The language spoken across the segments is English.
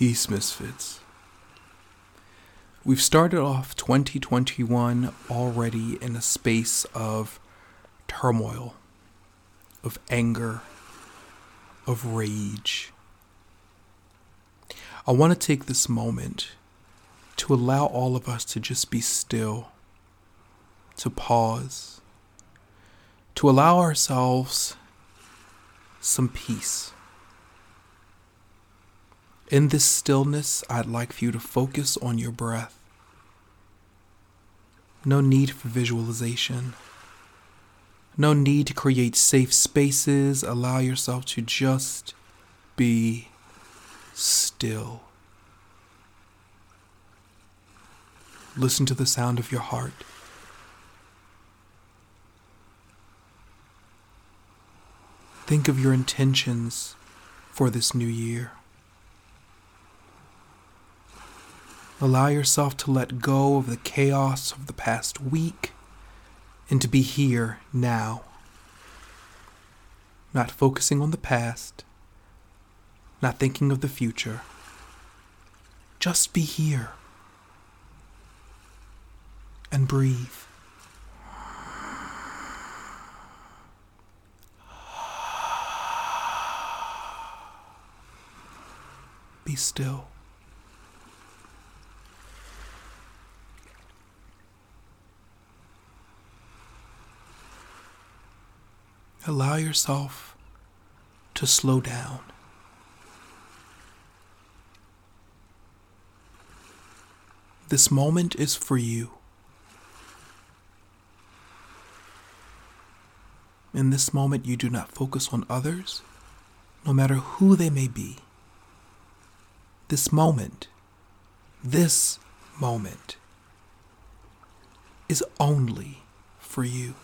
Peace, Misfits. We've started off 2021 already in a space of turmoil, of anger, of rage. I want to take this moment to allow all of us to just be still, to pause, to allow ourselves some peace. In this stillness, I'd like for you to focus on your breath. No need for visualization. No need to create safe spaces. Allow yourself to just be still. Listen to the sound of your heart. Think of your intentions for this new year. Allow yourself to let go of the chaos of the past week and to be here now. Not focusing on the past, not thinking of the future. Just be here and breathe. Be still. Allow yourself to slow down. This moment is for you. In this moment, you do not focus on others, no matter who they may be. This moment, this moment, is only for you.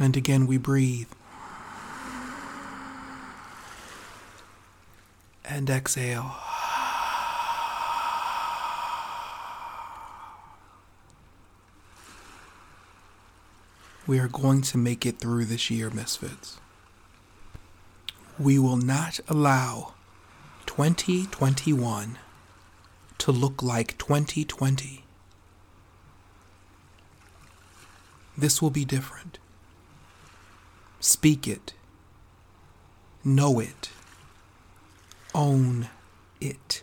And again, we breathe. And exhale. We are going to make it through this year, Misfits. We will not allow 2021 to look like 2020. This will be different. Speak it. Know it. Own it.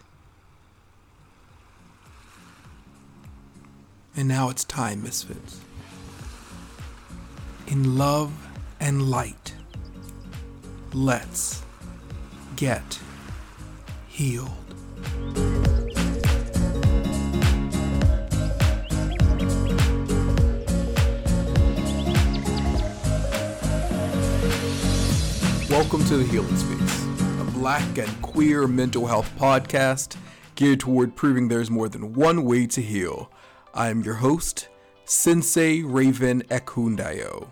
And now it's time, Misfits. In love and light, let's get healed. Welcome to the Healing Space, a black and queer mental health podcast geared toward proving there's more than one way to heal. I am your host, Sensei Raven Ekundayo.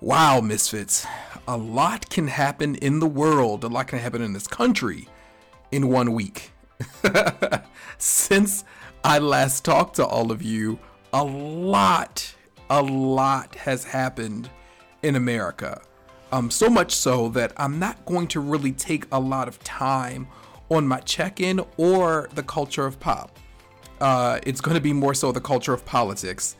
Wow, misfits. A lot can happen in the world, a lot can happen in this country in one week. Since I last talked to all of you, a lot, a lot has happened in America. Um, so much so that I'm not going to really take a lot of time on my check in or the culture of pop. Uh, it's going to be more so the culture of politics.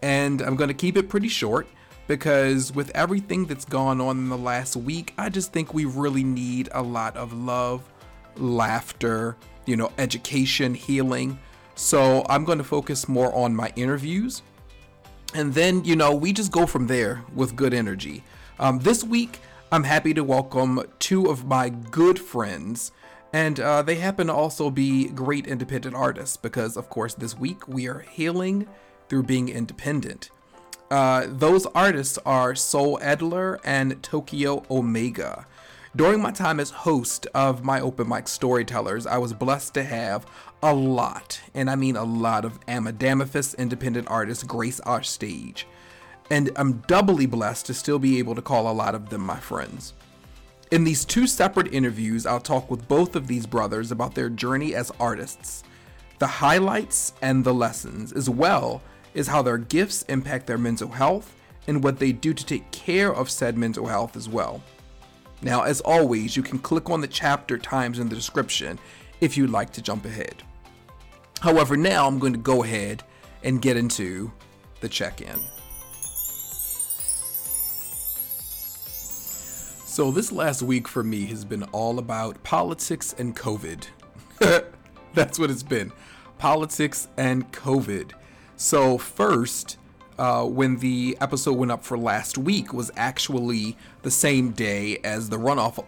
And I'm going to keep it pretty short because with everything that's gone on in the last week, I just think we really need a lot of love, laughter, you know, education, healing. So I'm going to focus more on my interviews. And then, you know, we just go from there with good energy. Um, this week, I'm happy to welcome two of my good friends, and uh, they happen to also be great independent artists because, of course, this week we are healing through being independent. Uh, those artists are Sol Edler and Tokyo Omega. During my time as host of my open mic storytellers, I was blessed to have a lot, and I mean a lot of Amadamathus independent artists grace our stage and I'm doubly blessed to still be able to call a lot of them my friends. In these two separate interviews, I'll talk with both of these brothers about their journey as artists, the highlights and the lessons, as well is how their gifts impact their mental health and what they do to take care of said mental health as well. Now, as always, you can click on the chapter times in the description if you'd like to jump ahead. However, now I'm going to go ahead and get into the check in. So, this last week for me has been all about politics and COVID. That's what it's been politics and COVID. So, first, uh, when the episode went up for last week was actually the same day as the runoff,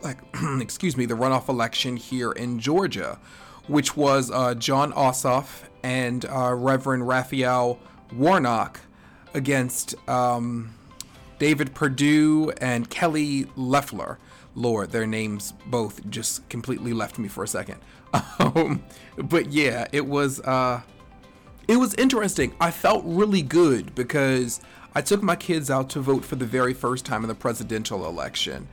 excuse me, the runoff election here in Georgia, which was uh, Jon Ossoff and uh, Reverend Raphael Warnock against um, David Perdue and Kelly Loeffler. Lord, their names both just completely left me for a second. Um, but yeah, it was uh, it was interesting. I felt really good because I took my kids out to vote for the very first time in the presidential election.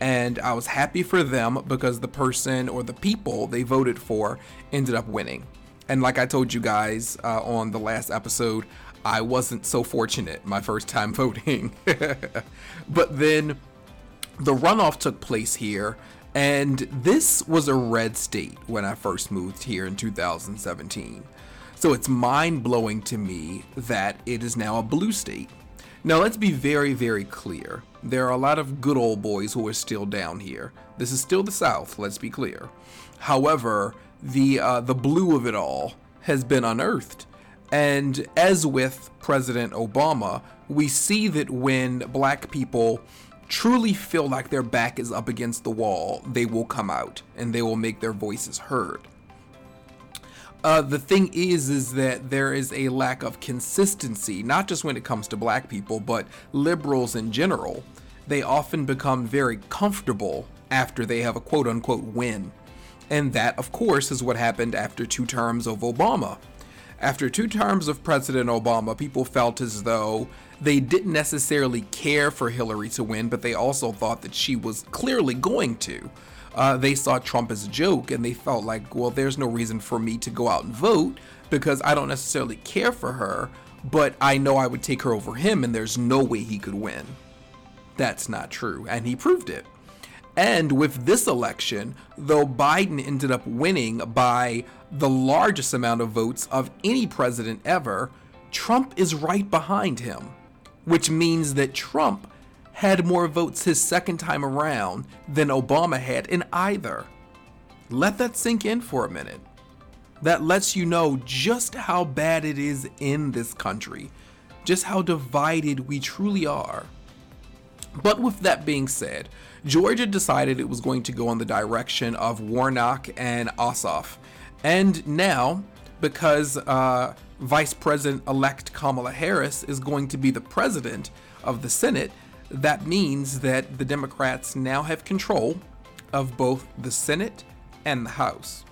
And I was happy for them because the person or the people they voted for ended up winning. And like I told you guys uh, on the last episode, I wasn't so fortunate my first time voting. but then the runoff took place here, and this was a red state when I first moved here in 2017. So it's mind blowing to me that it is now a blue state. Now, let's be very, very clear. There are a lot of good old boys who are still down here. This is still the South, let's be clear. However, the, uh, the blue of it all has been unearthed. And as with President Obama, we see that when black people truly feel like their back is up against the wall, they will come out and they will make their voices heard. Uh, the thing is, is that there is a lack of consistency, not just when it comes to black people, but liberals in general. They often become very comfortable after they have a quote unquote win. And that, of course, is what happened after two terms of Obama. After two terms of President Obama, people felt as though they didn't necessarily care for Hillary to win, but they also thought that she was clearly going to uh, they saw Trump as a joke and they felt like, well, there's no reason for me to go out and vote because I don't necessarily care for her, but I know I would take her over him and there's no way he could win. That's not true, and he proved it. And with this election, though Biden ended up winning by the largest amount of votes of any president ever, Trump is right behind him, which means that Trump had more votes his second time around than Obama had in either. Let that sink in for a minute. That lets you know just how bad it is in this country, just how divided we truly are. But with that being said, Georgia decided it was going to go in the direction of Warnock and Ossoff. And now, because uh, Vice President elect Kamala Harris is going to be the president of the Senate, that means that the Democrats now have control of both the Senate and the House.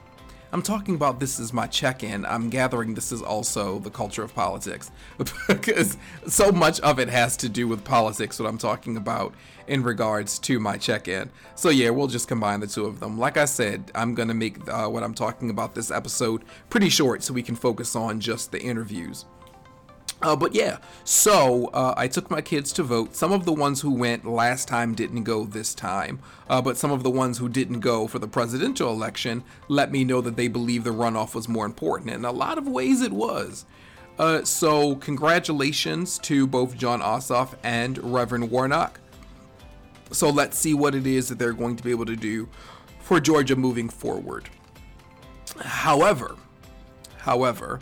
I'm talking about this as my check in. I'm gathering this is also the culture of politics because so much of it has to do with politics, what I'm talking about in regards to my check in. So, yeah, we'll just combine the two of them. Like I said, I'm going to make uh, what I'm talking about this episode pretty short so we can focus on just the interviews. Uh, but yeah, so uh, I took my kids to vote. Some of the ones who went last time didn't go this time, uh, but some of the ones who didn't go for the presidential election let me know that they believe the runoff was more important. And in a lot of ways, it was. Uh, so, congratulations to both Jon Ossoff and Reverend Warnock. So, let's see what it is that they're going to be able to do for Georgia moving forward. However, however,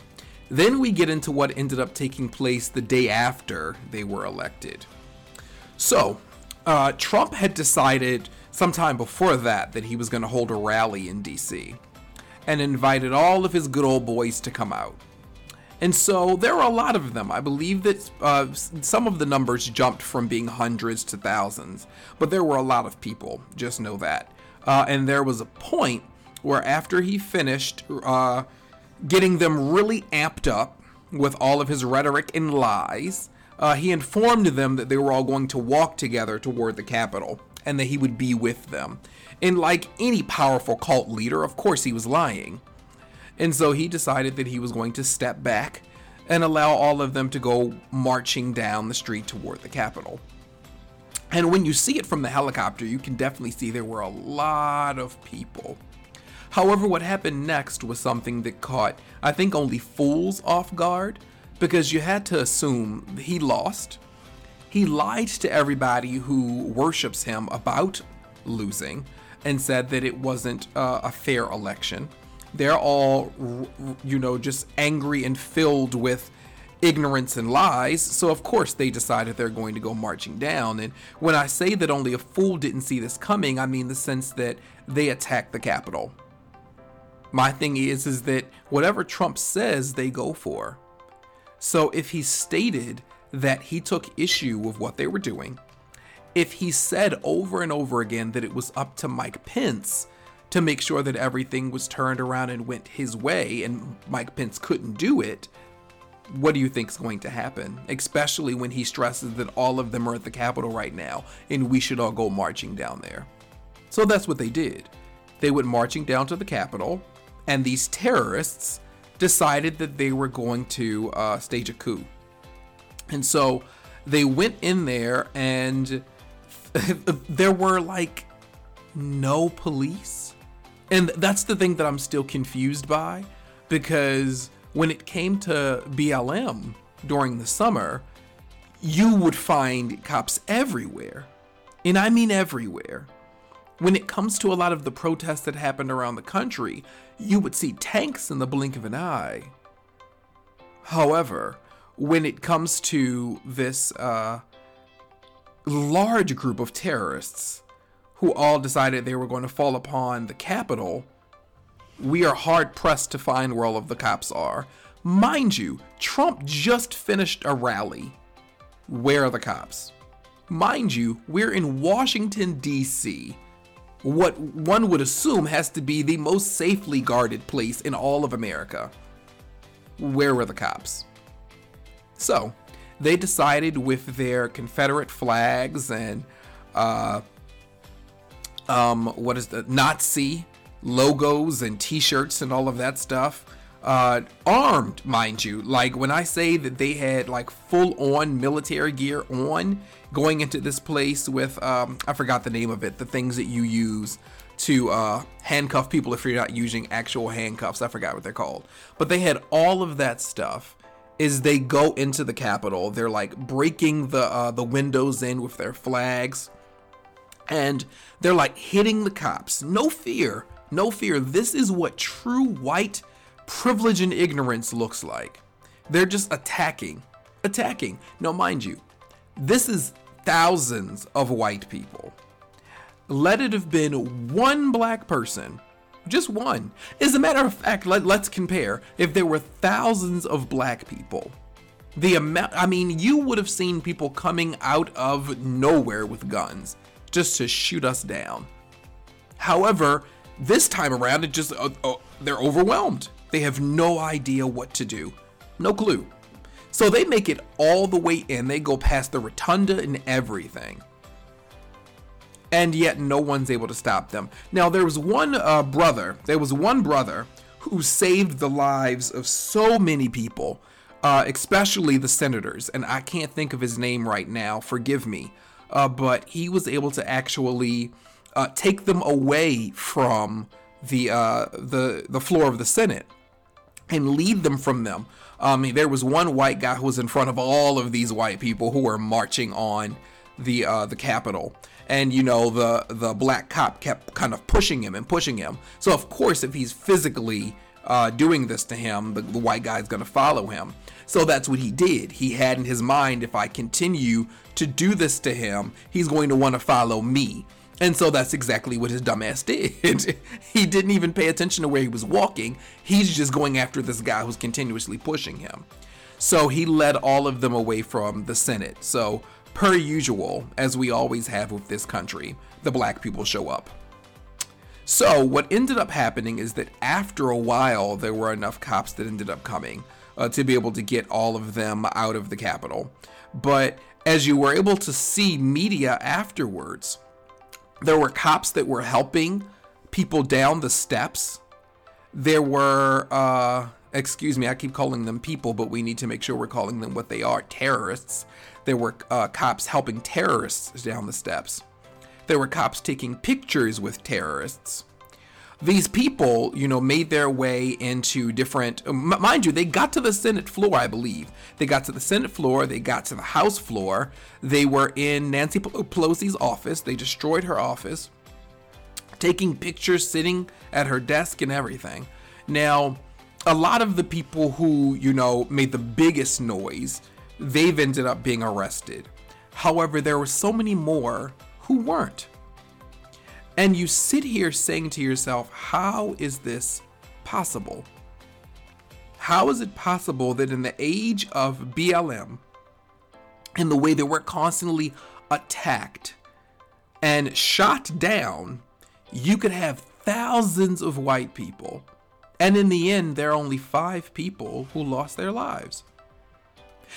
then we get into what ended up taking place the day after they were elected. So, uh, Trump had decided sometime before that that he was going to hold a rally in DC and invited all of his good old boys to come out. And so there were a lot of them. I believe that uh, some of the numbers jumped from being hundreds to thousands, but there were a lot of people, just know that. Uh, and there was a point where after he finished uh, getting them really amped up with all of his rhetoric and lies, uh, he informed them that they were all going to walk together toward the Capitol and that he would be with them. And like any powerful cult leader, of course he was lying. And so he decided that he was going to step back and allow all of them to go marching down the street toward the Capitol. And when you see it from the helicopter, you can definitely see there were a lot of people. However, what happened next was something that caught, I think, only fools off guard because you had to assume he lost. He lied to everybody who worships him about losing and said that it wasn't uh, a fair election. They're all, you know, just angry and filled with ignorance and lies. So, of course, they decided they're going to go marching down. And when I say that only a fool didn't see this coming, I mean the sense that they attacked the Capitol. My thing is, is that whatever Trump says, they go for. So, if he stated that he took issue with what they were doing, if he said over and over again that it was up to Mike Pence to make sure that everything was turned around and went his way, and Mike Pence couldn't do it, what do you think is going to happen? Especially when he stresses that all of them are at the Capitol right now and we should all go marching down there. So that's what they did. They went marching down to the Capitol, and these terrorists decided that they were going to uh, stage a coup. And so they went in there, and there were like no police. And that's the thing that I'm still confused by because when it came to BLM during the summer, you would find cops everywhere. And I mean everywhere. When it comes to a lot of the protests that happened around the country, you would see tanks in the blink of an eye. However, when it comes to this uh, large group of terrorists who all decided they were going to fall upon the Capitol, we are hard pressed to find where all of the cops are. Mind you, Trump just finished a rally. Where are the cops? Mind you, we're in Washington, D.C., what one would assume has to be the most safely guarded place in all of America. Where were the cops? So, they decided with their Confederate flags and uh, um, what is the Nazi logos and T-shirts and all of that stuff. Uh, armed, mind you. Like when I say that they had like full-on military gear on, going into this place with um, I forgot the name of it. The things that you use to uh, handcuff people if you're not using actual handcuffs. I forgot what they're called. But they had all of that stuff. Is they go into the Capitol. They're like breaking the uh, the windows in with their flags, and they're like hitting the cops. No fear no fear. This is what true white privilege and ignorance looks like. They're just attacking. Attacking. Now, mind you, this is thousands of white people. Let it have been one black person, just one. As a matter of fact, let, let's compare. If there were thousands of black people, the amount, I mean, you would have seen people coming out of nowhere with guns just to shoot us down. However, this time around, it just uh, uh, they're overwhelmed. They have no idea what to do, no clue. So they make it all the way in. They go past the rotunda and everything, and yet no one's able to stop them. Now there was one uh, brother. There was one brother who saved the lives of so many people, uh, especially the senators. And I can't think of his name right now. Forgive me, uh, but he was able to actually uh, take them away from the uh, the the floor of the Senate and lead them from them. Um, there was one white guy who was in front of all of these white people who were marching on the uh, the Capitol, and you know the the black cop kept kind of pushing him and pushing him. So of course, if he's physically uh, doing this to him, the, the white guy's going to follow him. So that's what he did. He had in his mind, if I continue to do this to him, he's going to want to follow me. And so that's exactly what his dumbass did. he didn't even pay attention to where he was walking. He's just going after this guy who's continuously pushing him. So he led all of them away from the Senate. So, per usual, as we always have with this country, the black people show up. So, what ended up happening is that after a while, there were enough cops that ended up coming uh, to be able to get all of them out of the Capitol. But as you were able to see media afterwards, there were cops that were helping people down the steps. There were, uh, excuse me, I keep calling them people, but we need to make sure we're calling them what they are terrorists. There were uh, cops helping terrorists down the steps. There were cops taking pictures with terrorists. These people, you know, made their way into different, um, mind you, they got to the Senate floor, I believe. They got to the Senate floor, they got to the House floor, they were in Nancy Pelosi's office, they destroyed her office, taking pictures, sitting at her desk, and everything. Now, a lot of the people who, you know, made the biggest noise, they've ended up being arrested. However, there were so many more who weren't. And you sit here saying to yourself, how is this possible? How is it possible that in the age of BLM, in the way that we're constantly attacked and shot down, you could have thousands of white people and in the end, there are only five people who lost their lives.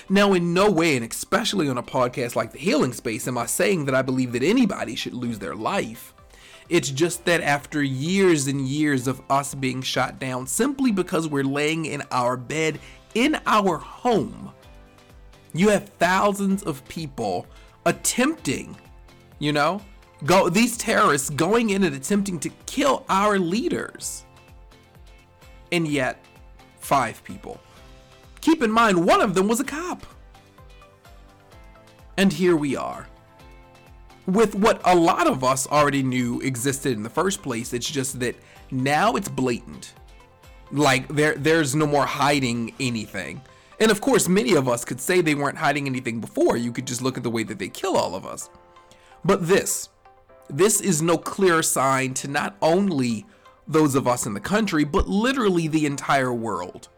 Now, in no way, and especially on a podcast like The Healing Space, am I saying that I believe that anybody should lose their life. It's just that after years and years of us being shot down simply because we're laying in our bed in our home, you have thousands of people attempting, you know, go these terrorists going in and attempting to kill our leaders and yet five people. Keep in mind, one of them was a cop. And here we are. With what a lot of us already knew existed in the first place, it's just that now it's blatant. Like there there's no more hiding anything. And of course, many of us could say they weren't hiding anything before. You could just look at the way that they kill all of us. But this, this is no clear sign to not only those of us in the country, but literally the entire world.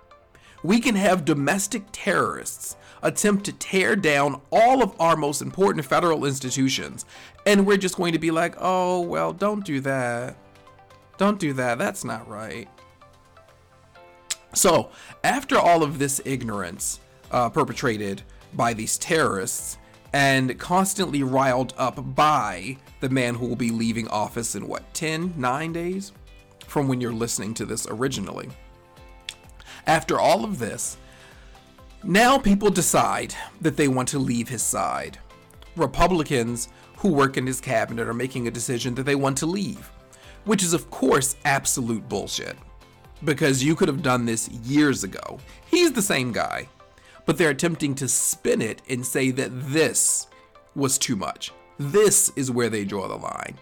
We can have domestic terrorists attempt to tear down all of our most important federal institutions, and we're just going to be like, oh, well, don't do that. Don't do that. That's not right. So, after all of this ignorance uh, perpetrated by these terrorists, and constantly riled up by the man who will be leaving office in what, 10, 9 days? from when you're listening to this originally. After all of this, now people decide that they want to leave his side. Republicans who work in his cabinet are making a decision that they want to leave, which is, of course, absolute bullshit. Because you could have done this years ago. He's the same guy, but they're attempting to spin it and say that this was too much. This is where they draw the line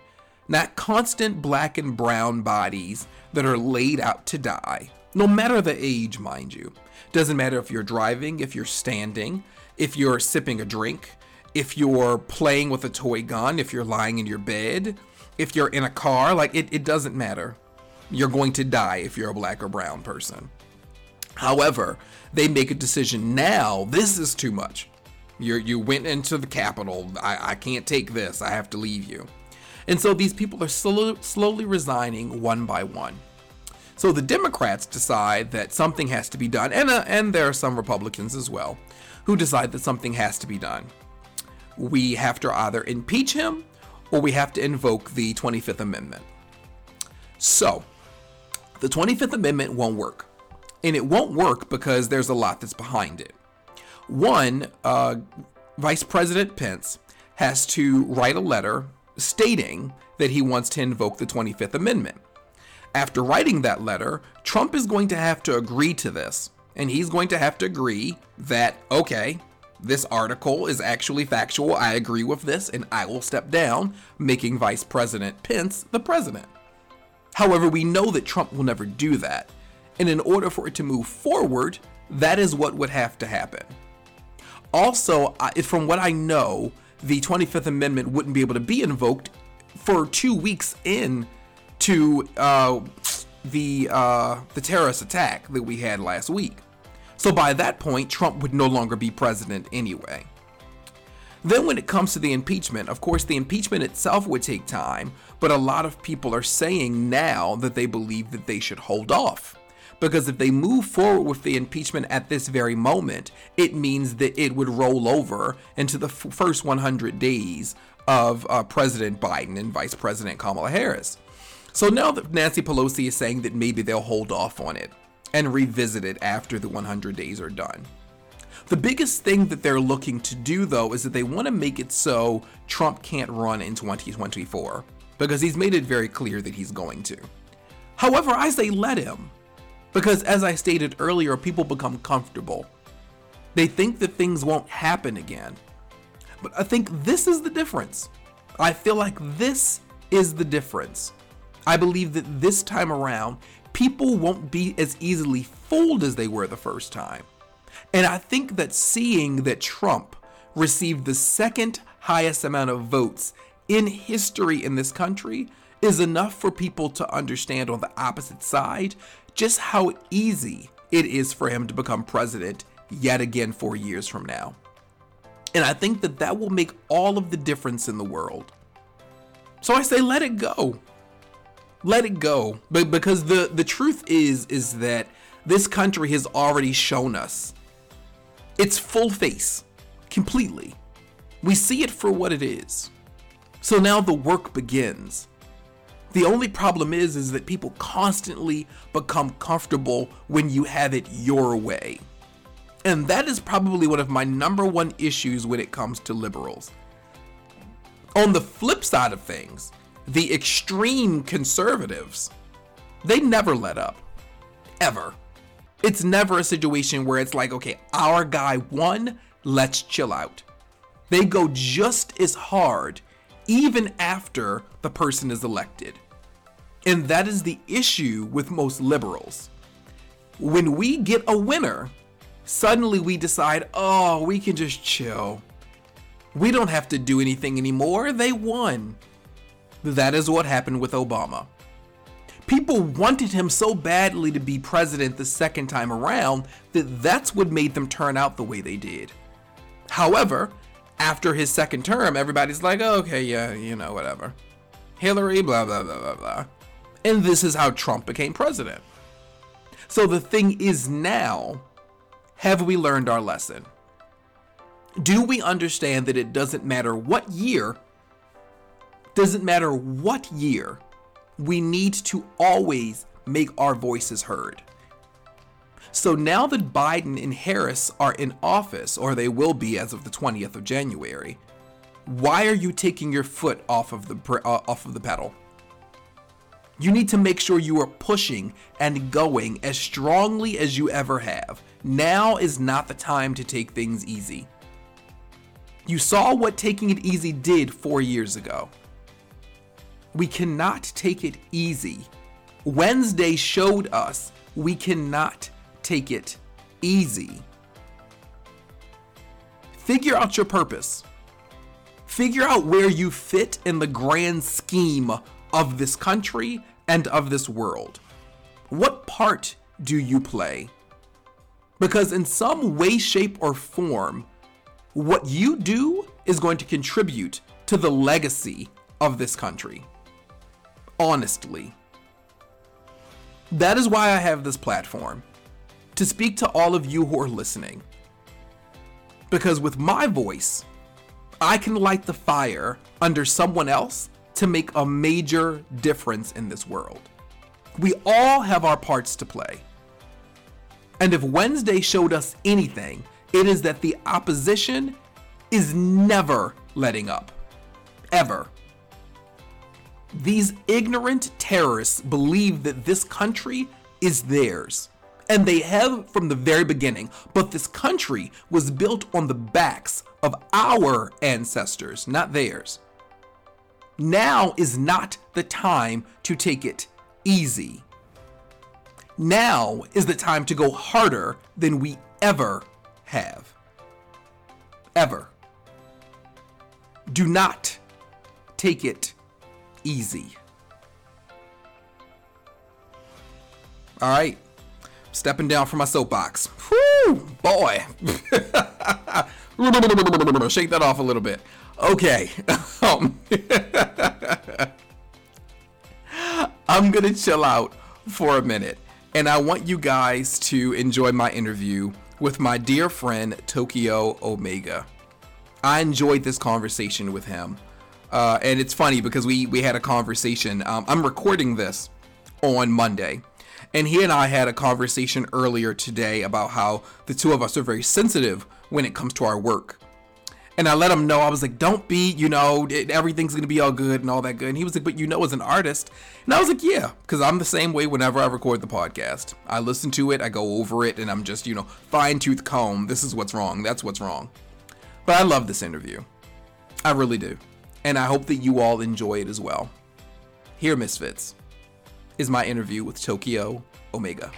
not constant black and brown bodies that are laid out to die, no matter the age, mind you. Doesn't matter if you're driving, if you're standing, if you're sipping a drink, if you're playing with a toy gun, if you're lying in your bed, if you're in a car, like it, it doesn't matter. You're going to die if you're a black or brown person. However, they make a decision now, this is too much. you you went into the Capitol. I, I can't take this. I have to leave you. And so these people are slow, slowly resigning one by one. So the Democrats decide that something has to be done, and, uh, and there are some Republicans as well who decide that something has to be done. We have to either impeach him or we have to invoke the 25th Amendment. So, the 25th Amendment won't work. And it won't work because there's a lot that's behind it. One, uh, Vice President Pence has to write a letter stating that he wants to invoke the 25th Amendment. After writing that letter, Trump is going to have to agree to this, and he's going to have to agree that, okay, this article is actually factual, I agree with this, and I will step down, making Vice President Pence the president. However, we know that Trump will never do that, and in order for it to move forward, that is what would have to happen. Also, from what I know, the 25th Amendment wouldn't be able to be invoked for two weeks in to uh, the uh, the terrorist attack that we had last week. So by that point, Trump would no longer be president anyway. Then, when it comes to the impeachment, of course, the impeachment itself would take time, but a lot of people are saying now that they believe that they should hold off because if they move forward with the impeachment at this very moment, it means that it would roll over into the f- first 100 days of uh, President Biden and Vice President Kamala Harris. So now that Nancy Pelosi is saying that maybe they'll hold off on it. and revisit it after the 100 days are done. The biggest thing that they're looking to do, though, is that they want to make it so Trump can't run in 2024 because he's made it very clear that he's going to. However, I say let him because, as I stated earlier, people become comfortable. They think that things won't happen again. But I think this is the difference. I feel like this is the difference. I believe that this time around, people won't be as easily fooled as they were the first time. And I think that seeing that Trump received the second highest amount of votes in history in this country is enough for people to understand on the opposite side just how easy it is for him to become president yet again four years from now. And I think that that will make all of the difference in the world. So I say let it go. Let it go. But because the the truth is is that this country has already shown us its full face completely. We see it for what it is. So now the work begins. The only problem is is that people constantly become comfortable when you have it your way. And that is probably one of my number one issues when it comes to liberals. On the flip side of things, the extreme conservatives, they never let up. Ever. It's never a situation where it's like, okay, our guy won, let's chill out. They go just as hard even after the person is elected. And that is the issue with most liberals. When we get a winner, suddenly we decide, oh, we can just chill. We don't have to do anything anymore. They won. That is what happened with Obama. People wanted him so badly to be president the second time around that that's what made them turn out the way they did. However, after his second term, everybody's like, oh, okay, yeah, you know, whatever. Hillary, blah, blah, blah, blah, blah. And this is how Trump became president. So the thing is now, have we learned our lesson? Do we understand that it doesn't matter what year, doesn't matter what year, we need to always make our voices heard. So now that Biden and Harris are in office, or they will be as of the 20th of January, why are you taking your foot off of the uh, off of the pedal? You need to make sure you are pushing and going as strongly as you ever have. Now is not the time to take things easy. You saw what taking it easy did four years ago. We cannot take it easy. Wednesday showed us we cannot take it easy. Figure out your purpose. Figure out where you fit in the grand scheme of this country and of this world. What part do you play? Because in some way, shape, or form, what you do is going to contribute to the legacy of this country. Honestly. That is why I have this platform to speak to all of you who are listening. Because with my voice, I can light the fire under someone else to make a major difference in this world. We all have our parts to play. And if Wednesday showed us anything, it is that the opposition is never letting up. Ever. These ignorant terrorists believe that this country is theirs. And they have from the very beginning. But this country was built on the backs of our ancestors, not theirs. Now is not the time to take it easy. Now is the time to go harder than we ever have. Ever. Do not take it easy. All right. Stepping down from my soapbox. Whoo, boy. Shake that off a little bit. Okay. Um, I'm going to chill out for a minute. And I want you guys to enjoy my interview with my dear friend Tokyo Omega. I enjoyed this conversation with him. Uh, and it's funny because we, we had a conversation. Um, I'm recording this on Monday. And he and I had a conversation earlier today about how the two of us are very sensitive when it comes to our work. And I let him know, I was like, don't be, you know, everything's going to be all good and all that good. And he was like, but you know, as an artist. And I was like, yeah, because I'm the same way whenever I record the podcast. I listen to it, I go over it, and I'm just, you know, fine tooth comb. This is what's wrong. That's what's wrong. But I love this interview. I really do. And I hope that you all enjoy it as well. Here, Misfits, is my interview with Tokyo Omega.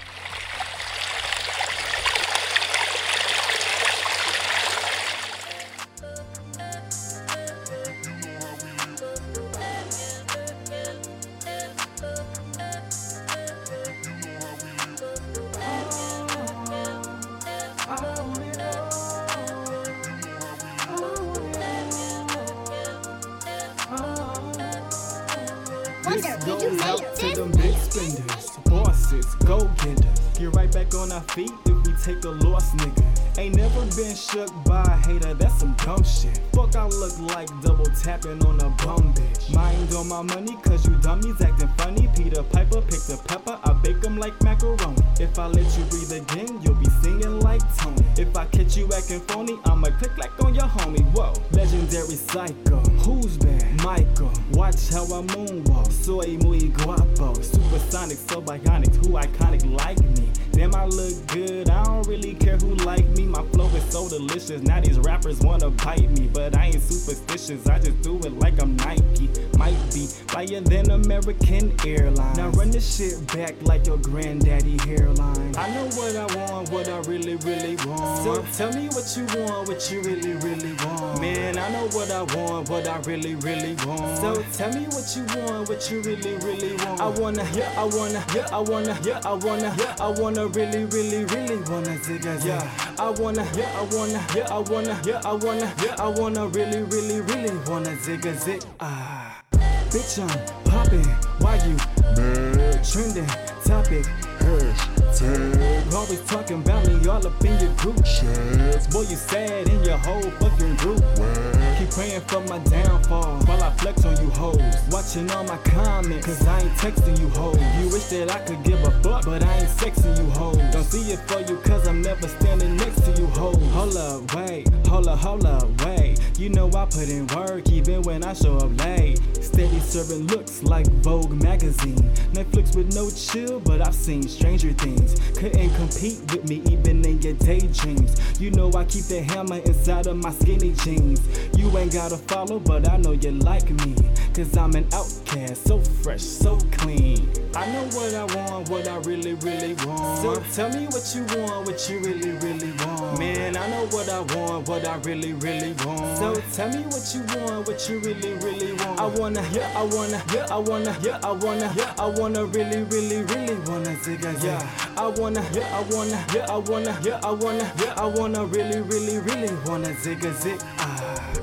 Really, really want. So tell me what you want, what you really, really want. I wanna, yeah, I wanna, yeah, I wanna, yeah, I wanna, yeah, I wanna really, really, really wanna zigga yeah. I wanna, yeah, I wanna, yeah, I wanna, yeah, I wanna, yeah, I wanna really, really, really wanna zigga zig. Ah, bitch, I'm popping. Why you mad? Trending topic. Hashtag. Always talking about me all up in your group chats. Boy, you sad in your whole fucking group. What? Keep praying for my downfall while I flex on you hoes. Watching all my comments, cause I ain't texting you hoes. You wish that I could give a fuck, but I ain't sexing you hoes. Don't see it for you, cause I'm never standing next to you hoes. Hold up, wait, hold up, hold up, wait. You know I put in work even when I show up late. Steady serving looks like Vogue magazine. Netflix with no chill, but I've seen stranger things. Couldn't compete with me even in your daydreams. You know I keep the hammer inside of my skinny jeans. You ain't gotta follow, but I know you like me. Cause I'm an outcast, so fresh, so clean. I know what I want, what I really, really want. So tell me what you want, what you really, really want. Man, I know what I want, what I really, really want. So tell me what you want, what you really, really want. I wanna, yeah, I wanna, yeah, I wanna, yeah, I wanna, yeah, I wanna really, really, really wanna zigga, yeah. I wanna, yeah, I wanna, yeah, I wanna, yeah, I wanna, yeah, I wanna really, really, really wanna zigga zig, ah.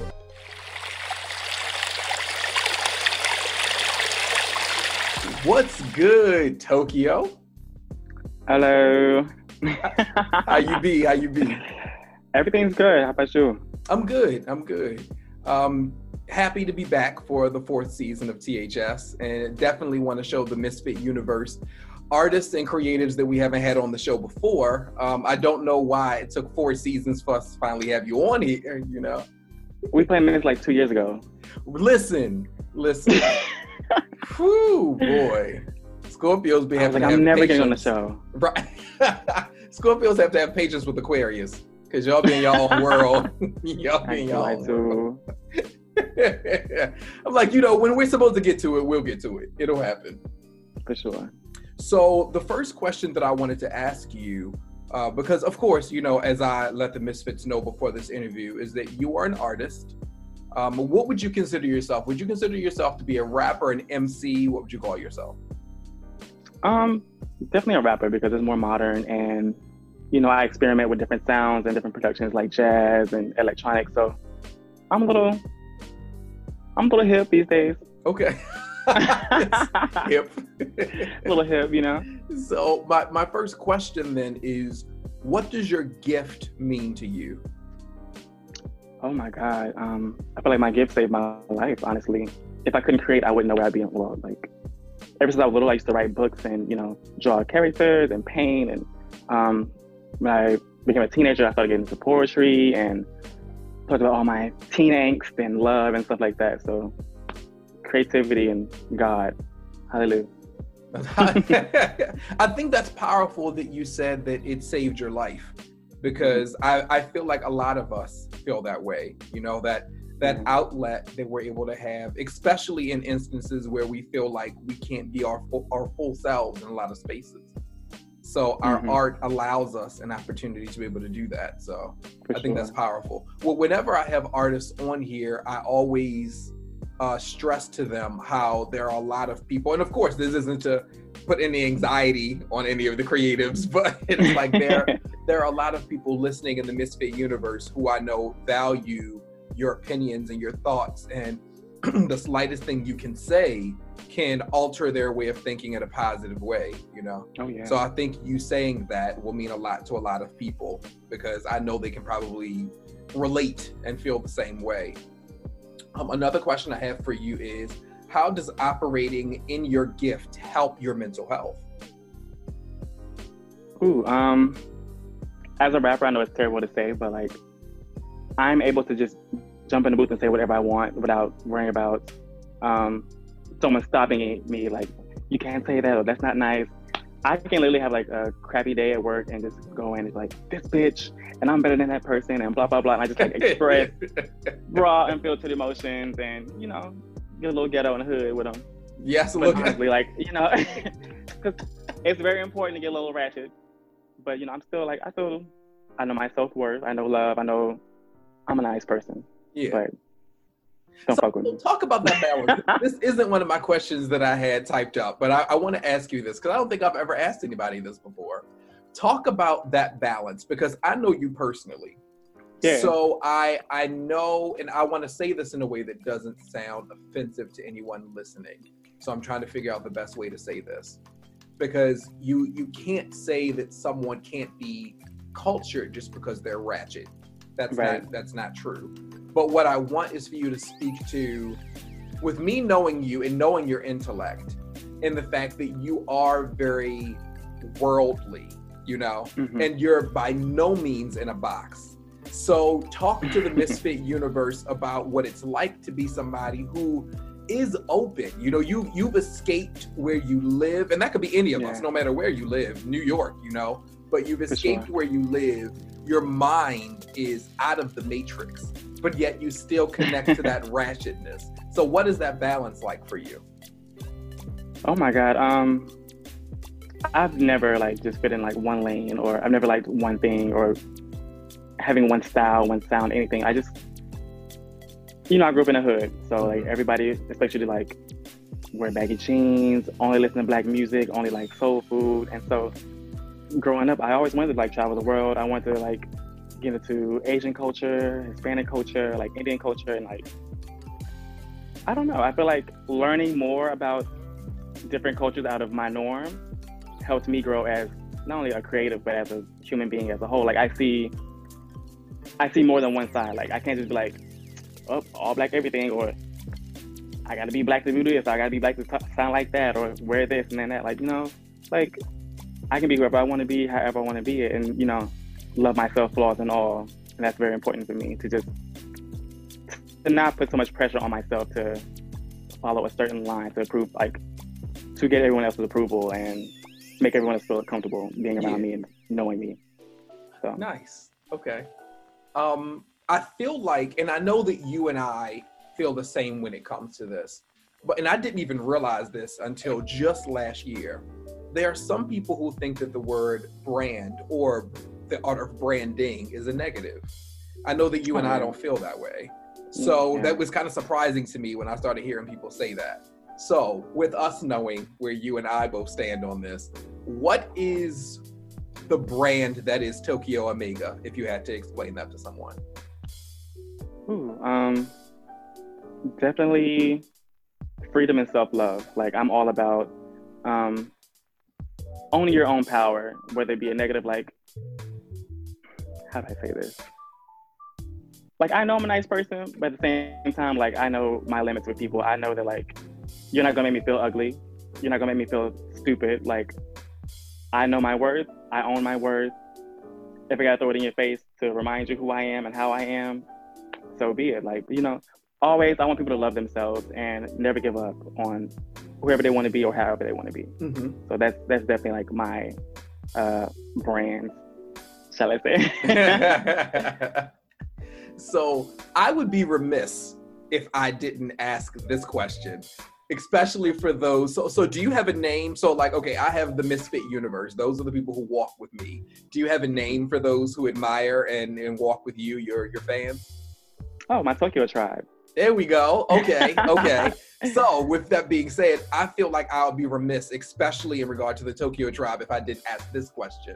What's good, Tokyo? Hello. How you be? How you be? Everything's good. How about you? I'm good. I'm good. Um, happy to be back for the fourth season of THS, and definitely want to show the Misfit universe artists and creatives that we haven't had on the show before. Um, I don't know why it took four seasons for us to finally have you on here. You know, we planned this like two years ago. Listen, listen. Whew, boy. Scorpios be having like, I'm never patience. getting on the show. Right. Scorpios have to have patience with Aquarius. Cause y'all be in your own world. y'all be in own world. I'm like, you know, when we're supposed to get to it, we'll get to it. It'll happen. For sure. So the first question that I wanted to ask you, uh, because of course, you know, as I let the Misfits know before this interview, is that you are an artist. Um, what would you consider yourself? Would you consider yourself to be a rapper, an MC? What would you call yourself? Um, definitely a rapper because it's more modern and you know I experiment with different sounds and different productions like jazz and electronic. So I'm a little, I'm a little hip these days. Okay. hip. a little hip, you know. So my my first question then is, what does your gift mean to you? Oh my God. Um, I feel like my gift saved my life, honestly. If I couldn't create, I wouldn't know where I'd be in the world. Like, ever since I was little, I used to write books and you know draw characters and paint. And um, when I became a teenager, I started getting into poetry and talked about all my teen angst and love and stuff like that. So creativity and God, hallelujah. I think that's powerful that you said that it saved your life because I, I feel like a lot of us feel that way. You know, that that mm-hmm. outlet that we're able to have, especially in instances where we feel like we can't be our full, our full selves in a lot of spaces. So our mm-hmm. art allows us an opportunity to be able to do that. So For I think sure. that's powerful. Well, whenever I have artists on here, I always uh, stress to them how there are a lot of people, and of course, this isn't to put any anxiety on any of the creatives, but it's like there there are a lot of people listening in the Misfit universe who I know value your opinions and your thoughts, and the slightest thing you can say can alter their way of thinking in a positive way, you know? Oh, yeah. So I think you saying that will mean a lot to a lot of people because I know they can probably relate and feel the same way. Um, another question I have for you is how does operating in your gift help your mental health? Ooh, um, as a rapper, I know it's terrible to say, but like, I'm able to just jump in the booth and say whatever I want without worrying about um, someone stopping me, like, you can't say that or that's not nice. I can literally have like a crappy day at work and just go in and like this bitch and I'm better than that person and blah blah blah and I just like express raw and feel to the emotions and you know get a little ghetto in the hood with them. Yes, but honestly, like you know, because it's very important to get a little ratchet. But you know, I'm still like I feel I know my self worth. I know love. I know I'm a nice person. Yeah. But don't so me. Talk about that balance. this isn't one of my questions that I had typed up, but I, I want to ask you this because I don't think I've ever asked anybody this before. Talk about that balance because I know you personally. Yeah. So I I know, and I want to say this in a way that doesn't sound offensive to anyone listening. So I'm trying to figure out the best way to say this because you you can't say that someone can't be cultured just because they're ratchet. That's right. not that's not true. But what I want is for you to speak to, with me knowing you and knowing your intellect, and the fact that you are very worldly, you know, mm-hmm. and you're by no means in a box. So, talk to the Misfit universe about what it's like to be somebody who is open. You know, you you've escaped where you live, and that could be any of yeah. us, no matter where you live, New York, you know, but you've escaped sure. where you live. Your mind is out of the matrix but yet you still connect to that ratchetness. So what is that balance like for you? Oh my God. Um I've never like just fit in like one lane or I've never liked one thing or having one style, one sound, anything. I just you know, I grew up in a hood. So mm-hmm. like everybody, especially like wear baggy jeans, only listen to black music, only like soul food. And so growing up, I always wanted to like travel the world. I wanted to like get into Asian culture, Hispanic culture, like Indian culture, and like I don't know. I feel like learning more about different cultures out of my norm helped me grow as not only a creative but as a human being as a whole. Like I see, I see more than one side. Like I can't just be like, oh, all black everything, or I gotta be black to do this, or I gotta be black to t- sound like that, or wear this and then that. Like you know, like I can be whoever I want to be, however I want to be it, and you know, love myself, flaws and all. And that's very important for me to just to not put so much pressure on myself to follow a certain line to approve, like to get everyone else's approval and make everyone else feel comfortable being around yeah. me and knowing me. So nice. Okay. Um, I feel like, and I know that you and I feel the same when it comes to this, but and I didn't even realize this until just last year. There are some people who think that the word brand or the art of branding is a negative. I know that you and I don't feel that way. So yeah. that was kind of surprising to me when I started hearing people say that. So, with us knowing where you and I both stand on this, what is the brand that is Tokyo Omega if you had to explain that to someone? Ooh, um definitely freedom and self-love. Like I'm all about um owning your own power, whether it be a negative like how do I say this? Like I know I'm a nice person, but at the same time, like I know my limits with people. I know that like you're not gonna make me feel ugly. You're not gonna make me feel stupid. Like I know my worth. I own my worth. If I gotta throw it in your face to remind you who I am and how I am, so be it. Like you know, always I want people to love themselves and never give up on whoever they want to be or however they want to be. Mm-hmm. So that's that's definitely like my uh, brand, shall I say? so I would be remiss if I didn't ask this question, especially for those. So, so do you have a name? So, like, okay, I have the Misfit Universe. Those are the people who walk with me. Do you have a name for those who admire and, and walk with you, your your fans? Oh, my Tokyo tribe. There we go. Okay, okay. so, with that being said, I feel like I'll be remiss, especially in regard to the Tokyo tribe, if I didn't ask this question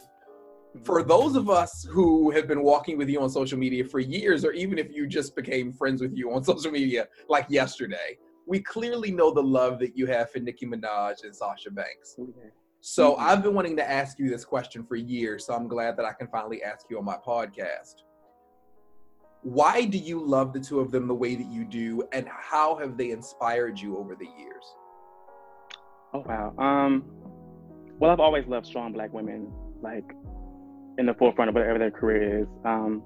for those of us who have been walking with you on social media for years, or even if you just became friends with you on social media like yesterday, we clearly know the love that you have for Nicki Minaj and Sasha Banks. So mm-hmm. I've been wanting to ask you this question for years, so I'm glad that I can finally ask you on my podcast. Why do you love the two of them the way that you do, and how have they inspired you over the years? Oh wow. Um, well, I've always loved strong black women. Like in the forefront of whatever their career is. Um,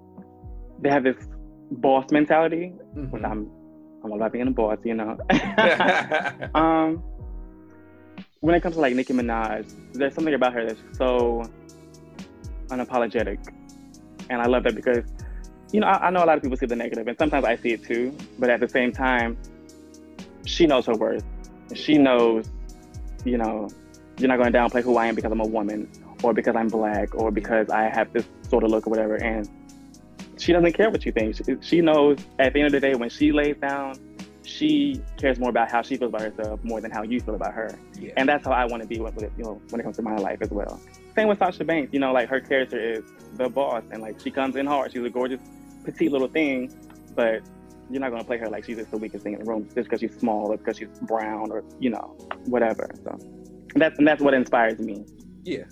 they have this boss mentality, mm-hmm. which I'm I'm all about being a boss, you know. um, when it comes to like Nicki Minaj, there's something about her that's so unapologetic, and I love that because, you know, I, I know a lot of people see the negative, and sometimes I see it too. But at the same time, she knows her worth. She knows, you know, you're not going to downplay who I am because I'm a woman or because I'm black or because I have this sort of look or whatever. And she doesn't care what you think. She, she knows at the end of the day when she lays down, she cares more about how she feels about herself more than how you feel about her. Yeah. And that's how I want to be with you know when it comes to my life as well. Same with Sasha Banks. You know, like her character is the boss, and like she comes in hard. She's a gorgeous, petite little thing, but you're not gonna play her like she's just the weakest thing in the room just because she's small or because she's brown or you know whatever. So and that's and that's what inspires me. Yeah,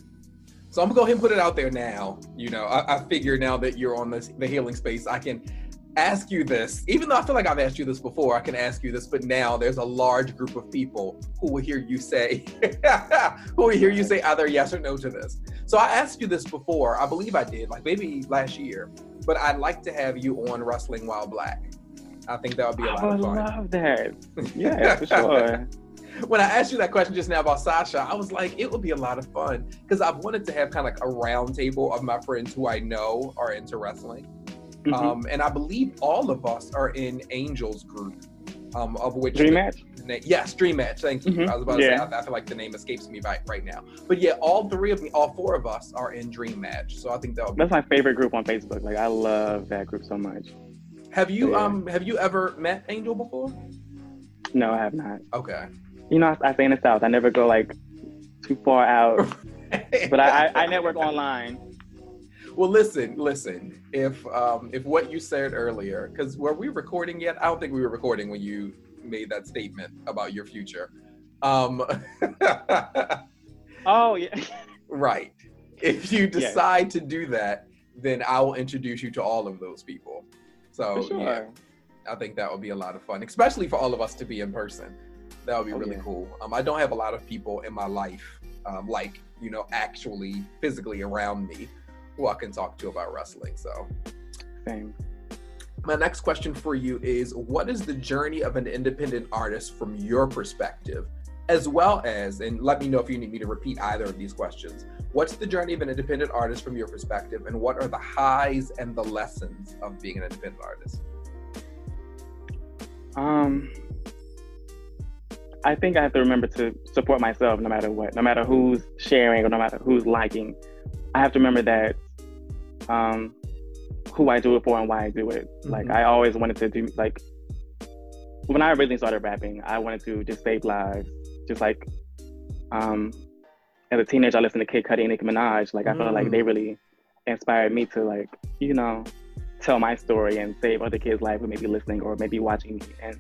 so I'm gonna go ahead and put it out there now. You know, I, I figure now that you're on this, the healing space, I can ask you this. Even though I feel like I've asked you this before, I can ask you this. But now there's a large group of people who will hear you say, who will hear you say either yes or no to this. So I asked you this before. I believe I did, like maybe last year. But I'd like to have you on Wrestling While Black. I think that would be a lot of fun. I love that. Yeah, for sure when I asked you that question just now about Sasha, I was like, it would be a lot of fun because I've wanted to have kind of like a round table of my friends who I know are into wrestling. Mm-hmm. Um, and I believe all of us are in Angel's group, um, of which Dream Match. Na- yes, Dream Match. Thank you. Mm-hmm. I was about to yeah. say I, I, feel like the name escapes me right, right now. But yeah, all three of me, all four of us are in Dream Match. So I think that that's my favorite group on Facebook. Like I love that group so much. Have you yeah. um have you ever met Angel before? No, I have not. Okay you know, I, I stay in the South. I never go like too far out, but I, I, I network online. Well, listen, listen. If um, if what you said earlier, because were we recording yet? I don't think we were recording when you made that statement about your future. Um, oh yeah. Right. If you decide yes. to do that, then I will introduce you to all of those people. So sure. yeah, I think that would be a lot of fun, especially for all of us to be in person. That would be oh, really yeah. cool. Um, I don't have a lot of people in my life, um, like you know, actually physically around me, who I can talk to about wrestling. So, same. My next question for you is: What is the journey of an independent artist from your perspective, as well as, and let me know if you need me to repeat either of these questions. What's the journey of an independent artist from your perspective, and what are the highs and the lessons of being an independent artist? Um, I think I have to remember to support myself no matter what, no matter who's sharing or no matter who's liking. I have to remember that um, who I do it for and why I do it. Mm-hmm. Like I always wanted to do like when I originally started rapping, I wanted to just save lives. Just like um, as a teenager, I listened to Kid Cudi and Nicki Minaj. Like I mm. felt like they mm. really inspired me to like you know tell my story and save other kids' lives who may be listening or maybe watching me. And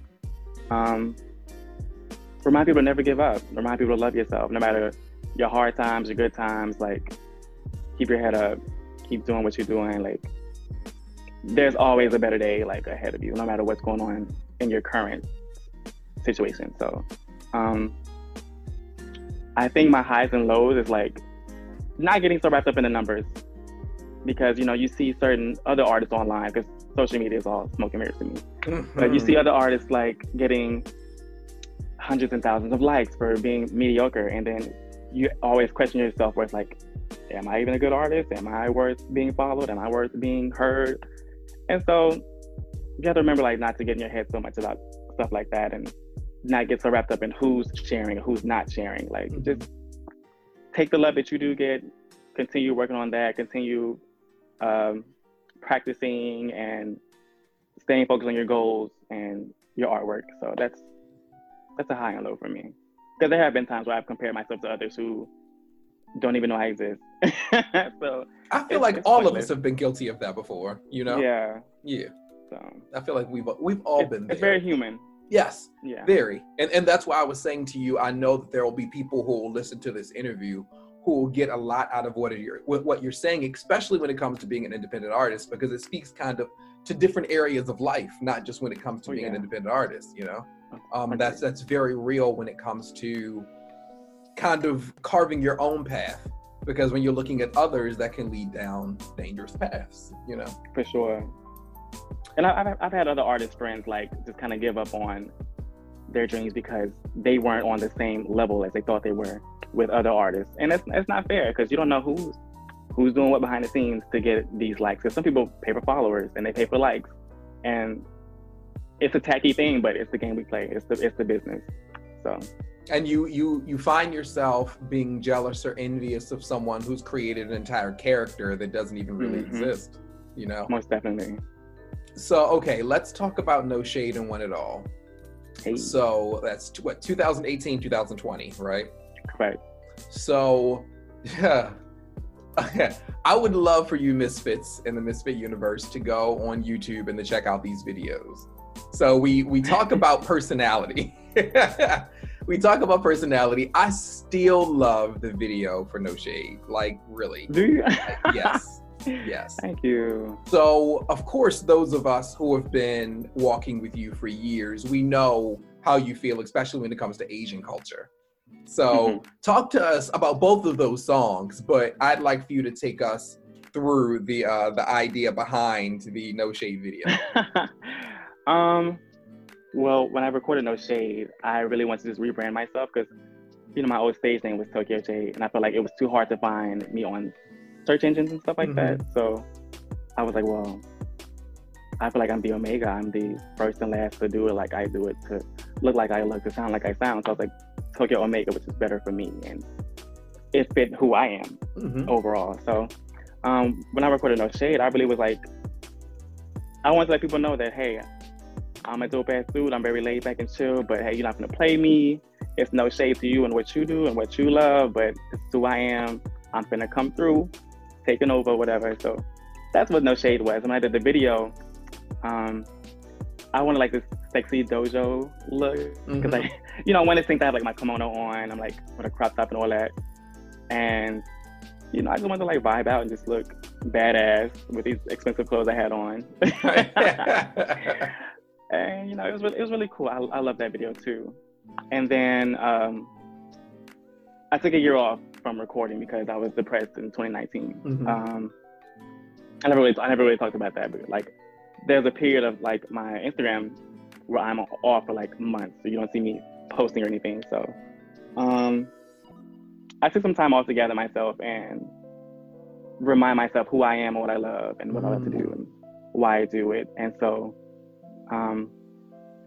um, remind people to never give up. Remind people to love yourself, no matter your hard times, your good times. Like, keep your head up, keep doing what you're doing. Like, there's always a better day like ahead of you, no matter what's going on in your current situation. So, um, I think my highs and lows is like not getting so wrapped up in the numbers because you know you see certain other artists online because social media is all smoke and mirrors to me. Mm-hmm. But you see other artists like getting hundreds and thousands of likes for being mediocre, and then you always question yourself where it's like, am I even a good artist? Am I worth being followed? Am I worth being heard? And so you have to remember like not to get in your head so much about stuff like that and not get so wrapped up in who's sharing who's not sharing. Like mm-hmm. just take the love that you do get, continue working on that, continue um, practicing and staying focused on your goals and your artwork. So that's that's a high and low for me. Because there have been times where I've compared myself to others who don't even know I exist. so I feel like all of us have been guilty of that before. You know? Yeah. Yeah. So I feel like we've we've all it's, been. There. It's very human. Yes. Yeah. Very. And and that's why I was saying to you, I know that there will be people who will listen to this interview who will get a lot out of what you're what you're saying, especially when it comes to being an independent artist, because it speaks kind of to different areas of life, not just when it comes to oh, being yeah. an independent artist. You know, um, that's that's very real when it comes to kind of carving your own path. Because when you're looking at others, that can lead down dangerous paths. You know, for sure. And I've I've had other artist friends like just kind of give up on their dreams because they weren't on the same level as they thought they were with other artists, and it's it's not fair because you don't know who's who's doing what behind the scenes to get these likes. Because some people pay for followers and they pay for likes, and it's a tacky thing, but it's the game we play. It's the it's the business. So. And you you you find yourself being jealous or envious of someone who's created an entire character that doesn't even really mm-hmm. exist. You know. Most definitely. So okay, let's talk about No Shade and Want It All. Hey. So that's what 2018, 2020, right? Right. So, yeah. I would love for you misfits in the misfit universe to go on YouTube and to check out these videos. So we we talk about personality. we talk about personality. I still love the video for No Shade. Like really. Do you? yes. Yes. Thank you. So, of course, those of us who have been walking with you for years, we know how you feel, especially when it comes to Asian culture. So, mm-hmm. talk to us about both of those songs, but I'd like for you to take us through the uh, the idea behind the No Shade video. um, well, when I recorded No Shade, I really wanted to just rebrand myself because, you know, my old stage name was Tokyo Jade, and I felt like it was too hard to find me on search engines and stuff like mm-hmm. that. So I was like, well, I feel like I'm the Omega. I'm the first and last to do it like I do it, to look like I look, to sound like I sound. So I was like, Tokyo Omega, which is better for me. And it fit who I am mm-hmm. overall. So um, when I recorded No Shade, I really was like, I wanted to let people know that, hey, I'm a dope ass dude. I'm very laid back and chill, but hey, you're not gonna play me. It's no shade to you and what you do and what you love, but it's who I am. I'm gonna come through taking over, whatever. So that's what No Shade was. When I did the video, um, I wanted like this sexy dojo look because mm-hmm. I, you know, I wanted to have like my kimono on. I'm like with a crop top and all that, and you know, I just wanted to like vibe out and just look badass with these expensive clothes I had on. and you know, it was really, it was really cool. I, I love that video too. And then um, I took a year off from recording because I was depressed in 2019. Mm-hmm. Um, I never really, I never really talked about that, but like, there's a period of like my Instagram where I'm off for like months, so you don't see me posting or anything. So, um, I took some time off to gather myself and remind myself who I am and what I love and what mm. I love to do mm. and why I do it. And so, um,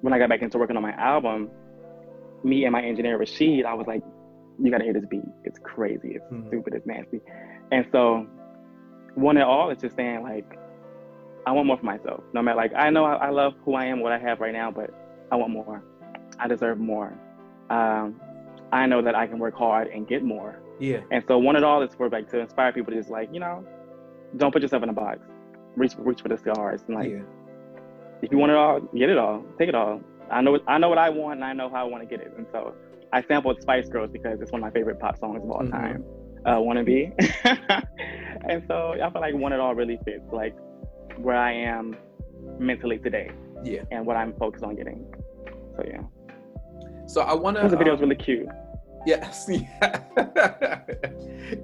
when I got back into working on my album, me and my engineer Rashid, I was like, you gotta hear this beat. It's crazy. It's mm-hmm. stupid. It's nasty. And so, Want It All, it's just saying like, I want more for myself. No matter like, I know I, I, love who I am, what I have right now, but I want more. I deserve more. Um, I know that I can work hard and get more. Yeah. And so, Want It All is for like to inspire people to just like, you know, don't put yourself in a box. Reach, reach for the stars. And like, yeah. If you want it all, get it all. Take it all. I know, I know what I want, and I know how I want to get it. And so, I sampled Spice Girls because it's one of my favorite pop songs of all mm-hmm. time. Uh, Wanna Be. and so I feel like Want It All really fits like where I am mentally today. Yeah. And what I'm focused on getting. So yeah. So I wanna The video is um, really cute. Yes.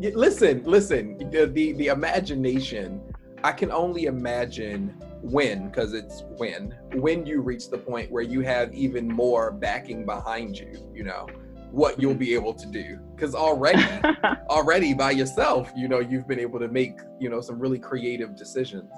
Yeah. listen, listen. The, the the imagination. I can only imagine when, because it's when, when you reach the point where you have even more backing behind you. You know what you'll be able to do because already already by yourself you know you've been able to make you know some really creative decisions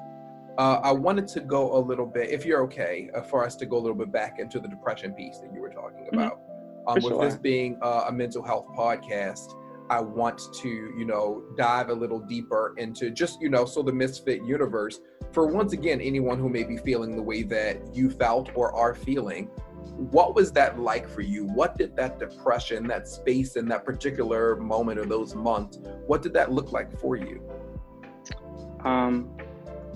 uh, i wanted to go a little bit if you're okay uh, for us to go a little bit back into the depression piece that you were talking mm-hmm. about mm-hmm. um, with sure. this being uh, a mental health podcast i want to you know dive a little deeper into just you know so the misfit universe for once again anyone who may be feeling the way that you felt or are feeling what was that like for you? What did that depression, that space in that particular moment or those months, what did that look like for you? Um,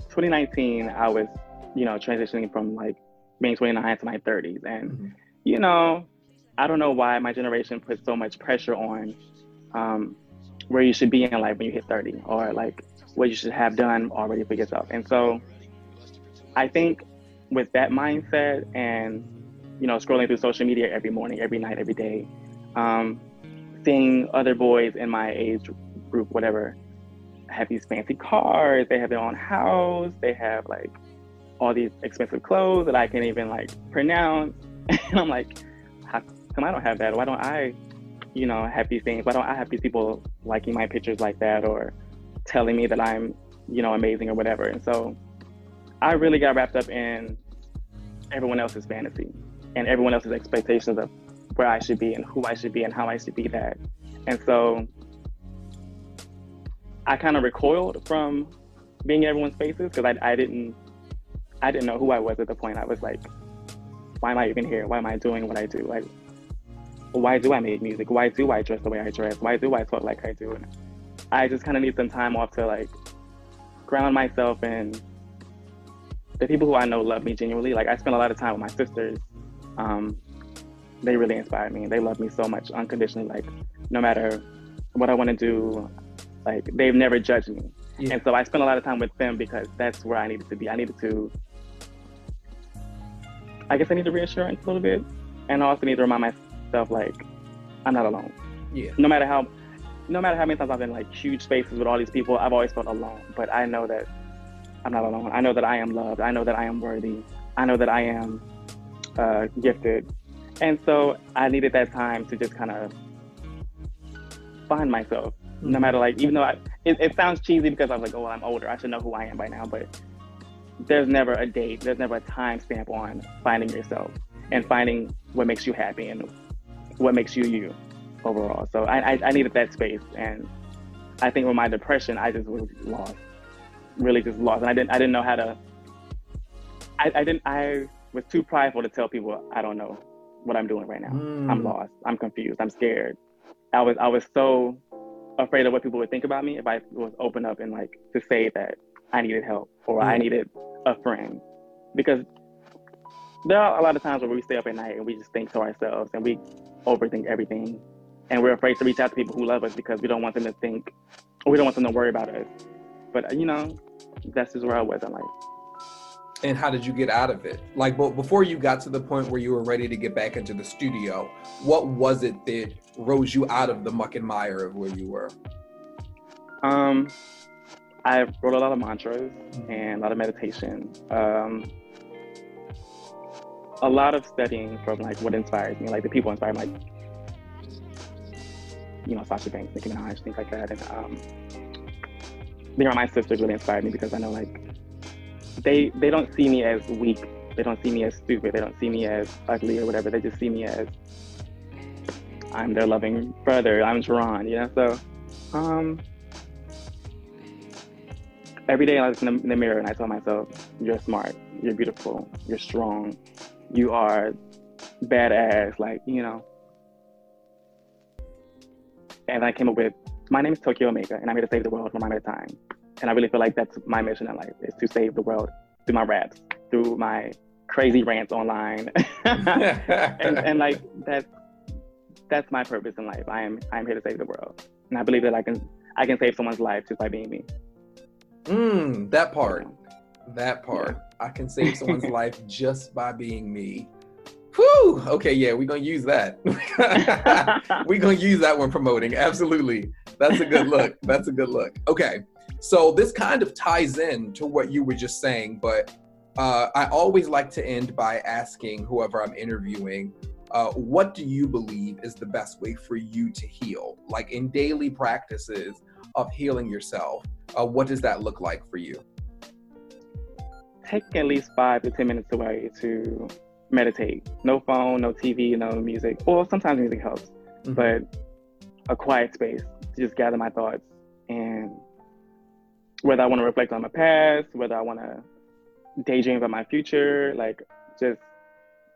2019, I was, you know, transitioning from like being 29 to my 30s. And, mm-hmm. you know, I don't know why my generation puts so much pressure on um, where you should be in life when you hit 30 or like what you should have done already for yourself. And so I think with that mindset and you know, scrolling through social media every morning, every night, every day, um, seeing other boys in my age group, whatever, have these fancy cars, they have their own house, they have like all these expensive clothes that I can't even like pronounce. And I'm like, how come I don't have that? Why don't I, you know, happy things? Why don't I have these people liking my pictures like that or telling me that I'm, you know, amazing or whatever? And so I really got wrapped up in everyone else's fantasy and everyone else's expectations of where I should be and who I should be and how I should be that. And so I kind of recoiled from being in everyone's faces because I, I didn't I didn't know who I was at the point. I was like, why am I even here? Why am I doing what I do? Like, why do I make music? Why do I dress the way I dress? Why do I talk like I do? And I just kind of need some time off to like ground myself and the people who I know love me genuinely. Like I spend a lot of time with my sisters um, they really inspired me. They love me so much unconditionally. Like no matter what I want to do, like they've never judged me. Yeah. And so I spent a lot of time with them because that's where I needed to be. I needed to, I guess I need the reassurance a little bit, and I also need to remind myself like I'm not alone. Yeah. No matter how, no matter how many times I've been like huge spaces with all these people, I've always felt alone. But I know that I'm not alone. I know that I am loved. I know that I am worthy. I know that I am uh, gifted. And so I needed that time to just kind of find myself. No mm-hmm. matter like, even though I, it, it sounds cheesy because I was like, oh, well, I'm older. I should know who I am by now. But there's never a date. There's never a time stamp on finding yourself and finding what makes you happy and what makes you you overall. So I, I, I needed that space. And I think with my depression, I just was lost, really just lost. And I didn't, I didn't know how to, I, I didn't, I was too prideful to tell people I don't know what I'm doing right now. Mm. I'm lost. I'm confused. I'm scared. I was I was so afraid of what people would think about me if I was open up and like to say that I needed help or mm. I needed a friend. Because there are a lot of times where we stay up at night and we just think to ourselves and we overthink everything. And we're afraid to reach out to people who love us because we don't want them to think, or we don't want them to worry about us. But you know, that's just where I was in life and how did you get out of it like but before you got to the point where you were ready to get back into the studio what was it that rose you out of the muck and mire of where you were um i wrote a lot of mantras and a lot of meditation um a lot of studying from like what inspires me like the people inspire me like you know sasha banks nicki minaj things like that and um being around my sisters really inspired me because i know like they they don't see me as weak. They don't see me as stupid. They don't see me as ugly or whatever. They just see me as I'm their loving brother. I'm Jerron, you know. So, um, every day I look in the, in the mirror and I tell myself, "You're smart. You're beautiful. You're strong. You are badass." Like you know. And I came up with, my name is Tokyo Omega, and I'm here to save the world one moment at a time. And I really feel like that's my mission in life is to save the world through my raps, through my crazy rants online. and, and like that's that's my purpose in life. I am I'm here to save the world. And I believe that I can I can save someone's life just by being me. Mm, that part. That part. Yeah. I can save someone's life just by being me. Whew. Okay, yeah, we're gonna use that. we're gonna use that when promoting. Absolutely. That's a good look. That's a good look. Okay. So this kind of ties in to what you were just saying, but uh, I always like to end by asking whoever I'm interviewing, uh, what do you believe is the best way for you to heal? Like in daily practices of healing yourself, uh, what does that look like for you? Take at least five to 10 minutes away to meditate. No phone, no TV, no music. Well, sometimes music helps, mm-hmm. but a quiet space to just gather my thoughts and whether I want to reflect on my past, whether I want to daydream about my future, like just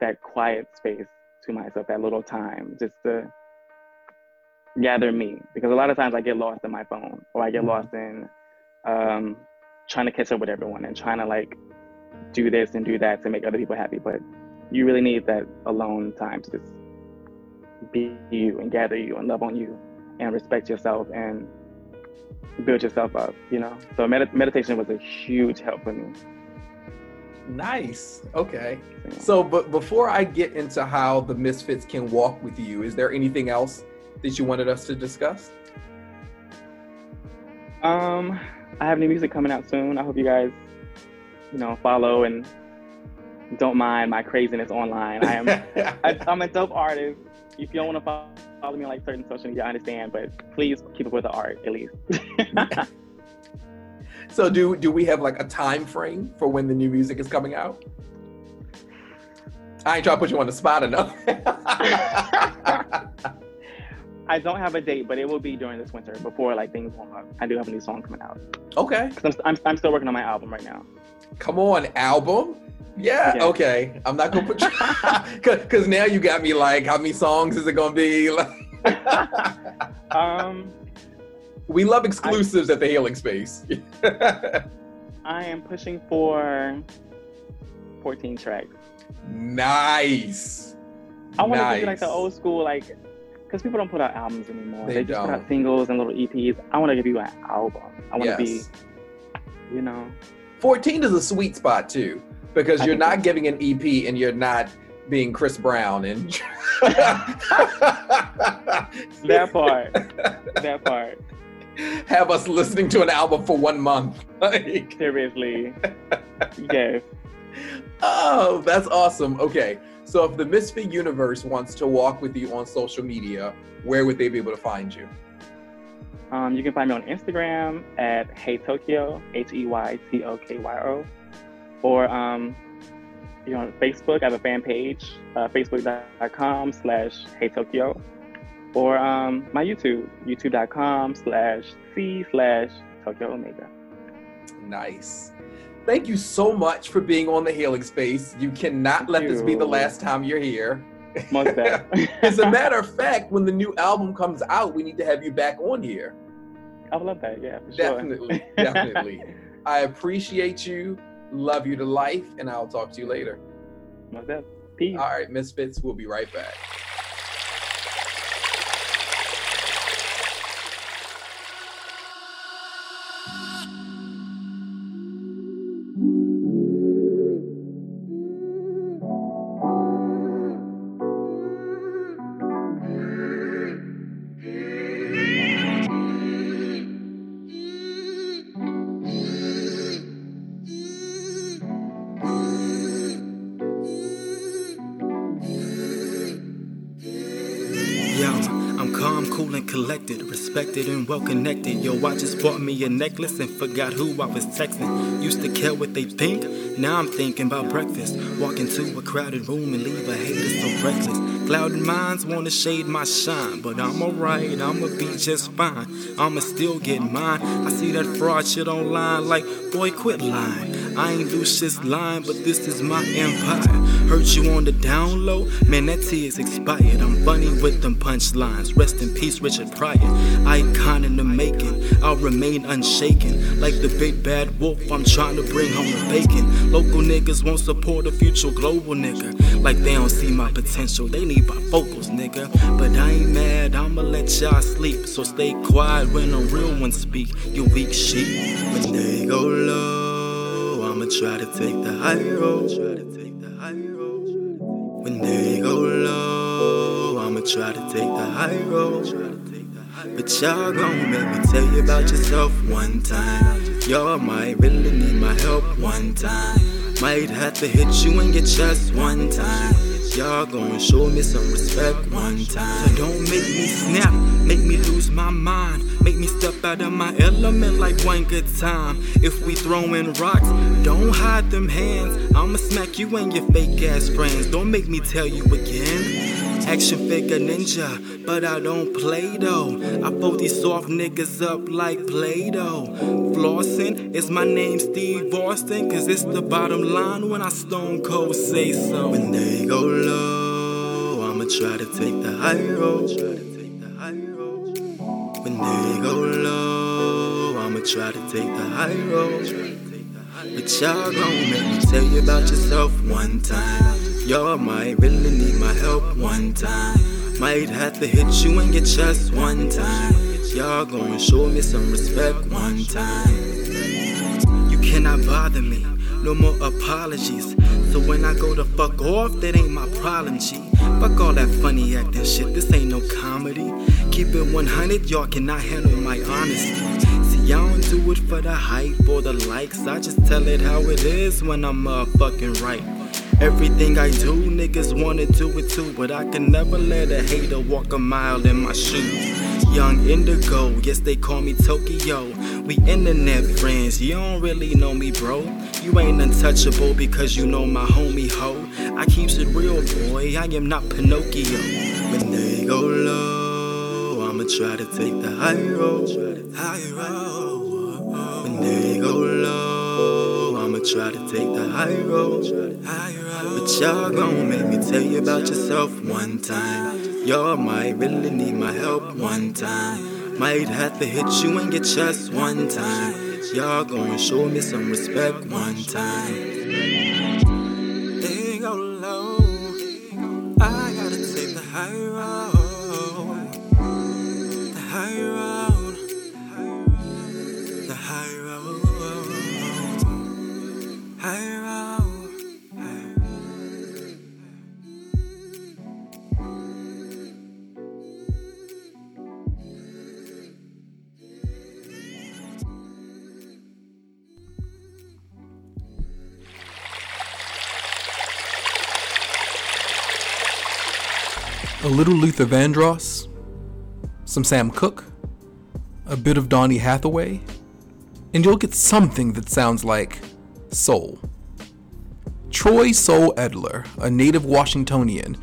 that quiet space to myself, that little time, just to gather me. Because a lot of times I get lost in my phone or I get mm-hmm. lost in um, trying to catch up with everyone and trying to like do this and do that to make other people happy. But you really need that alone time to just be you and gather you and love on you and respect yourself and build yourself up, you know? So med- meditation was a huge help for me. Nice. Okay. So, but before I get into how the Misfits can walk with you, is there anything else that you wanted us to discuss? Um, I have new music coming out soon. I hope you guys, you know, follow and don't mind my craziness online. I am, I, I'm a dope artist. If you don't want to follow me on like certain social media, I understand, but please keep it with the art at least. So do do we have like a time frame for when the new music is coming out? I ain't trying to put you on the spot enough. I don't have a date, but it will be during this winter before like things warm up. I do have a new song coming out. Okay. I'm, I'm, I'm still working on my album right now. Come on, album. Yeah, yeah. okay. I'm not gonna put because now you got me like, how many songs is it gonna be? um, we love exclusives I, at the Healing Space. I am pushing for 14 tracks. Nice. I want to nice. do like the old school, like, because people don't put out albums anymore. They, they just don't. put out singles and little EPs. I want to give you an album. I want to yes. be, you know. 14 is a sweet spot too, because I you're not giving an EP and you're not being Chris Brown and that part. That part have us listening to an album for one month. like, Seriously. yes. Oh, that's awesome. Okay. So if the Misfit Universe wants to walk with you on social media, where would they be able to find you? Um, you can find me on Instagram at Hey Tokyo, H E Y T O K Y O, or um, you know, on Facebook. I have a fan page, uh, facebook.com slash Hey Tokyo or um, my YouTube, youtube.com slash C slash Tokyo Omega. Nice. Thank you so much for being on the Healing Space. You cannot Thank let you. this be the last time you're here. As a matter of fact, when the new album comes out, we need to have you back on here. I would love that. Yeah, definitely, sure. definitely. I appreciate you. Love you to life, and I'll talk to you later. Peace. All right, Misfits. We'll be right back. Respected, and well connected. Yo, I just bought me a necklace and forgot who I was texting. Used to care what they think, now I'm thinking about breakfast. Walk into a crowded room and leave a hater so reckless. Clouded minds wanna shade my shine, but I'm alright, I'ma be just fine. I'ma still get mine. I see that fraud shit online, like, boy, quit lying. I ain't Lucious Lyon, but this is my empire. Hurt you on the down low, man, that tea is expired. I'm bunny with them punchlines. Rest in peace, Richard Pryor. Icon in the making, I'll remain unshaken. Like the big bad wolf, I'm trying to bring home the bacon. Local niggas won't support a future global nigga. Like they don't see my potential, they need my vocals, nigga. But I ain't mad, I'ma let y'all sleep. So stay quiet when a real one speak. You weak sheep, when they go low. I'ma try to take the high road. When they go low, I'ma try to take the high road. But y'all gon' make me tell you about yourself one time. Y'all might really need my help one time. Might have to hit you in your chest one time. Y'all gon' show me some respect one time. So don't make me snap, make me lose my mind. Make me step out of my element like one good time. If we throwin' rocks, don't hide them hands. I'ma smack you and your fake ass friends. Don't make me tell you again. Action figure ninja, but I don't play though. I fold these soft niggas up like Play Doh. Flossin' is my name, Steve Austin, cause it's the bottom line when I stone cold say so. When they go low, I'ma try to take the high road. When they go low, I'ma try to take the high road. But y'all gon' make me tell you about yourself one time. Y'all might really need my help one time. Might have to hit you in your chest one time. Y'all gonna show me some respect one time. You cannot bother me, no more apologies. So when I go to fuck off, that ain't my problem, G. Fuck all that funny acting shit, this ain't no comedy. Keep it 100, y'all cannot handle my honesty. See, y'all don't do it for the hype or the likes. I just tell it how it is when I'm motherfucking right. Everything I do, niggas wanna do it too, but I can never let a hater walk a mile in my shoes. Young Indigo, yes, they call me Tokyo. We internet friends, you don't really know me, bro. You ain't untouchable because you know my homie ho. I keeps it real, boy, I am not Pinocchio. When they go low, I'ma try to take the high road. High road. When they go low, try to take the high road. But y'all gon' make me tell you about yourself one time. Y'all might really need my help one time. Might have to hit you in your chest one time. Y'all gon' show me some respect one time. Little Luther Vandross, some Sam Cooke, a bit of Donny Hathaway, and you'll get something that sounds like soul. Troy Sol Edler, a native Washingtonian,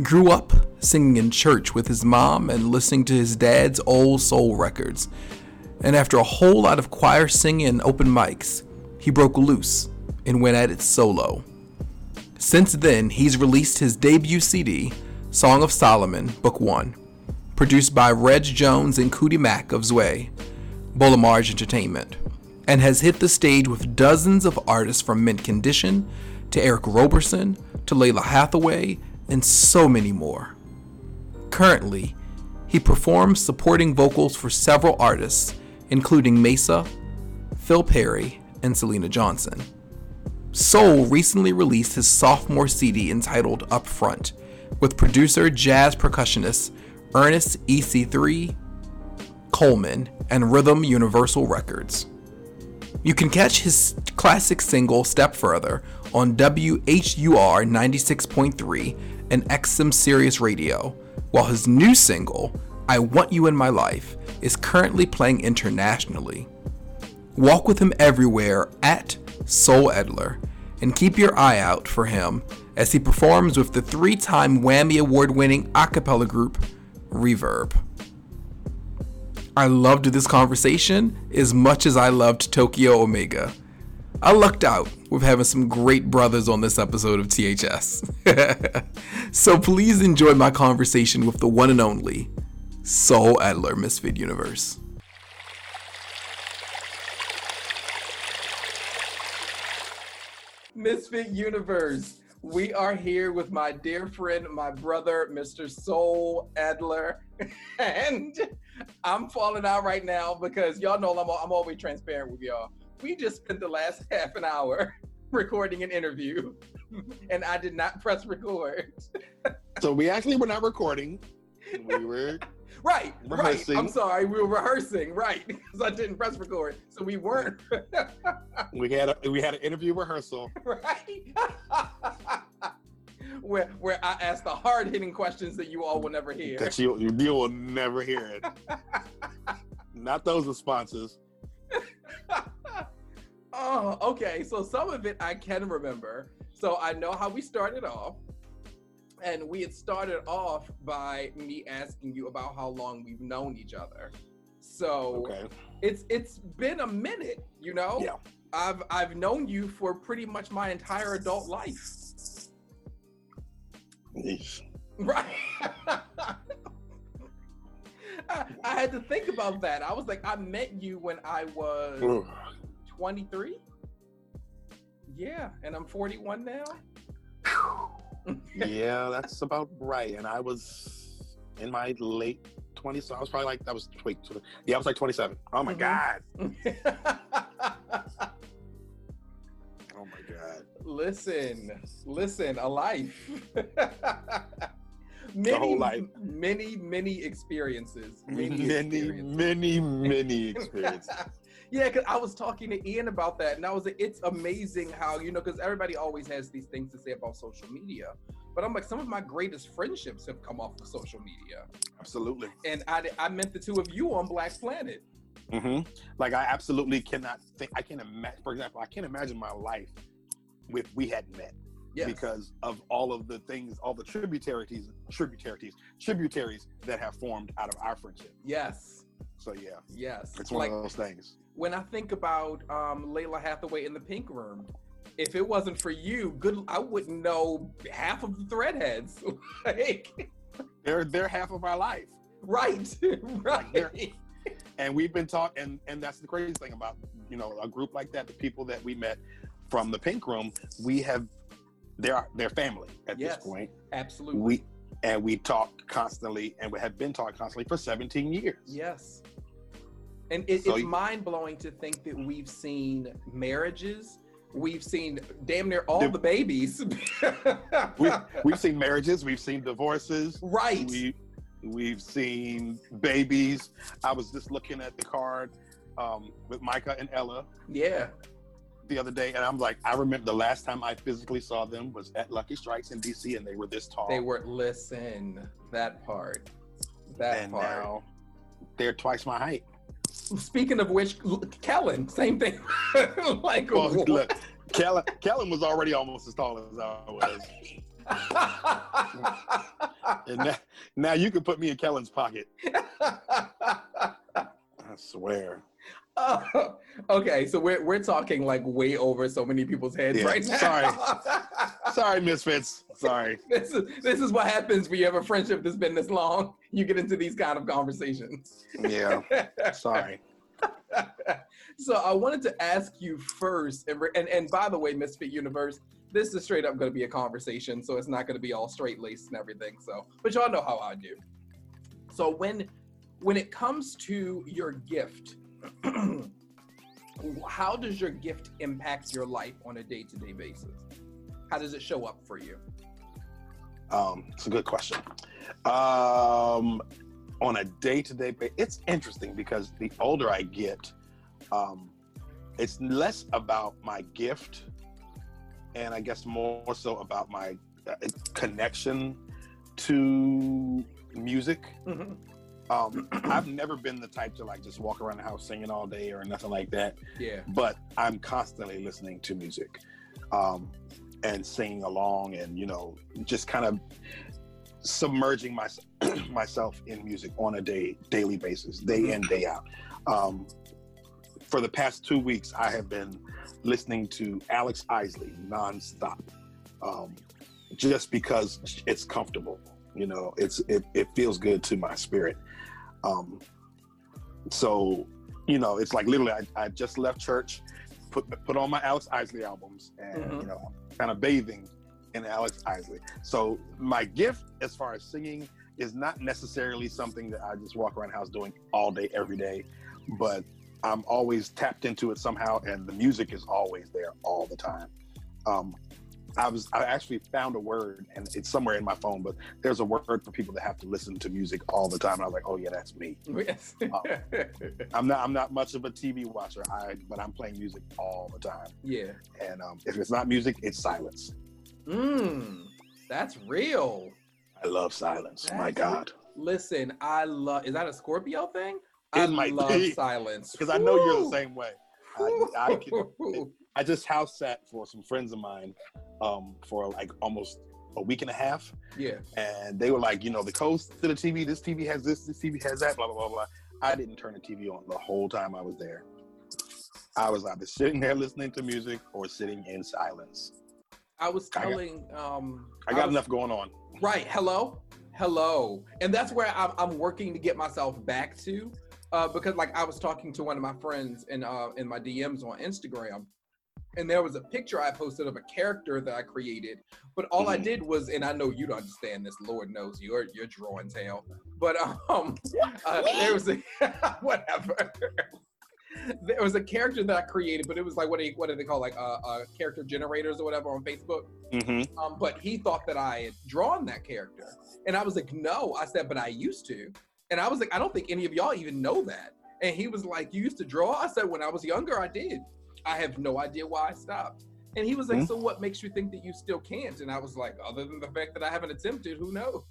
grew up singing in church with his mom and listening to his dad's old soul records. And after a whole lot of choir singing and open mics, he broke loose and went at it solo. Since then, he's released his debut CD, Song of Solomon, Book 1, produced by Reg Jones and Cootie Mack of Zwei, Bolamarge Entertainment, and has hit the stage with dozens of artists from Mint Condition to Eric Roberson to Lalah Hathaway and so many more. Currently, he performs supporting vocals for several artists, including Mesa, Phil Perry, and Selena Johnson. Sol recently released his sophomore CD entitled Upfront with producer jazz percussionist Ernest EC3 Coleman and Rhythm Universal Records. You can catch his classic single Step Further on WHUR 96.3 and XM Sirius Radio, while his new single, I Want You in My Life, is currently playing internationally. Walk with him everywhere at Sol Edler and keep your eye out for him as he performs with the three time Wammie Award winning a cappella group, Reverb. I loved this conversation as much as I loved Tokyo Omega. I lucked out with having some great brothers on this episode of THS. so please enjoy my conversation with the one and only Sol Edler Misfit Universe. Misfit Universe. We are here with my dear friend, my brother, Mr. Sol Edler. and I'm falling out right now because y'all know I'm, I'm always transparent with y'all. We just spent the last half an hour recording an interview, and I did not press record. So we actually were not recording. We were Right, Rehearsing. right. I'm sorry, we were rehearsing, right? Because I didn't press record, so we weren't we had a, we had an interview rehearsal. right. where where I asked the hard hitting questions that you all will never hear. that you you will never hear it. Not those responses. oh, okay. So some of it I can remember. So I know how we started off. And we had started off by me asking you about how long we've known each other. So Okay. it's it's been a minute, you know? Yeah. I've I've known you for pretty much my entire adult life. Yeesh. Right. I, I had to think about that. I was like, I met you when I was Ugh. 23. Yeah, and I'm 41 now. Yeah, that's about right. And I was in my late 20s, so I was probably like, that was, wait, yeah, I was like 27. Oh my Mhm. God. Oh my God. listen, listen, a life. many, whole life. many, many experiences. Many, Many, experiences. many, many experiences. Yeah, because I was talking to Ian about that, and I was like, it's amazing how, you know, because everybody always has these things to say about social media. But I'm like, some of my greatest friendships have come off of social media. Absolutely. And I, I met the two of you on Black Planet. Mm-hmm. Like I absolutely cannot think. I can't imagine. For example, I can't imagine my life if we hadn't met Yes. because of all of the things, all the tributaries, tributaries, tributaries that have formed out of our friendship. yes. So yeah, Yes. it's one like, of those things. when I think about um, Lalah Hathaway in the Pink Room, if it wasn't for you, good, I wouldn't know half of the threadheads. like, They're they're half of our life, right, right. and we've been taught, and and that's the crazy thing about you know a group like that. The people that we met from the Pink Room, we have they're they're family at Yes. this point. Absolutely. We and we talk constantly, and we have been talking constantly for 17 years. yes. And it, So it's you- mind blowing to think that we've seen marriages. We've seen damn near all The- the babies. we, we've seen marriages, we've seen divorces, right. we we've seen babies. I was just looking at the card um, with Micah and Ella yeah. The other day, and I'm like, I remember the last time I physically saw them was at Lucky Strikes in DC, and they were this tall. They were listen that part. That and part. now they're twice my height. Speaking of which, Kellen, same thing. like, Well, what? look, Kellen, Kellen was already almost as tall as I was, and now, now you can put me in Kellen's pocket. I swear. Oh, okay, so we're we're talking like way over so many people's heads Yeah, right now. sorry. Sorry, misfits. Sorry. this is this is what happens when you have a friendship that's been this long. You get into these kind of conversations. Yeah. Sorry. so I wanted to ask you first, and, and and by the way, Misfit Universe, this is straight up going to be a conversation, so it's not going to be all straight laced and everything. So, but y'all know how I do. So when when it comes to your gift, how does your gift impact your life on a day to day basis? How does it show up for you? Um, it's a good question. Um, on a day to day basis, it's interesting because the older I get, um, it's less about my gift and I guess more so about my uh, connection to music. Um, I've never been the type to like just walk around the house singing all day or nothing like that. Yeah. But I'm constantly listening to music um, and singing along, and you know, just kind of submerging my, myself in music on a day daily basis, day in day out. Um, for the past two weeks, I have been listening to Alex Isley nonstop, um, just because it's comfortable. You know, it's it, it feels good to my spirit. Um, so, you know, it's like literally, I, I just left church, put put on my Alex Isley albums, and Mhm. you know, kind of bathing in Alex Isley. So my gift, as far as singing, is not necessarily something that I just walk around the house doing all day, every day, but I'm always tapped into it somehow, and the music is always there all the time. Um, I was I actually found a word and it's somewhere in my phone, but there's a word for people that have to listen to music all the time. And I was like, oh yeah, that's me. Yes. I'm not I'm not much of a TV watcher, I but I'm playing music all the time. yeah. And um, if it's not music, it's silence. Mmm. That's real. I love silence. My That's- God, Listen, I love. Is that a Scorpio thing? I It might love be. silence because I know you're the same way. I, I can. I just house sat for some friends of mine um, for like almost a week and a half, Yeah. and they were like, you know, the coast to the TV. This TV has this. This TV has that. Blah blah blah blah. I didn't turn the TV on the whole time I was there. I was either sitting there listening to music or sitting in silence. I was I got- um I got was- enough going on. Right. Hello. Hello. And that's where I'm, I'm working to get myself back to, uh, because like I was talking to one of my friends in uh, in my DMs on Instagram, and there was a picture I posted of a character that I created, but all I Mhm. did was, and I know you don't understand this. Lord knows you're you're drawing tail, but um, uh, there was a whatever. There was a character that I created, but it was like what do you, what do they call like uh, uh, character generators or whatever on Facebook. Mm-hmm. Um, but he thought that I had drawn that character. And I was like, no. I said, but I used to. And I was like, I don't think any of y'all even know that. And he was like, you used to draw? I said, when I was younger, I did. I have no idea why I stopped. And he was like, Mhm. so what makes you think that you still can't? And I was like, other than the fact that I haven't attempted, who knows?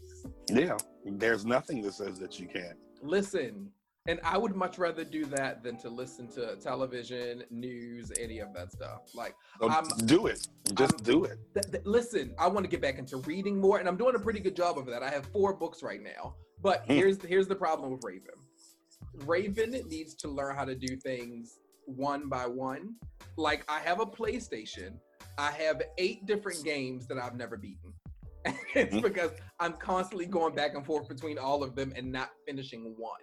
Yeah, there's nothing that says that you can't. Listen, and I would much rather do that than to listen to television, news, any of that stuff. Like, So I'm- do it. Just I'm- do it. th- th- listen, I want to get back into reading more, and I'm doing a pretty good job of that. I have four books right now, but Hmm. here's here's the problem with Raven. Raven needs to learn how to do things one by one. Like I have a PlayStation, I have eight different games that I've never beaten. it's Mhm. because I'm constantly going back and forth between all of them and not finishing one.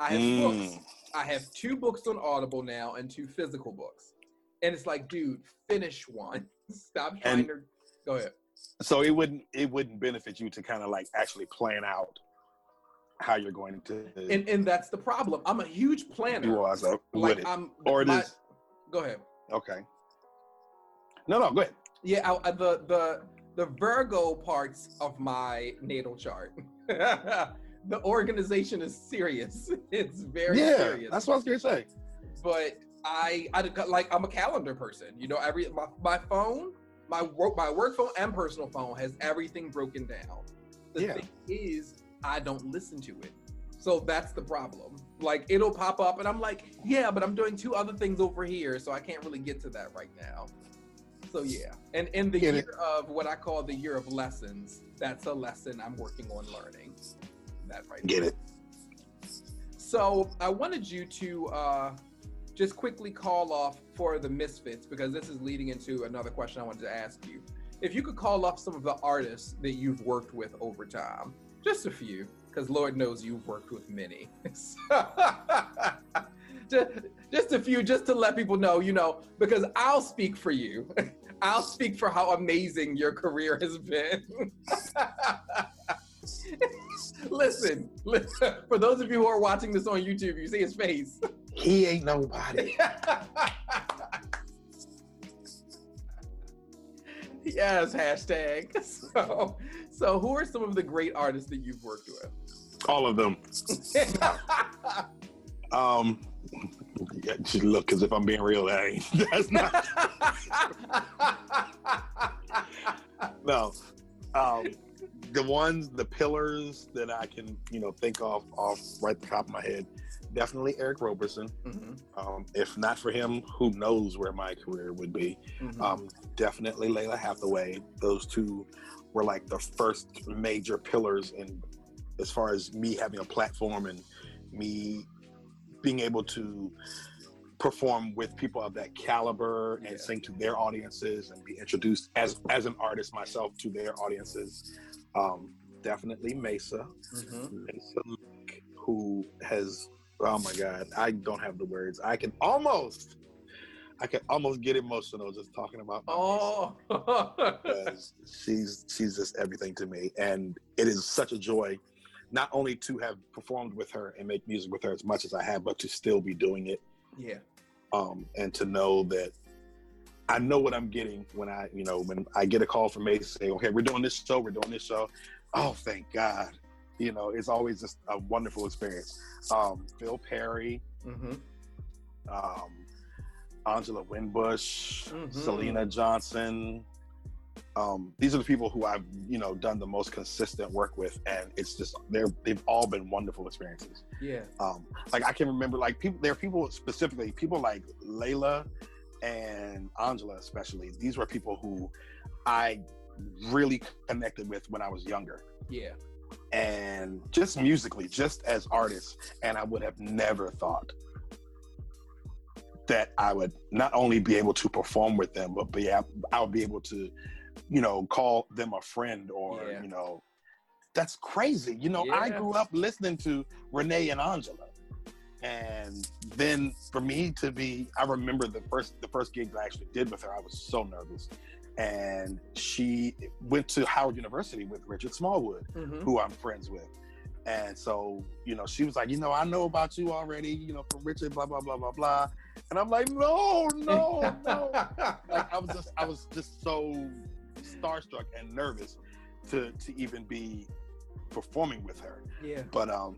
I have Mm. books. I have two books on Audible now and two physical books. And it's like, dude, finish one. Stop trying And- to go ahead. So it wouldn't it wouldn't benefit you to kind of like actually plan out how you're going to And and that's the problem. I'm a huge planner. that stuff like with it. I'm Or it my- is Go ahead. okay. No, no, go ahead. Yeah, I, I- the the the Virgo parts of my natal chart. the organization is serious. It's very yeah, serious. that's what I was gonna say. but I, I like I'm a calendar person. You know, every my, my phone, my work my work phone and personal phone has everything broken down. The Yeah. thing is, I don't listen to it. So that's the problem. Like it'll pop up and I'm like, yeah, but I'm doing two other things over here, so I can't really get to that right now. So yeah. And in the Get year it. of what I call the year of lessons, that's a lesson I'm working on learning. That right Get there. it. So I wanted you to uh, just quickly call off for the misfits because this is leading into another question I wanted to ask you. If you could call off some of the artists that you've worked with over time, just a few, because Lord knows you've worked with many. just, just a few, just to let people know, you know, because I'll speak for you. I'll speak for how amazing your career has been. listen, listen, for those of you who are watching this on YouTube, you see his face. He ain't nobody. yes, hashtag. So, so who are some of the great artists that you've worked with? All of them. Um, look, because if I'm being real, that ain't, that's not no. Um, the ones, the pillars that I can, you know, think of off right the top of my head, definitely Eric Roberson. Mhm, Um, if not for him, who knows where my career would be? mhm. Um, definitely Lalah Hathaway. Those two were like the first major pillars in as far as me having a platform and me being able to perform with people of that caliber and Yeah. sing to their audiences and be introduced as as an artist myself to their audiences. Um, definitely Maysa, Mhm. Maysa Leak, who has oh my god, I don't have the words. I can almost I can almost get emotional just talking about my Oh, because she's she's just everything to me and it is such a joy not only to have performed with her and make music with her as much as i have but to still be doing it yeah. um, and to know that I know what I'm getting when I, you know, when I get a call from Mace say, okay, we're doing this show, we're doing this show. Oh, thank God. You know, it's always just a wonderful experience. Um, Phil Perry, Mm-hmm. um, Angela Winbush, Mhm. Selena Johnson. Um, these are the people who I've, you know, done the most consistent work with, and it's just they're they've all been wonderful experiences. Yeah. Um, like I can remember, like people, there are people specifically, people like Lalah and Angela, especially. These were people who I really connected with when I was younger, Yeah. and just musically, just as artists. And I would have never thought that I would not only be able to perform with them, but be I would be able to, you know, call them a friend or Yeah. you know, that's crazy. You know, I grew up listening to Renee and Angela. And then for me to be, I remember the first the first gig that I actually did with her. I was so nervous, and she went to Howard University with Richard Smallwood, Mm-hmm. who I'm friends with. And so, you know, she was like, you know, I know about you already, you know, from Richard, blah blah blah blah blah. And I'm like, no, no, no. like I was just, I was just so starstruck and nervous to to even be performing with her yeah. but um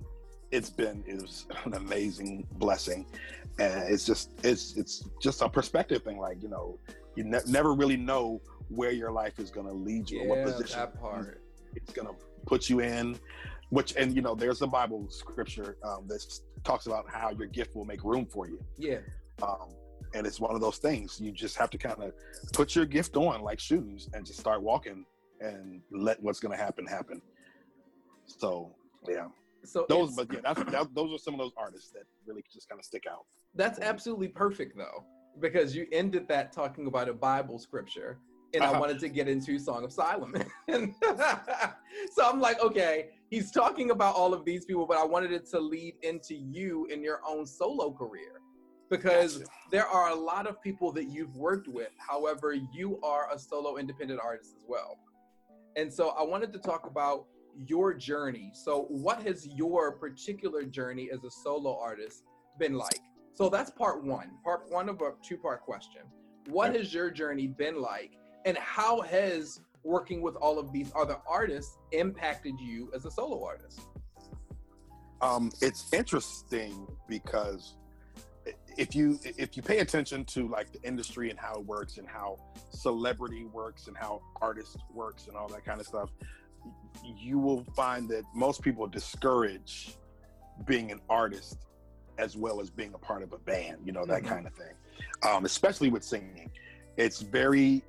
it's been it was an amazing blessing and it's just it's it's just a perspective thing like you know you ne- never really know where your life is going to lead you or what position that part. it's going to put you in which and you know there's a bible scripture um, that talks about how your gift will make room for you. Yeah. um, and it's one of those things you just have to kind of put your gift on like shoes and just start walking and let what's going to happen happen. So yeah. So those but yeah that's, that, those are some of those artists that really just kind of stick out. That's absolutely perfect though, because you ended that talking about a Bible scripture, and I Uh-huh. wanted to get into Song of Solomon. so I'm like, okay, he's talking about all of these people, but I wanted it to lead into you in your own solo career. Because Gotcha. there are a lot of people that you've worked with. However, you are a solo independent artist as well. And so I wanted to talk about your journey. So, what has your particular journey as a solo artist been like? So, that's part one, part one of a two part question. What has your journey been like? And how has working with all of these other artists impacted you as a solo artist? um, it's interesting because if you if you pay attention to like the industry and how it works and how celebrity works and how artist works and all that kind of stuff you will find that most people discourage being an artist as well as being a part of a band you know that Mhm. kind of thing um, especially with singing it's very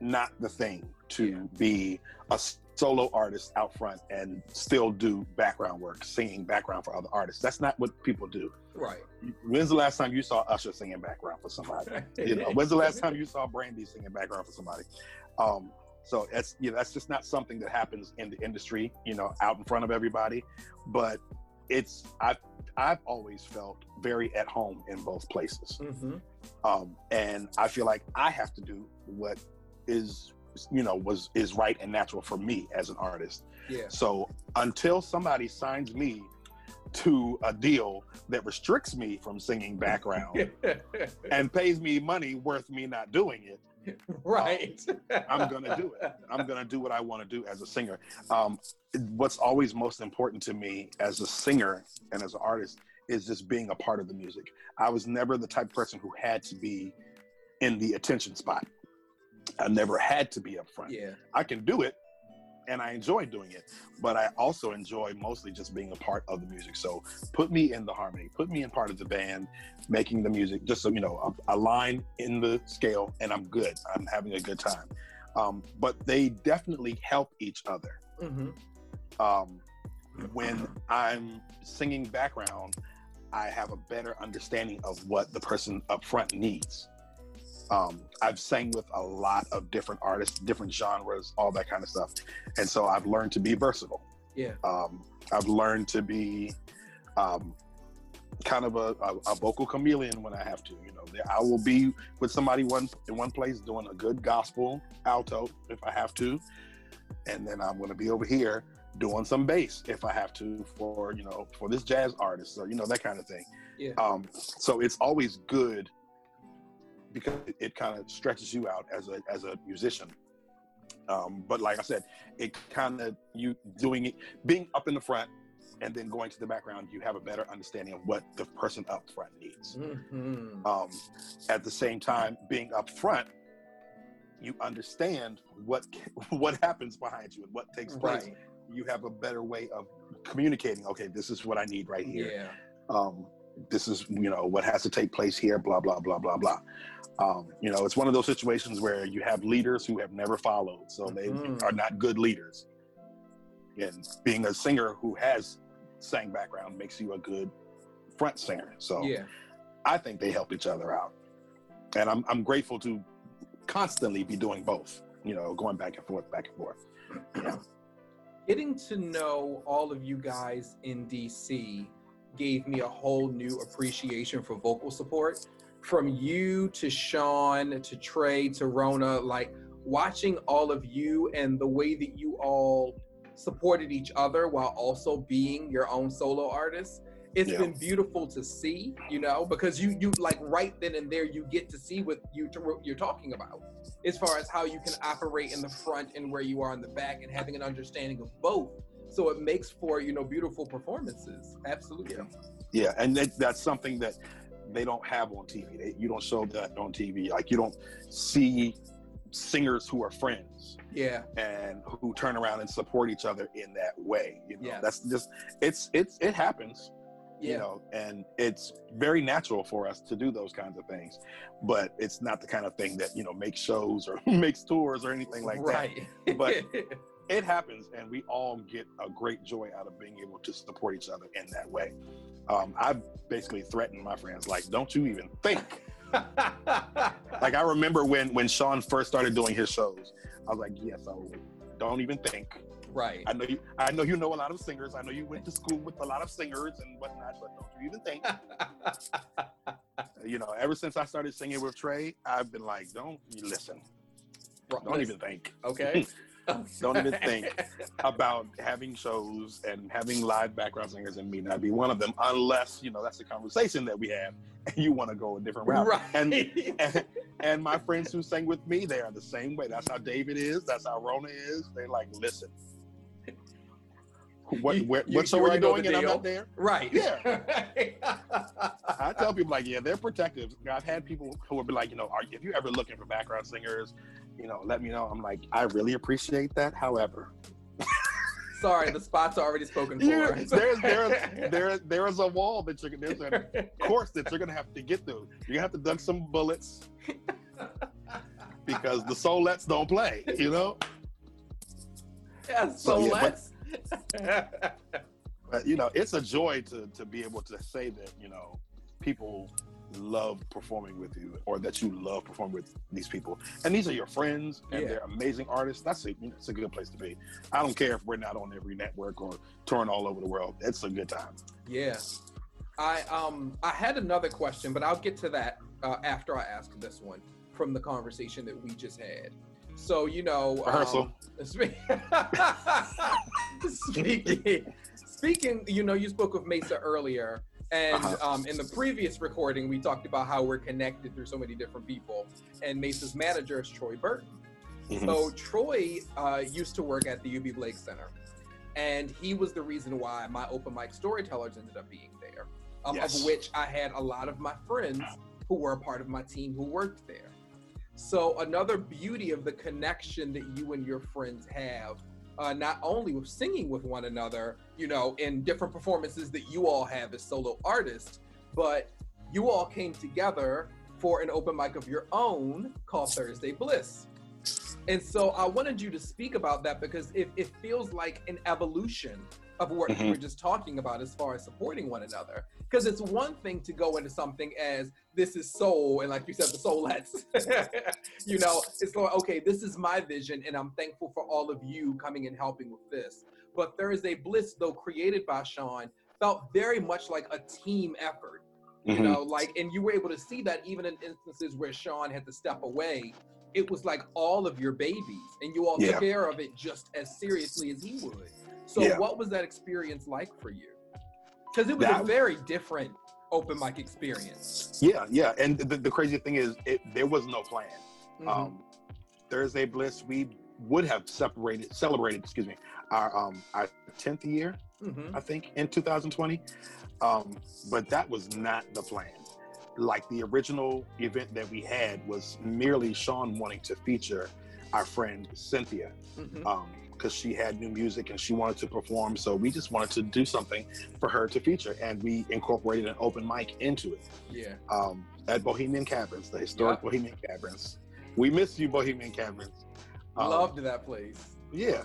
not the thing to Yeah. be a solo artist out front and still do background work, singing background for other artists. That's not what people do. Right. When's the last time you saw Usher singing background for somebody? You know, when's the last time you saw Brandy singing background for somebody? Um, so that's you know that's just not something that happens in the industry, you know, out in front of everybody. But it's I've I've always felt very at home in both places hmm um, and I feel like I have to do what is you know was is right and natural for me as an artist. Yeah. So until somebody signs me to a deal that restricts me from singing background and pays me money worth me not doing it, right. I'm gonna do it. I'm gonna do what I want to do as a singer. Um, what's always most important to me as a singer and as an artist is just being a part of the music. I was never the type of person who had to be in the attention spot. I never had to be up front. Yeah. I can do it and I enjoy doing it, but I also enjoy mostly just being a part of the music. So put me in the harmony, put me in part of the band, making the music, just so you know, a, a line in the scale, and I'm good. I'm having a good time. Um, but they definitely help each other. hmm Um, when I'm singing background, I have a better understanding of what the person up front needs. Um, I've sang with a lot of different artists, different genres, all that kind of stuff. And so I've learned to be versatile. Yeah. Um, I've learned to be um, kind of a, a, a vocal chameleon when I have to. You know, I will be with somebody one in one place doing a good gospel alto if I have to, and then I'm going to be over here doing some bass if I have to for you know for this jazz artist or you know that kind of thing. Yeah. Um, so it's always good because it, it kind of stretches you out as a as a musician. Um, but like I said, it kind of you doing it, being up in the front, and then going to the background, you have a better understanding of what the person up front needs. Mhm. Um, at the same time, being up front, you understand what what happens behind you and what takes place. Right. You have a better way of communicating. Okay, this is what I need right here. Yeah. Um, this is you know what has to take place here. Blah blah blah blah blah. Um, you know, it's one of those situations where you have leaders who have never followed, so they Mhm. are not good leaders. And being a singer who has sang background makes you a good front singer. So Yeah. I think they help each other out. And I'm, I'm grateful to constantly be doing both, you know, going back and forth, back and forth. Getting to know all of you guys in DC gave me a whole new appreciation for vocal support. From you to Sean to Trey to Rona, like watching all of you and the way that you all supported each other while also being your own solo artists. It's Yeah. been beautiful to see, you know, because you you like right then and there you get to see what you you're talking about as far as how you can operate in the front and where you are in the back and having an understanding of both. So it makes for, you know, beautiful performances. Absolutely. Yeah. Yeah, and that, that's something that they don't have on TV. They, you don't show that on TV. Like you don't see singers who are friends Yeah. and who turn around and support each other in that way. You know, Yes. that's just it's it's it happens. Yeah. you know and it's very natural for us to do those kinds of things but it's not the kind of thing that you know makes shows or makes tours or anything like right. that But- it happens and we all get a great joy out of being able to support each other in that way um, i've basically threatened my friends like don't you even think like i remember when when sean first started doing his shows i was like yes i will don't even think right. I know you. I know you know a lot of singers. I know you went to school with a lot of singers and whatnot. But don't you even think? you know, ever since I started singing with Trey, I've been like, don't you listen. Don't even think. Okay. Don't even think about having shows and having live background singers and me not be one of them, unless you know that's the conversation that we have, and you want to go a different route. Right. And, and and my friends who sang with me, they are the same way. That's how David is. That's how Rona is. They're like, listen. What You- what, you- show you are you already doing the and I'm not there? right. Yeah. I tell people like, yeah, they're protective. I've had people who would be like, you know, are, if you're ever looking for background singers, you know, let me know. I'm like, I really appreciate that. However, Sorry, the spots are already spoken for. yeah, there's there's there there is a wall that you're gonna there's a course that you're gonna have to get through. You're gonna have to dunk some bullets because the soulettes don't play. You know, yeah, so So, yeah, but-. but you know, it's a joy to to be able to say that you know people love performing with you or that you love performing with these people and these are your friends and Yeah. they're amazing artists that's a you know, it's a good place to be i don't care if we're not on every network or touring all over the world it's a good time Yeah. I um I had another question, but I'll get to that uh, after I ask this one from the conversation that we just had. So you know, Rehearsal. um, spe- speaking, speaking, you know, you spoke of Maysa earlier, and Uh-huh. um, in the previous recording, we talked about how we're connected through so many different people. And Maysa's manager is Troy Burton. Mhm. So Troy uh, used to work at the Eubie Blake Center, and he was the reason why my open mic storytellers ended up being there. Um, Yes. Of which I had a lot of my friends who were a part of my team who worked there. So another beauty of the connection that you and your friends have, uh, not only with singing with one another, you know, in different performances that you all have as solo artists, but you all came together for an open mic of your own called Thursday Bliss. And so I wanted you to speak about that because it, it feels like an evolution of what you Mhm. were just talking about as far as supporting one another. Because it's one thing to go into something as this is soul, and like you said, the soulettes. you know, it's like, okay, this is my vision, and I'm thankful for all of you coming and helping with this. But Thursday Bliss, though created by Sean, felt very much like a team effort you Mhm. know like and you were able to see that even in instances where sean had to step away it was like all of your babies and you all Yeah. took care of it just as seriously as he would so Yeah. what was that experience like for you because it was a very different open mic experience. Yeah, yeah. And the, the crazy thing is, it, there was no plan. Mhm. Um, Thursday Bliss, we would have separated, celebrated, excuse me, our um our tenth year, Mhm. I think, in 2020. Um, but that was not the plan. Like the original event that we had was merely Sean wanting to feature our friend Cynthia Mhm. Because she had new music and she wanted to perform. So we just wanted to do something for her to feature, and we incorporated an open mic into it Yeah. um, at Bohemian Caverns, the historic Yep. Bohemian Caverns. We miss you, Bohemian Caverns. Um, Loved that place. Yeah,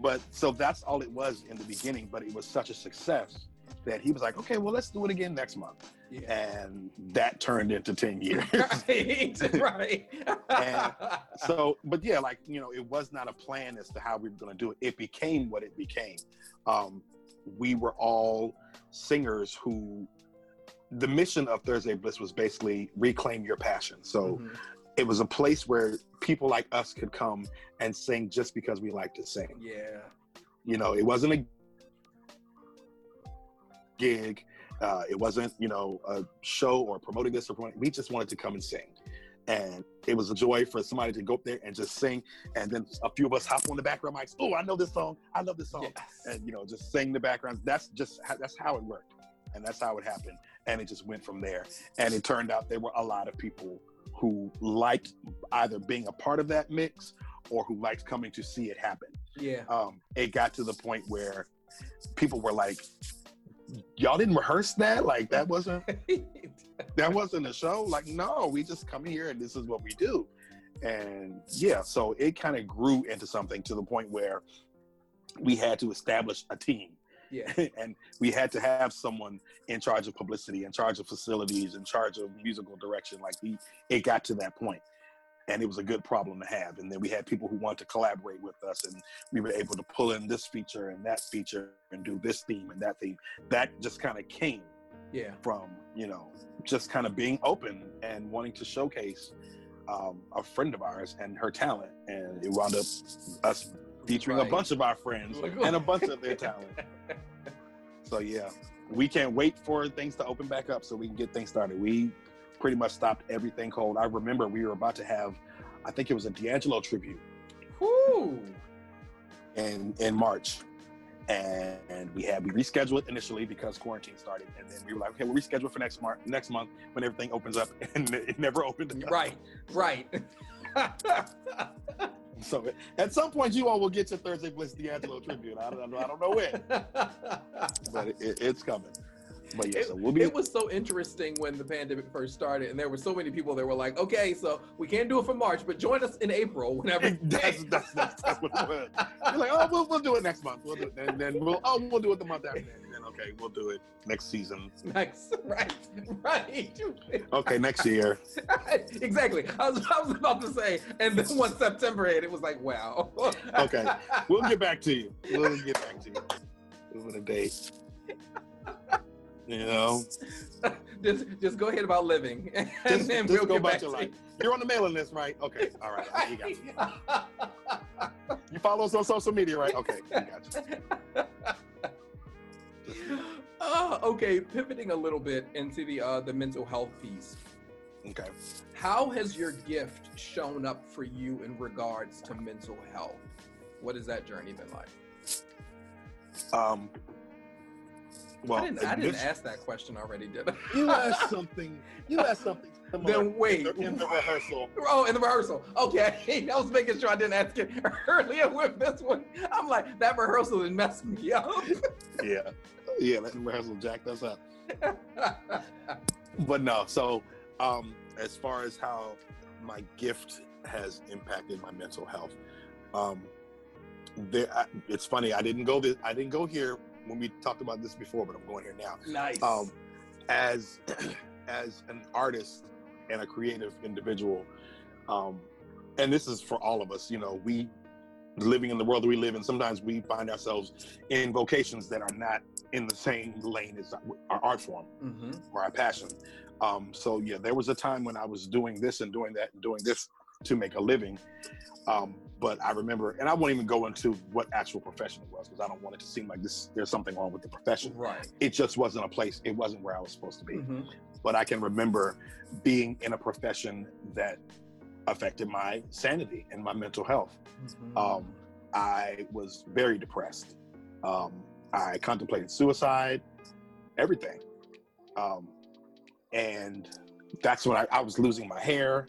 but so that's all it was in the beginning. But it was such a success that he was like, "Okay, well, let's do it again next month," Yeah. and that turned into ten years. right. right. And so, but yeah, like you know, it was not a plan as to how we were going to do it. It became what it became. Um, we were all singers who. The mission of Thursday Bliss was basically reclaim your passion. So Mhm. it was a place where people like us could come and sing just because we like to sing. Yeah. You know, it wasn't a gig. Uh, it wasn't, you know, a show or promoting this or promoting. We just wanted to come and sing. And it was a joy for somebody to go up there and just sing. And then a few of us hop on the background mics. Oh, I know this song. I love this song. Yes. And, you know, just sing the backgrounds. That's just, that's how it worked. And that's how it happened. And it just went from there. And it turned out there were a lot of people who liked either being a part of that mix or who liked coming to see it happen yeah. um, it got to the point where people were like, "Y'all didn't rehearse that? Like that wasn't that wasn't a show? Like no, we just come here and this is what we do." And yeah, so it kind of grew into something to the point where we had to establish a team yeah. and we had to have someone in charge of publicity, in charge of facilities, in charge of musical direction. Like we, it got to that point, and it was a good problem to have. And then we had people who wanted to collaborate with us, and we were able to pull in this feature and that feature and do this theme and that theme. That just kind of came Yeah. from you know just kind of being open and wanting to showcase um, a friend of ours and her talent, and it wound up us featuring Right. a bunch of our friends and a bunch of their talent. So yeah, we can't wait for things to open back up so we can get things started. We pretty much stopped everything cold. I remember we were about to have, I think it was a D'Angelo tribute Whoo. in in March, and, and we had we rescheduled it initially because quarantine started, and then we were like, okay, we'll reschedule for next month, next month when everything opens up, and it never opened. up. Right. Right. So at some point, you all will get your Thursday Bliss D'Angelo tribute. I don't know. I don't know when, but it- it's coming. But yeah, It, so we'll be. it was so interesting when the pandemic first started, and there were so many people that were like, "Okay, so we can't do it for March, but join us in April whenever." that's, that's, that's, that's what it was. You're like, oh, we'll, we'll do it next month. We'll do it, and then we'll oh, we'll do it the month after that. And then okay, we'll do it next season. Next, right, right. Okay, next year. exactly. I was, I was about to say, and then once September hit, it was like, wow. Okay, we'll get back to you. We'll get back to you with a date. You know, just, just go ahead about living, and just, then just we'll go about back your to life. You're on the mailing list, right? Okay, all right. I got you. You follow us on social media, right? Okay, got you. Uh, okay, pivoting a little bit into the uh, the mental health piece. Okay. How has your gift shown up for you in regards to mental health? What has that journey been like? Um. Well, I didn't, I didn't this- ask that question already, did I? You asked something. You asked something Then wait. in the, in the rehearsal. Oh, in the rehearsal. Okay, I was making sure I didn't ask it earlier with this one. I'm like, that rehearsal didn't mess me up. Yeah, yeah. That rehearsal jacked us up. But no. So, um, as far as how my gift has impacted my mental health, um, there. I, it's funny. I didn't go. This, I didn't go here when we talked about this before, but I'm going here now. nice. um, as as an artist and a creative individual um, and this is for all of us you know we living in the world that we live in sometimes we find ourselves in vocations that are not in the same lane as our art form hmm or our passion um, so yeah there was a time when i was doing this and doing that and doing this to make a living um, but I remember, and I won't even go into what actual profession it was because I don't want it to seem like this. There's something wrong with the profession. Right. It just wasn't a place. It wasn't where I was supposed to be. Mm-hmm. But I can remember being in a profession that affected my sanity and my mental health. Mm-hmm. Um, I was very depressed. Um, I contemplated suicide, everything. Um, and that's when I, I was losing my hair,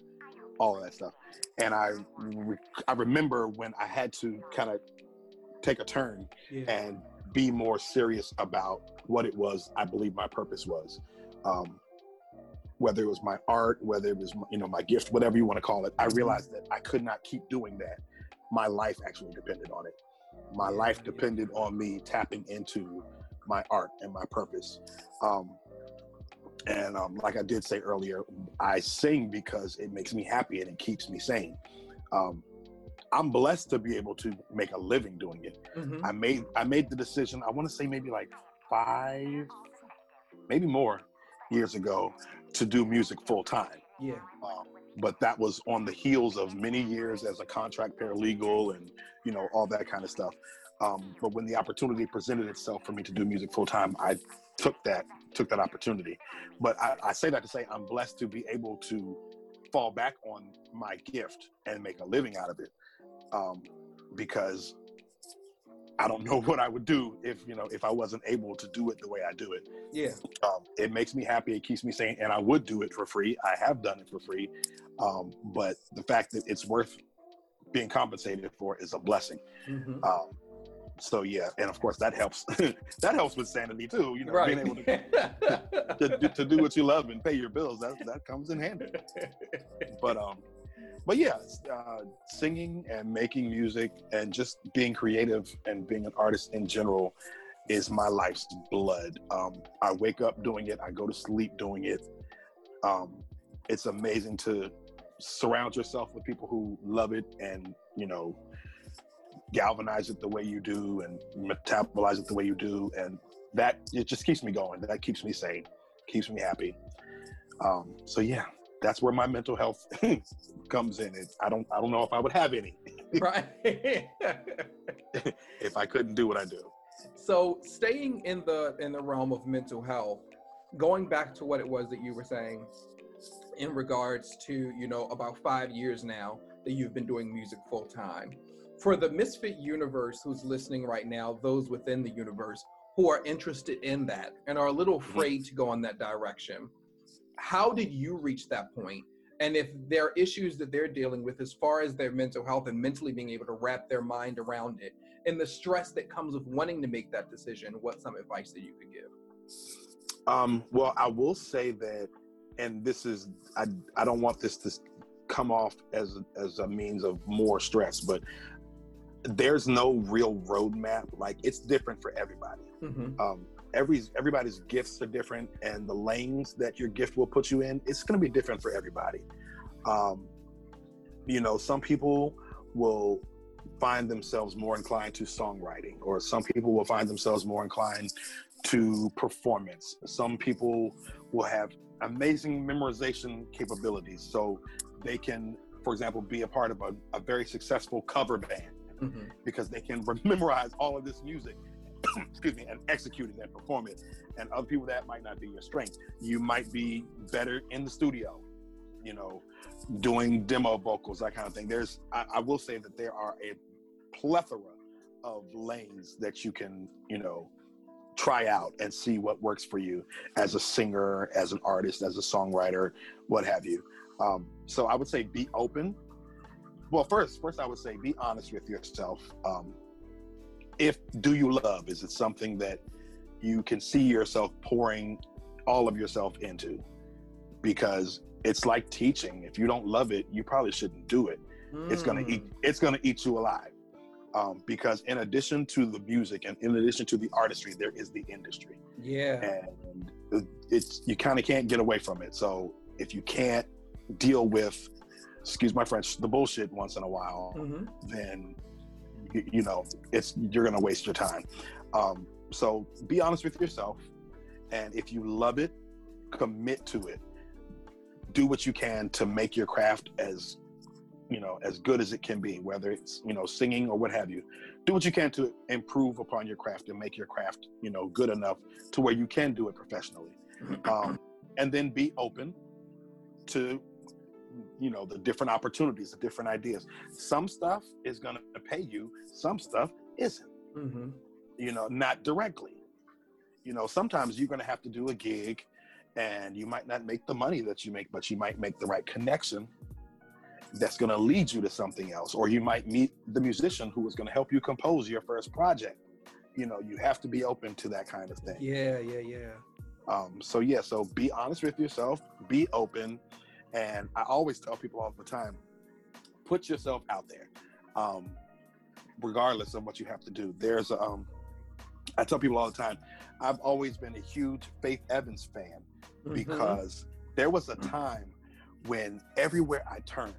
all of that stuff. And I, re- I remember when I had to kind of take a turn yeah. and be more serious about what it was I believe my purpose was. Um, whether it was my art, whether it was you know my gift, whatever you want to call it, I realized that I could not keep doing that. My life actually depended on it. My life depended on me tapping into my art and my purpose. Um, and um, like I did say earlier, I sing because it makes me happy and it keeps me sane. Um, I'm blessed to be able to make a living doing it. Mhm. I made I made the decision. I want to say maybe like five, maybe more years ago to do music full time. Yeah. Um, but that was on the heels of many years as a contract paralegal and you know all that kind of stuff. Um, but when the opportunity presented itself for me to do music full time, I took that took that opportunity. But I, I say that to say I'm blessed to be able to fall back on my gift and make a living out of it um, because I don't know what I would do if you know if I wasn't able to do it the way I do it. Yeah. Um, it makes me happy. It keeps me sane, and I would do it for free. I have done it for free, um, but the fact that it's worth being compensated for is a blessing. Mhm. Um, so yeah, and of course that helps. that helps with sanity too. You know, right. being able to, to, to do what you love and pay your bills. That that comes in handy. But um, but yeah, uh, singing and making music and just being creative and being an artist in general is my life's blood. Um, I wake up doing it. I go to sleep doing it. Um, it's amazing to surround yourself with people who love it and you know galvanize it the way you do and metabolize it the way you do. And that it just keeps me going. That keeps me sane keeps me happy. Um, so yeah that's where my mental health comes in. It, i don't i don't know if i would have any. Right. if i couldn't do what i do. So staying in the in the realm of mental health, going back to what it was that you were saying in regards to, you know, about five years now that you've been doing music full time. For the Misfit universe who's listening right now, those within the universe who are interested in that and are a little afraid to go on that direction, how did you reach that point? And if there are issues that they're dealing with as far as their mental health and mentally being able to wrap their mind around it, and the stress that comes with wanting to make that decision, what's some advice that you could give? Um, well, I will say that, and this is, I, I don't want this to come off as as a means of more stress, but there's no real roadmap. Like it's different for everybody. Mm-hmm. Um, every everybody's gifts are different, and the lanes that your gift will put you in, it's going to be different for everybody. Um, you know, some people will find themselves more inclined to songwriting, or some people will find themselves more inclined to performance. Some people will have amazing memorization capabilities, so they can, for example, be a part of a, a very successful cover band Mm-hmm. because they can memorize all of this music, excuse me, and execute it and perform it. And other people that might not be your strength. You might be better in the studio, you know, doing demo vocals, that kind of thing. There's, I, I will say that there are a plethora of lanes that you can, you know, try out and see what works for you as a singer, as an artist, as a songwriter, what have you. Um, so I would say be open. Well, first, first I would say be honest with yourself. Um, if do you love? Is it something that you can see yourself pouring all of yourself into? Because it's like teaching. If you don't love it, you probably shouldn't do it. It's gonna eat. It's gonna eat you alive. Um, because in addition to the music and in addition to the artistry, there is the industry, Yeah. and it's you kind of can't get away from it. So if you can't deal with, excuse my French, the bullshit once in a while, Mm-hmm. then you, you know it's you're gonna waste your time. Um, so be honest with yourself, and if you love it, commit to it. Do what you can to make your craft as you know, as good as it can be, whether it's, you know, singing or what have you. Do what you can to improve upon your craft and make your craft, you know, good enough to where you can do it professionally. Um, and then be open to, you know, the different opportunities, the different ideas. Some stuff is going to pay you, some stuff isn't, Mm-hmm. you know, not directly. You know, sometimes you're going to have to do a gig and you might not make the money that you make, but you might make the right connection that's going to lead you to something else or you might meet the musician who is going to help you compose your first project you know you have to be open to that kind of thing Yeah, yeah, yeah. um, so yeah so be honest with yourself be open and i always tell people all the time put yourself out there um, regardless of what you have to do there's um, i tell people all the time i've always been a huge faith evans fan Mhm. because there was a time when everywhere I turned,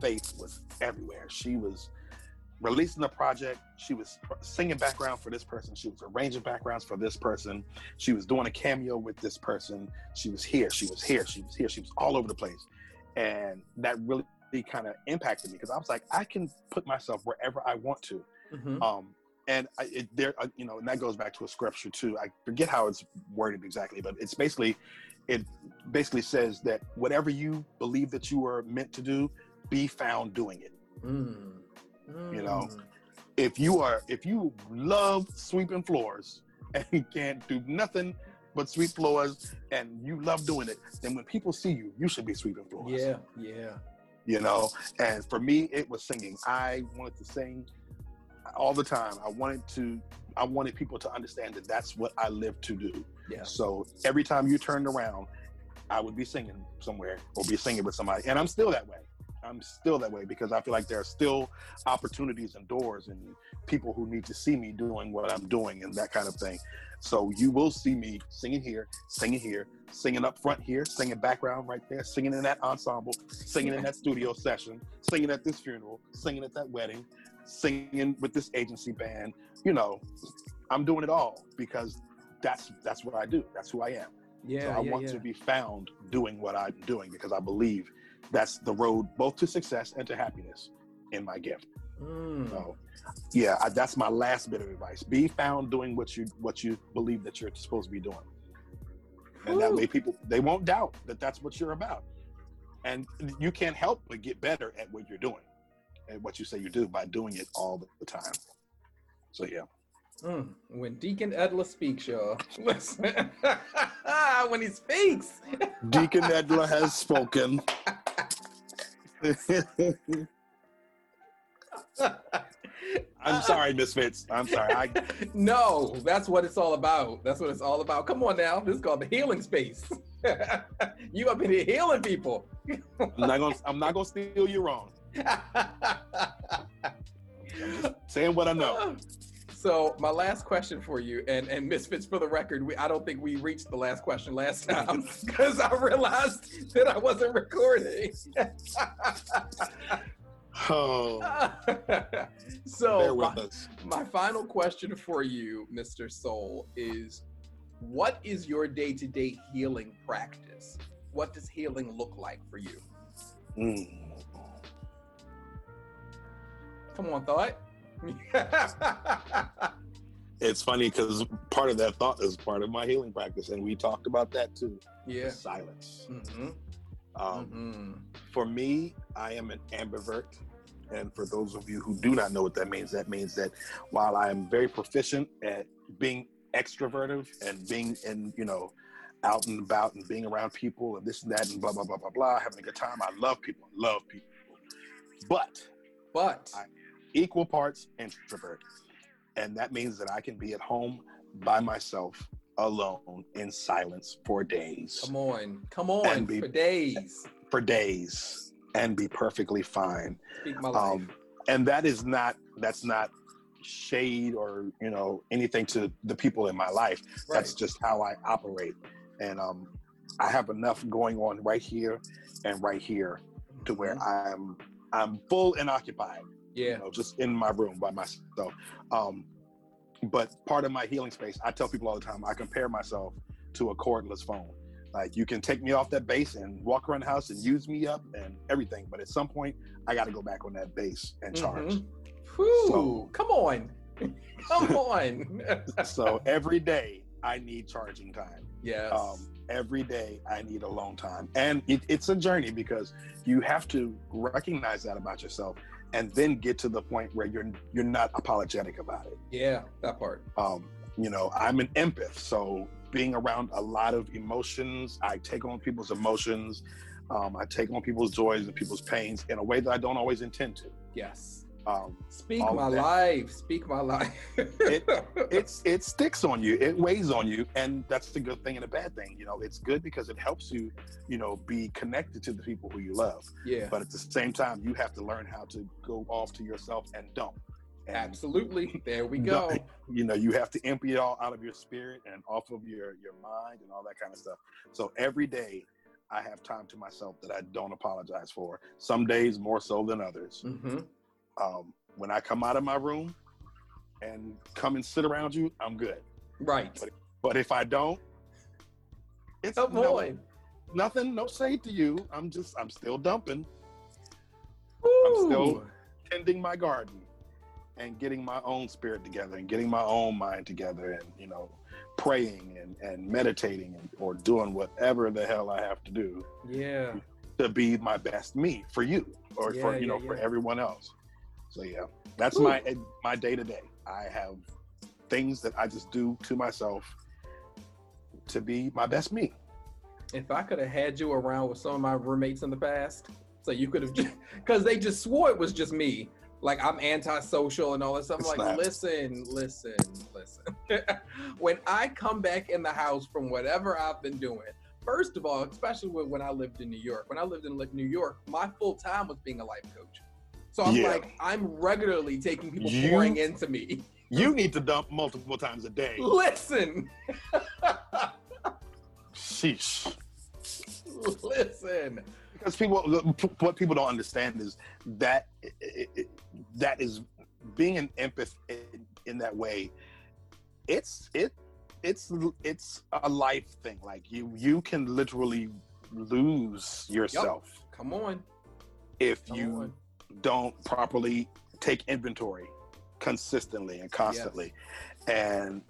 Faith was everywhere. She was releasing a project, she was singing background for this person, she was arranging backgrounds for this person, she was doing a cameo with this person, she was here, she was here, she was here, she was all over the place. And that really kind of impacted me because I was like, I can put myself wherever I want to. Mhm. Um, and I, it, there, uh, you know, and that goes back to a scripture too. I forget how it's worded exactly, but it's basically, it basically says that whatever you believe that you are meant to do, be found doing it. Mm. You know, Mm. If you are, if you love sweeping floors and you can't do nothing but sweep floors, and you love doing it, then when people see you, you should be sweeping floors. Yeah, yeah. you know and for me it was singing i wanted to sing all the time i wanted to i wanted people to understand that that's what i live to do Yeah. so every time you turned around i would be singing somewhere or be singing with somebody and i'm still that way i'm still that way because i feel like there are still opportunities and doors and people who need to see me doing what i'm doing and that kind of thing. So you will see me singing here singing here singing up front here singing background right there singing in that ensemble singing in that studio session singing at this funeral singing at that wedding singing with this agency band. You know i'm doing it all because that's that's what i do. That's who i am. Yeah, so I yeah, want yeah. to be found doing what I'm doing because I believe that's the road both to success and to happiness in my gift. Mm. So, yeah, I, that's my last bit of advice: be found doing what you what you believe that you're supposed to be doing, and that way people they won't doubt that that's what you're about, and you can't help but get better at what you're doing, and what you say you do by doing it all the time. So yeah. Mm. When Deacon Edler speaks, y'all. Listen. when he speaks. Deacon Edler has spoken. I'm sorry, Misfits. I'm sorry. I, no, that's what it's all about. That's what it's all about. Come on now. This is called the healing space. you up in here healing people. I'm not gonna. I'm not gonna steal you wrong. Saying what I know. So my last question for you, and and Misfits for the record, we I don't think we reached the last question last time because I realized that I wasn't recording. Oh, bear so with my, us. my final question for you, Mr. Sol, is what is your day-to-day healing practice? What does healing look like for you? Mm. Come on, thought. It's funny because part of that thought is part of my healing practice, and we talked about that too. yeah. Silence. Mm-hmm. Um, mm-hmm. for me, I am an ambivert. And for those of you who do not know what that means, that means that while I am very proficient at being extroverted and being in, you know, out and about and being around people and this and that and blah, blah, blah, blah, blah, having a good time, I love people, love people. But But I- equal parts introvert. And that means that I can be at home by myself, alone, in silence for days come on, come on be- for days. for days and be perfectly fine. Speak my life. Um, and that is not that's not shade or you know anything to the people in my life. That's just how I operate. And um, I have enough going on right here and right here to where Mhm. I'm I'm full and occupied. You yeah. know, just in my room by myself. Um, but part of my healing space, I tell people all the time, I compare myself to a cordless phone. Like you can take me off that base and walk around the house and use me up and everything, but at some point I got to go back on that base and charge. Mhm. Whew, So- come on. Come on. so every day I need charging time. yes. Um, every day I need alone time, and it, it's a journey because you have to recognize that about yourself, and then get to the point where you're you're not apologetic about it. yeah, that part. Um, you know, I'm an empath, so being around a lot of emotions, I take on people's emotions. Um, I take on people's joys and people's pains in a way that I don't always intend to. Yes. Um, Speak my life. Speak my life. it's it sticks on you it weighs on you and that's the good thing and the bad thing you know it's good because it helps you you know be connected to the people who you love yeah. but at the same time you have to learn how to go off to yourself and dump and Absolutely. There we go. you know you have to empty it all out of your spirit and off of your your mind and all that kind of stuff so every day i have time to myself that i don't apologize for some days more so than others hmm um, when i come out of my room and come and sit around you i'm good Right. But if I don't, it's Come no- nothing, no shade to you. I'm just, I'm still dumping, I'm still- tending my garden and getting my own spirit together and getting my own mind together and, you know, praying and, and meditating and, or doing whatever the hell I have to do Yeah. to be my best me for you or for, Yeah, you know, yeah, for everyone else. So yeah, that's Woo. my, eh, my day to day. I have things that I just do to myself to be my best me. If I could have had you around with some of my roommates in the past, so you could have, because they just swore it was just me. Like I'm antisocial and all that stuff. I'm It's like, not. listen, listen, listen. when I come back in the house from whatever I've been doing, first of all, especially when, when I lived in New York, when I lived in New York, my full time was being a life coach. So I'm Yeah. like, I'm regularly taking people You- pouring into me. You need to dump multiple times a day. Listen, Sheesh. listen. Because people, what people don't understand is that that is being an empath in, in that way. It's it it's it's a life thing. Like you you can literally lose yourself Come on. if Come you on. Don't properly take inventory consistently and constantly. And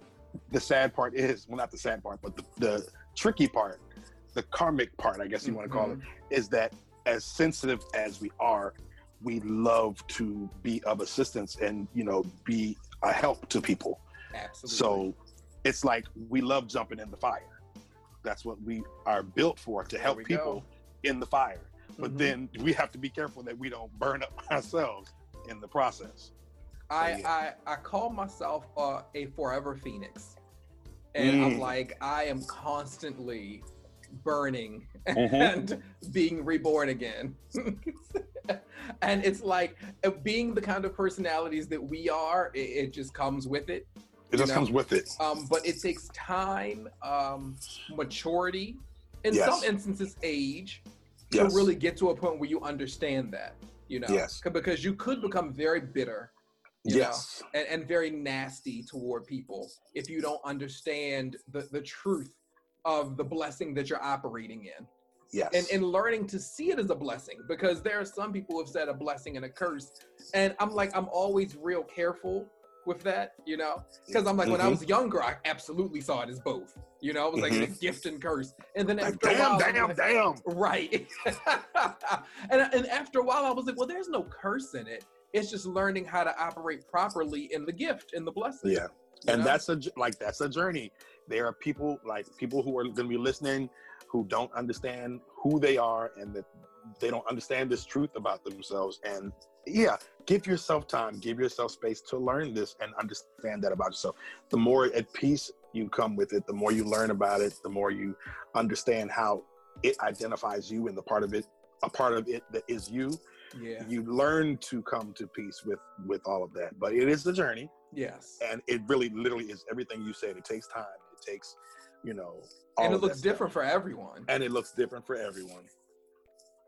the sad part is, well, not the sad part, but the, the tricky part, the karmic part, I guess you want to call it, is that as sensitive as we are, we love to be of assistance and, you know, be a help to people. Absolutely. So it's like we love jumping in the fire. That's what we are built for to help people go. in the fire. But Mhm. then we have to be careful that we don't burn up ourselves in the process. I, yeah. I I call myself uh, a forever phoenix, and I'm Mm. like I am constantly burning Mhm. and being reborn again. and it's like uh, being the kind of personalities that we are, it, it just comes with it. It just know? comes with it. Um, but it takes time, um, maturity, in Yes. some instances, age Yes. to really get to a point where you understand that. You know, Yes. Because you could become very bitter you know, yes. and, and very nasty toward people if you don't understand the, the truth of the blessing that you're operating in Yes. and, and learning to see it as a blessing because there are some people who have said a blessing and a curse and i'm like i'm always real careful with that you know because i'm like when i Mhm. was younger i absolutely saw it as both you know it was like a gift and curse and then like, after a while damn, like- damn. Right. and, and after a while, I was like, well, there's no curse in it. It's just learning how to operate properly in the gift, in the blessing. Yeah. And know? that's a like that's a journey. There are people like people who are going to be listening who don't understand who they are and that they don't understand this truth about themselves. And yeah, give yourself time, give yourself space to learn this and understand that about yourself. The more at peace you come with it, the more you learn about it, the more you understand how it identifies you and the part of it, a part of it that is you. yeah. You learn to come to peace with with all of that. But it is the journey Yes. and it really literally is everything you said it takes time it takes you know all And it looks different for everyone. and it looks different for everyone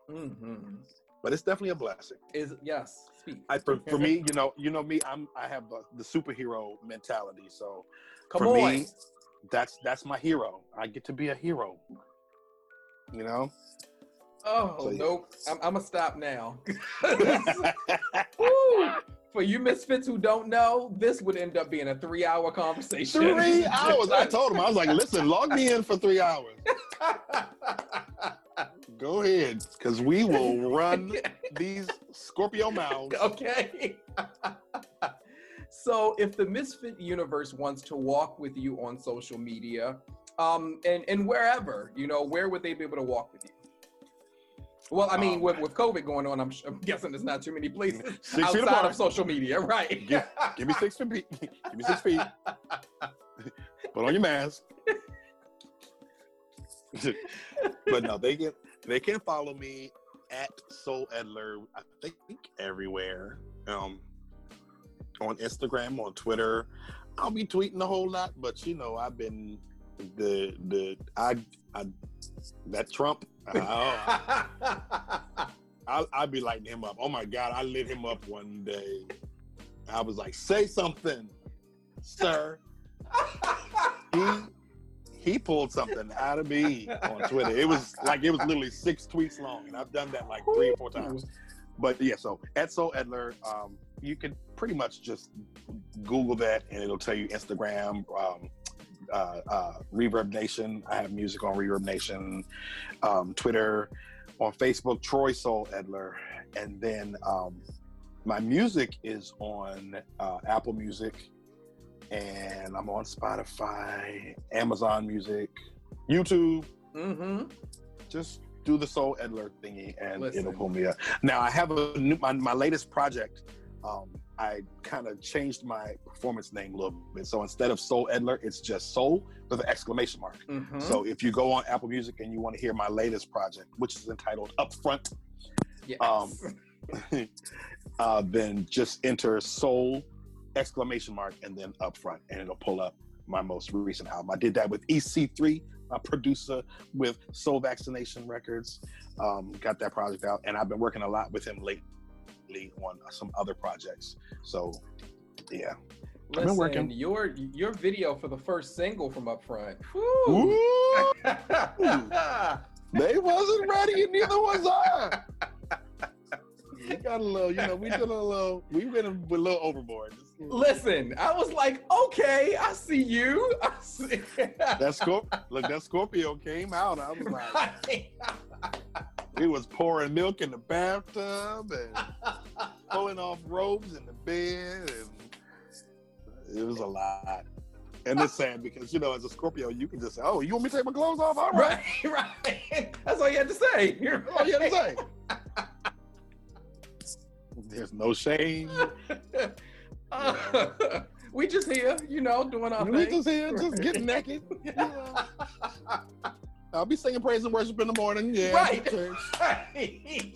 hmm but it's definitely a blessing Is yes. Speak. I, for, for me you know you know me i'm i have the, the superhero mentality so Come for on. me that's that's my hero i get to be a hero You know. Oh So, yeah. nope, I'm, I'm gonna stop now. For you misfits who don't know, this would end up being a three-hour conversation. three hours. I told him I was like, listen, log me in for three hours. Go ahead, because we will run these Scorpio mouths. okay. so, if the Misfit universe wants to walk with you on social media, um, and and wherever, you know, where would they be able to walk with you? Well, I mean, Um, with, with COVID going on, I'm, I'm guessing there's not too many places outside of social media, right? Give, give me six feet. Give me six feet. Put on your mask. but no, they can they can follow me at Sol Edler. I think everywhere. Um, on Instagram, on Twitter. I'll be tweeting a whole lot, but you know, I've been the the I I that Trump. I, I I'd be lighting him up. Oh my God, I lit him up one day. I was like, say something, sir. he he pulled something out of me on Twitter. It was like it was literally six tweets long, and I've done that like three or four times. But yeah, so Sol Edler, um, you can pretty much just Google that, and it'll tell you Instagram, um, uh, uh, ReverbNation. I have music on ReverbNation, um, Twitter, on Facebook, Troy Sol Edler, and then um, my music is on uh, Apple Music, and I'm on Spotify, Amazon Music, YouTube. mm-hmm. Just do the Sol Edler thingy, and Listen. it'll pull me up. Now I have a new my, my latest project. Um, I kind of changed my performance name a little bit. So instead of Sol Edler, it's just Sol with an exclamation mark. Mm-hmm. So if you go on Apple Music and you want to hear my latest project, which is entitled Upfront, yes. um, uh, then just enter Sol exclamation mark and then Upfront, and it'll pull up my most recent album. I did that with EC3, a producer with Soul Vaccination Records. Um, got that project out, and I've been working a lot with him lately on some other projects. So, yeah. Listen, been working. your your video for the first single from Upfront. Ooh, they wasn't ready, and neither was I. We got a little, you know, we did a little, we went a, a little overboard. Listen, I was like, okay, I see you. I see. That Scorpio, look, that Scorpio came out. I was like, we was pouring milk in the bathtub and pulling off robes in the bed, and it was a lot. And it's sad because you know, as a Scorpio, you can just say, "Oh, you want me to take my clothes off? All right." right, right. That's all you had to say. You're All you had to say. There's no shame. Uh, we just here, you know, doing our We thing. We just here, just getting naked. know. I'll be singing praise and worship in the morning. Yeah, Right. Right.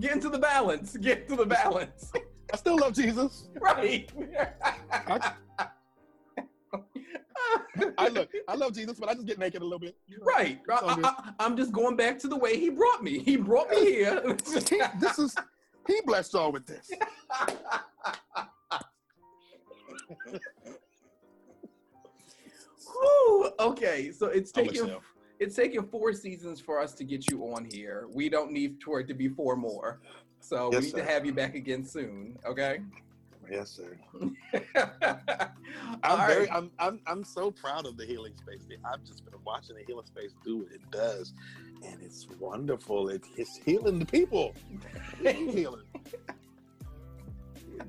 Get into the balance. Get to the balance. I still love Jesus. Right. I look, I love Jesus, but I just get naked a little bit. Right. I, all. I, am just going back to the way he brought me. He brought me here. He, this is he blessed y'all with this. Whew. Okay, so it's taken it's taken four seasons for us to get you on here. We don't need for it to be four more. So Yes, we need sir. to have you back again soon. Okay. Yes, sir. I'm very, I'm, I'm, I'm so proud of the healing space. I've just been watching the healing space do what it does, and it's wonderful. It, it's healing the people. Healing.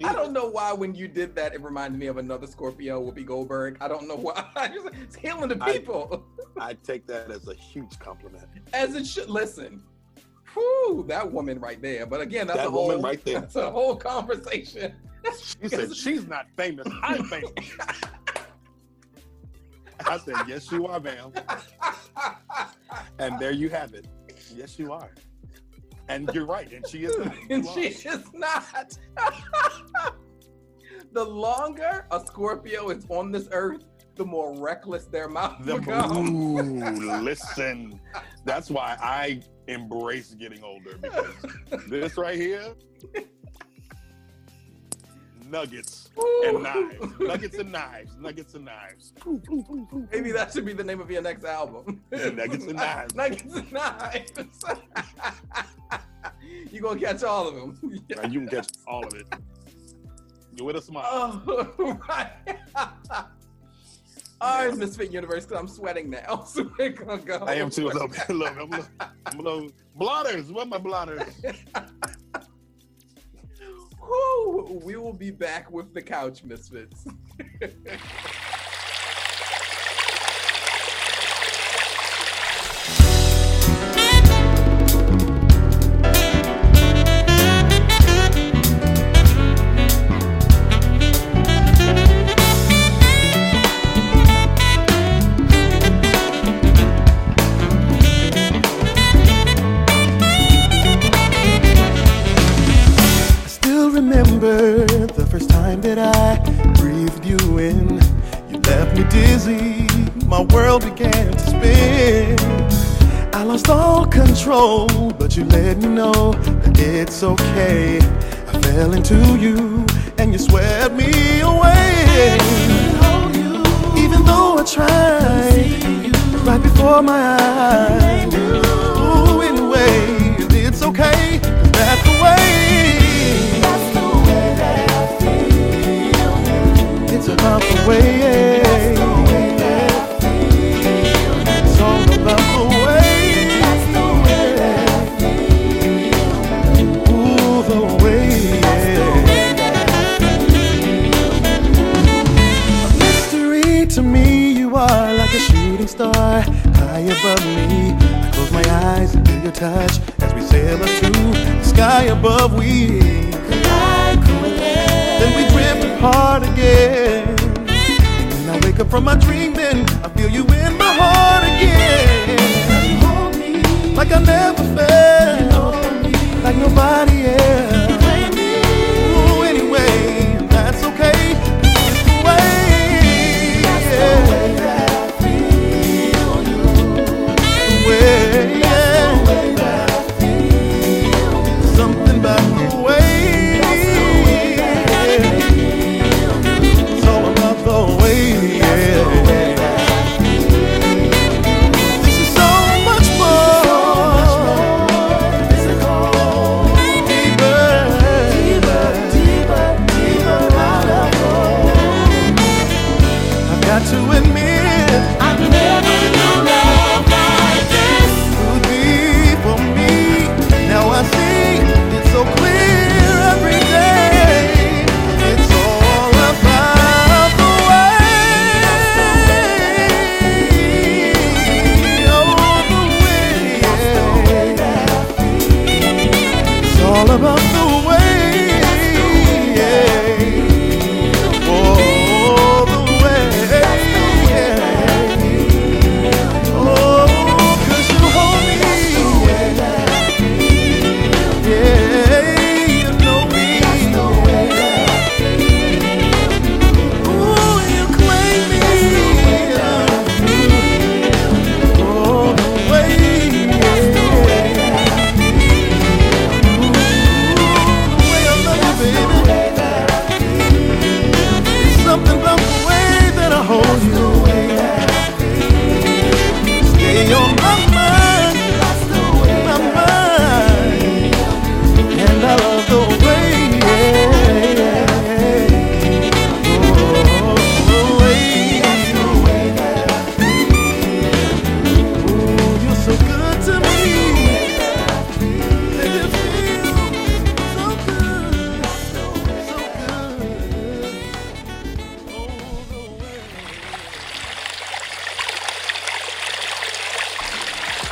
I don't know why when you did that, it reminded me of another Scorpio, Whoopi Goldberg. I don't know why. it's healing the people. I take that as a huge compliment. As it should. Listen. Whew, that woman right there. But again, that's That a whole woman right there. That's a whole conversation. She said she's not famous. I'm famous. I said, yes, you are, ma'am. And there you have it. Yes, you are. And you're right. And she is. not. And she is not. the longer a Scorpio is on this earth, the more reckless their mouth The becomes. Ooh, listen. That's why I embrace getting older because this right here, nuggets and knives. Nuggets and knives. Nuggets and knives. Maybe that should be the name of your next album. Yeah, Nuggets and Knives. Nuggets and knives. you gonna catch all of them. And you can catch all of it. You're with a smile. Oh, right. All right, Misfit Universe, because I'm sweating now. So we're gonna go. I am too a little bit. A little, I'm a little, I'm a little blotters. What my blotters? Woo, we will be back with the Couch Misfits. Control, but you let me know that it's okay. I fell into you, and you swept me away. Even though I tried, right before my eyes. Ooh, anyway, it's okay. 'cause That's the way. That I feel. It's about the way. Above me. I close my eyes and feel your touch as we sail up to the sky above. We then we drift apart again. When I wake up from my dreaming, I feel you in my heart again. Like I never felt, like nobody else.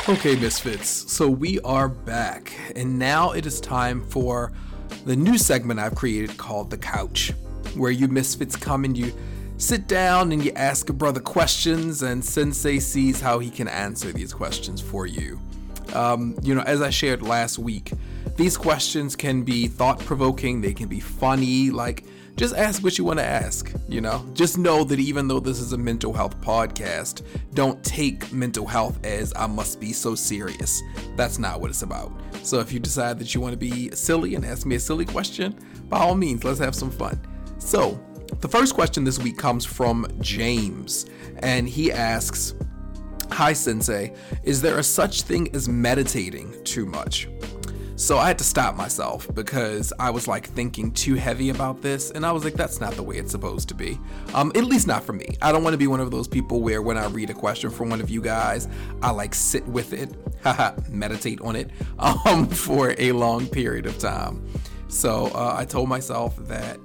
Okay, Misfits, so we are back, and now it is time for the new segment I've created called The Couch, where you Misfits come and you sit down and you ask a brother questions, and Sensei sees how he can answer these questions for you. Um, you know, as I shared last week, these questions can be thought provoking, they can be funny, like just ask what you want to ask, you know? Just know that even though this is a mental health podcast, don't take mental health as I must be so serious. That's not what it's about. So if you decide that you want to be silly and ask me a silly question, by all means, let's have some fun. So, the first question this week comes from James, and he asks Hi, Sensei, is there a such thing as meditating too much? So I had to stop myself because I was like thinking too heavy about this, and I was like, that's not the way it's supposed to be. Um, at least not for me. I don't want to be one of those people where when I read a question from one of you guys, I like sit with it, haha, meditate on it, um, for a long period of time. So uh, I told myself that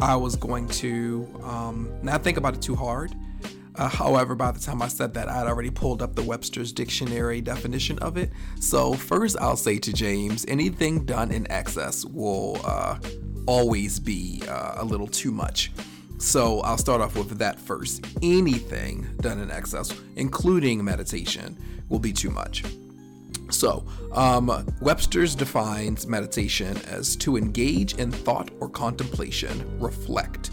I was going to um, not think about it too hard uh, however, by the time I said that, I'd already pulled up the Webster's Dictionary definition of it. So, first, I'll say to James anything done in excess will uh, always be uh, a little too much. So, I'll start off with that first. Anything done in excess, including meditation, will be too much. So, um, Webster's defines meditation as to engage in thought or contemplation, reflect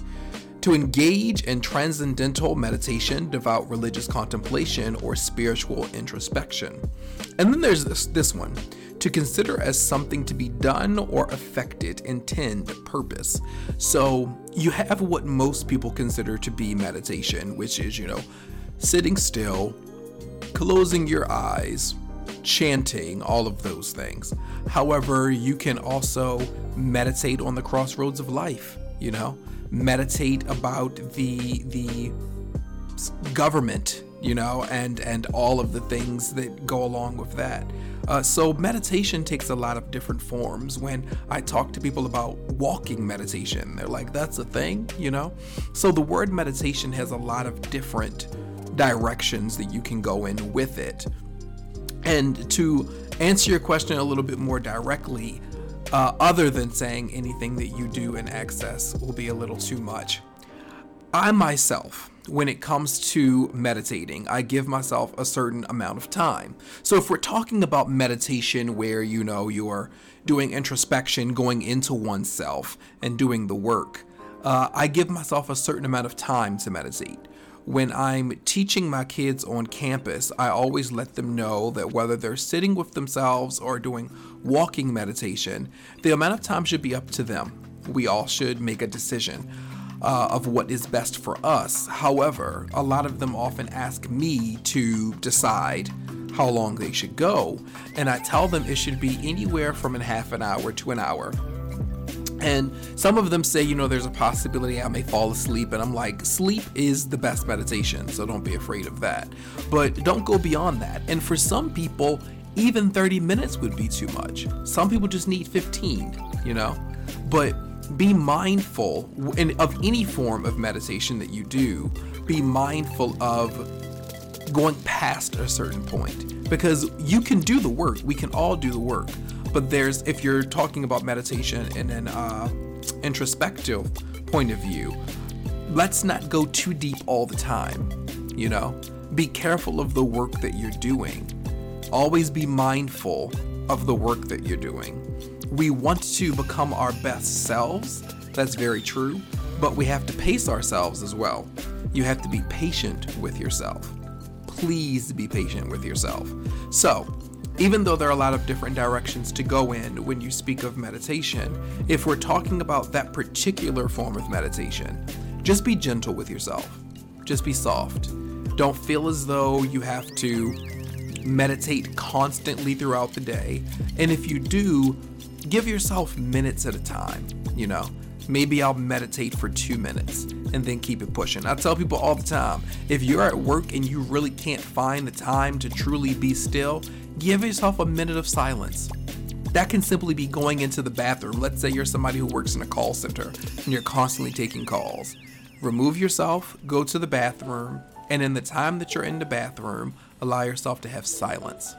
to engage in transcendental meditation, devout religious contemplation, or spiritual introspection. And then there's this, this one to consider as something to be done or affected, intend, purpose. So you have what most people consider to be meditation, which is, you know, sitting still, closing your eyes, chanting, all of those things. However, you can also meditate on the crossroads of life, you know? Meditate about the the government, you know, and and all of the things that go along with that. Uh, so meditation takes a lot of different forms. When I talk to people about walking meditation, they're like, "That's a thing," you know. So the word meditation has a lot of different directions that you can go in with it. And to answer your question a little bit more directly, uh, other than saying anything that you do in excess will be a little too much. I myself, when it comes to meditating, I give myself a certain amount of time. So if we're talking about meditation where you know you're doing introspection, going into oneself, and doing the work, uh, I give myself a certain amount of time to meditate when I'm teaching my kids on campus, I always let them know that whether they're sitting with themselves or doing walking meditation, the amount of time should be up to them. We all should make a decision uh, of what is best for us. However, a lot of them often ask me to decide how long they should go, and I tell them it should be anywhere from a half an hour to an hour. And some of them say, you know, there's a possibility I may fall asleep. And I'm like, sleep is the best meditation, so don't be afraid of that. But don't go beyond that. And for some people, even 30 minutes would be too much. Some people just need 15, you know? But be mindful of any form of meditation that you do, be mindful of going past a certain point because you can do the work. We can all do the work but there's if you're talking about meditation in an uh, introspective point of view, let's not go too deep all the time. You know, be careful of the work that you're doing. Always be mindful of the work that you're doing. We want to become our best selves. That's very true. But we have to pace ourselves as well. You have to be patient with yourself. Please be patient with yourself. So, even though there are a lot of different directions to go in when you speak of meditation, if we're talking about that particular form of meditation, just be gentle with yourself. Just be soft. Don't feel as though you have to meditate constantly throughout the day. And if you do, give yourself minutes at a time, you know? Maybe I'll meditate for two minutes and then keep it pushing. I tell people all the time if you're at work and you really can't find the time to truly be still, give yourself a minute of silence. That can simply be going into the bathroom. Let's say you're somebody who works in a call center and you're constantly taking calls. Remove yourself, go to the bathroom, and in the time that you're in the bathroom, allow yourself to have silence.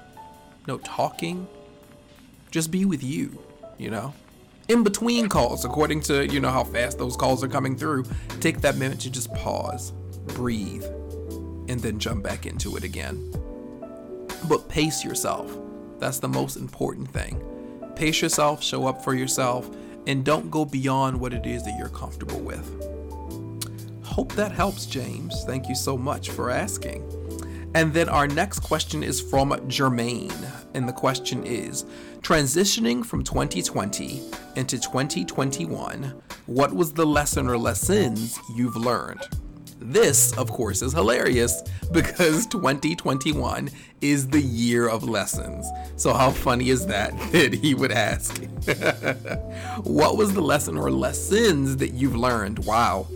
No talking, just be with you, you know? In between calls, according to, you know, how fast those calls are coming through, take that minute to just pause, breathe, and then jump back into it again. But pace yourself. That's the most important thing. Pace yourself, show up for yourself, and don't go beyond what it is that you're comfortable with. Hope that helps, James. Thank you so much for asking. And then our next question is from Jermaine. And the question is Transitioning from 2020 into 2021, what was the lesson or lessons you've learned? This, of course, is hilarious because 2021 is the year of lessons. So, how funny is that that he would ask? what was the lesson or lessons that you've learned? Wow.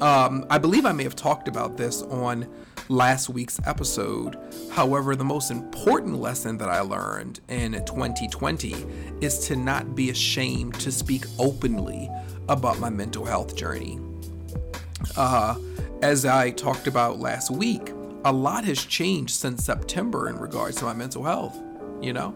Um, I believe I may have talked about this on last week's episode. However, the most important lesson that I learned in 2020 is to not be ashamed to speak openly about my mental health journey. Uh, as I talked about last week, a lot has changed since September in regards to my mental health. You know,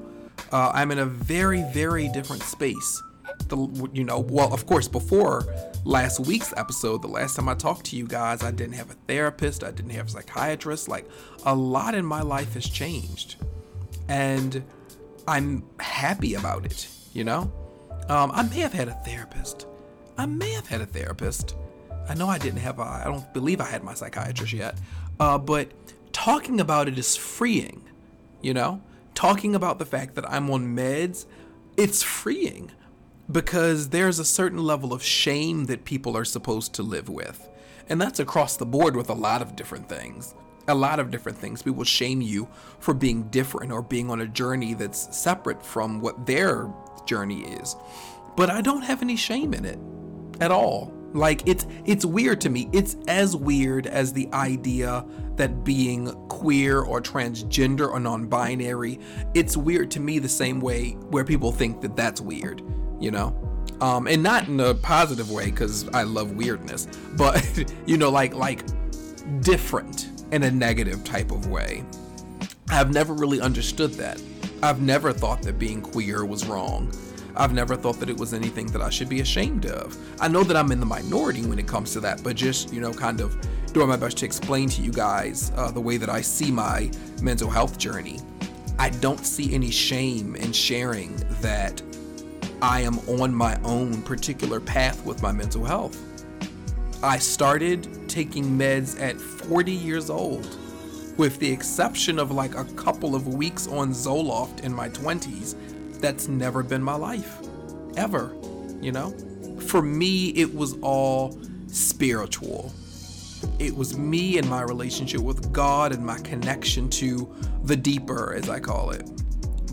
uh, I'm in a very, very different space. The, you know, well, of course, before last week's episode, the last time I talked to you guys, I didn't have a therapist, I didn't have a psychiatrist. Like, a lot in my life has changed. And I'm happy about it, you know? Um, I may have had a therapist. I may have had a therapist. I know I didn't have a, I don't believe I had my psychiatrist yet. Uh, but talking about it is freeing, you know? Talking about the fact that I'm on meds, it's freeing because there's a certain level of shame that people are supposed to live with. And that's across the board with a lot of different things. A lot of different things. People shame you for being different or being on a journey that's separate from what their journey is. But I don't have any shame in it at all. Like it's it's weird to me. It's as weird as the idea that being queer or transgender or non-binary, it's weird to me the same way where people think that that's weird you know? Um, and not in a positive way because I love weirdness, but you know, like like different in a negative type of way. I've never really understood that. I've never thought that being queer was wrong. I've never thought that it was anything that I should be ashamed of. I know that I'm in the minority when it comes to that, but just, you know, kind of doing my best to explain to you guys uh, the way that I see my mental health journey. I don't see any shame in sharing that I am on my own particular path with my mental health. I started taking meds at 40 years old, with the exception of like a couple of weeks on Zoloft in my 20s. That's never been my life, ever, you know? For me, it was all spiritual. It was me and my relationship with God and my connection to the deeper, as I call it.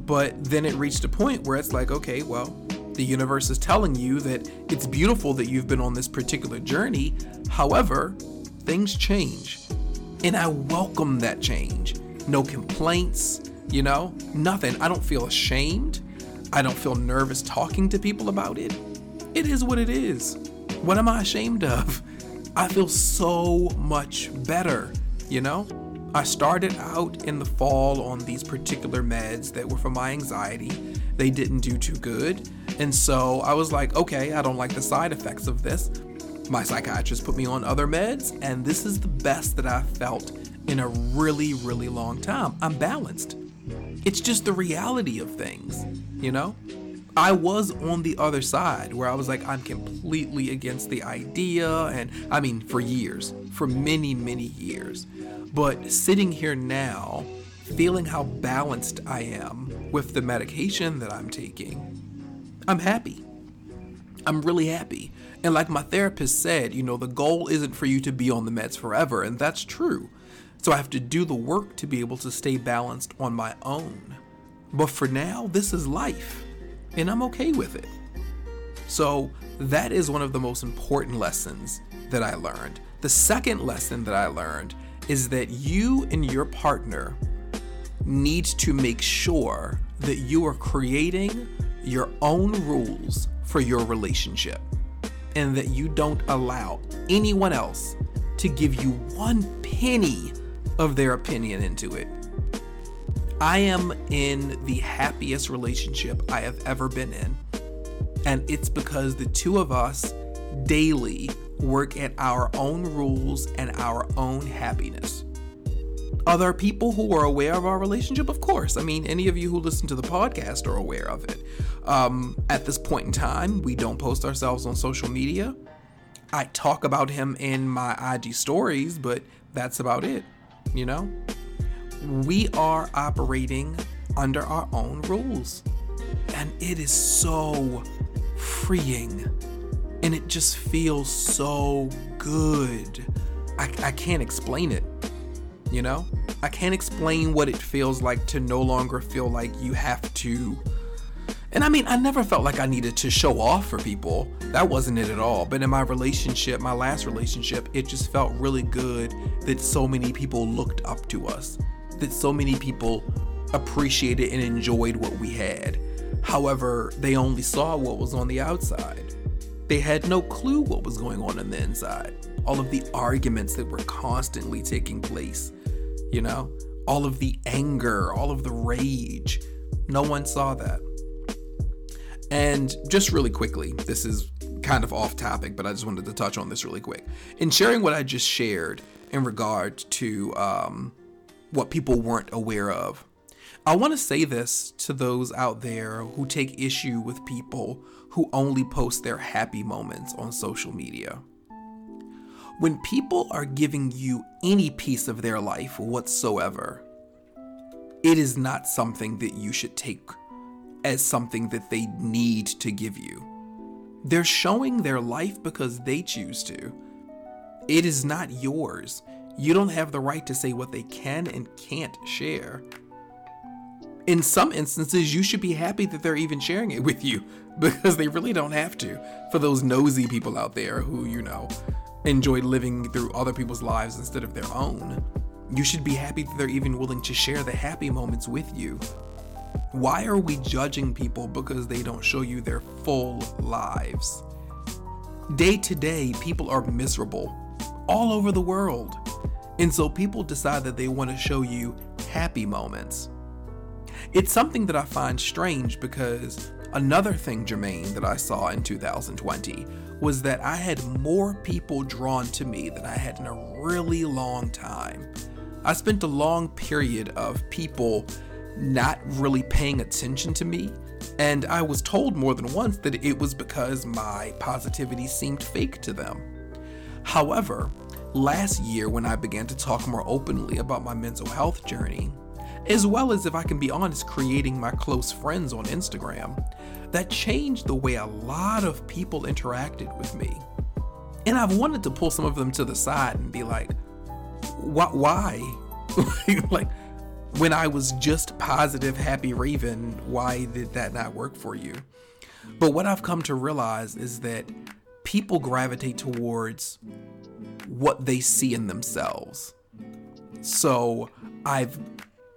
But then it reached a point where it's like, okay, well, the universe is telling you that it's beautiful that you've been on this particular journey. However, things change. And I welcome that change. No complaints, you know, nothing. I don't feel ashamed. I don't feel nervous talking to people about it. It is what it is. What am I ashamed of? I feel so much better, you know? I started out in the fall on these particular meds that were for my anxiety. They didn't do too good. And so I was like, okay, I don't like the side effects of this. My psychiatrist put me on other meds, and this is the best that I've felt in a really, really long time. I'm balanced. It's just the reality of things, you know? I was on the other side where I was like, I'm completely against the idea. And I mean, for years, for many, many years. But sitting here now, feeling how balanced I am with the medication that I'm taking, I'm happy. I'm really happy. And like my therapist said, you know, the goal isn't for you to be on the meds forever, and that's true. So I have to do the work to be able to stay balanced on my own. But for now, this is life, and I'm okay with it. So that is one of the most important lessons that I learned. The second lesson that I learned is that you and your partner need to make sure that you are creating your own rules for your relationship and that you don't allow anyone else to give you one penny of their opinion into it. I am in the happiest relationship I have ever been in, and it's because the two of us daily work at our own rules and our own happiness. Are there people who are aware of our relationship? Of course. I mean, any of you who listen to the podcast are aware of it. Um, at this point in time, we don't post ourselves on social media. I talk about him in my IG stories, but that's about it, you know? we are operating under our own rules. And it is so freeing. And it just feels so good. I, I can't explain it. You know? I can't explain what it feels like to no longer feel like you have to. And I mean, I never felt like I needed to show off for people. That wasn't it at all. But in my relationship, my last relationship, it just felt really good that so many people looked up to us, that so many people appreciated and enjoyed what we had. However, they only saw what was on the outside. They had no clue what was going on on the inside. All of the arguments that were constantly taking place, you know, all of the anger, all of the rage. No one saw that. And just really quickly, this is kind of off topic, but I just wanted to touch on this really quick. In sharing what I just shared in regard to um, what people weren't aware of, I want to say this to those out there who take issue with people who only post their happy moments on social media. When people are giving you any piece of their life whatsoever, it is not something that you should take as something that they need to give you. They're showing their life because they choose to. It is not yours. You don't have the right to say what they can and can't share in some instances, you should be happy that they're even sharing it with you because they really don't have to. For those nosy people out there who, you know, enjoy living through other people's lives instead of their own, you should be happy that they're even willing to share the happy moments with you. Why are we judging people because they don't show you their full lives? Day to day, people are miserable all over the world. And so people decide that they want to show you happy moments. It's something that I find strange because another thing, Jermaine, that I saw in 2020 was that I had more people drawn to me than I had in a really long time. I spent a long period of people not really paying attention to me, and I was told more than once that it was because my positivity seemed fake to them. However, last year when I began to talk more openly about my mental health journey, as well as, if I can be honest, creating my close friends on Instagram, that changed the way a lot of people interacted with me. And I've wanted to pull some of them to the side and be like, what, why? like, when I was just positive, happy Raven, why did that not work for you? But what I've come to realize is that people gravitate towards what they see in themselves. So I've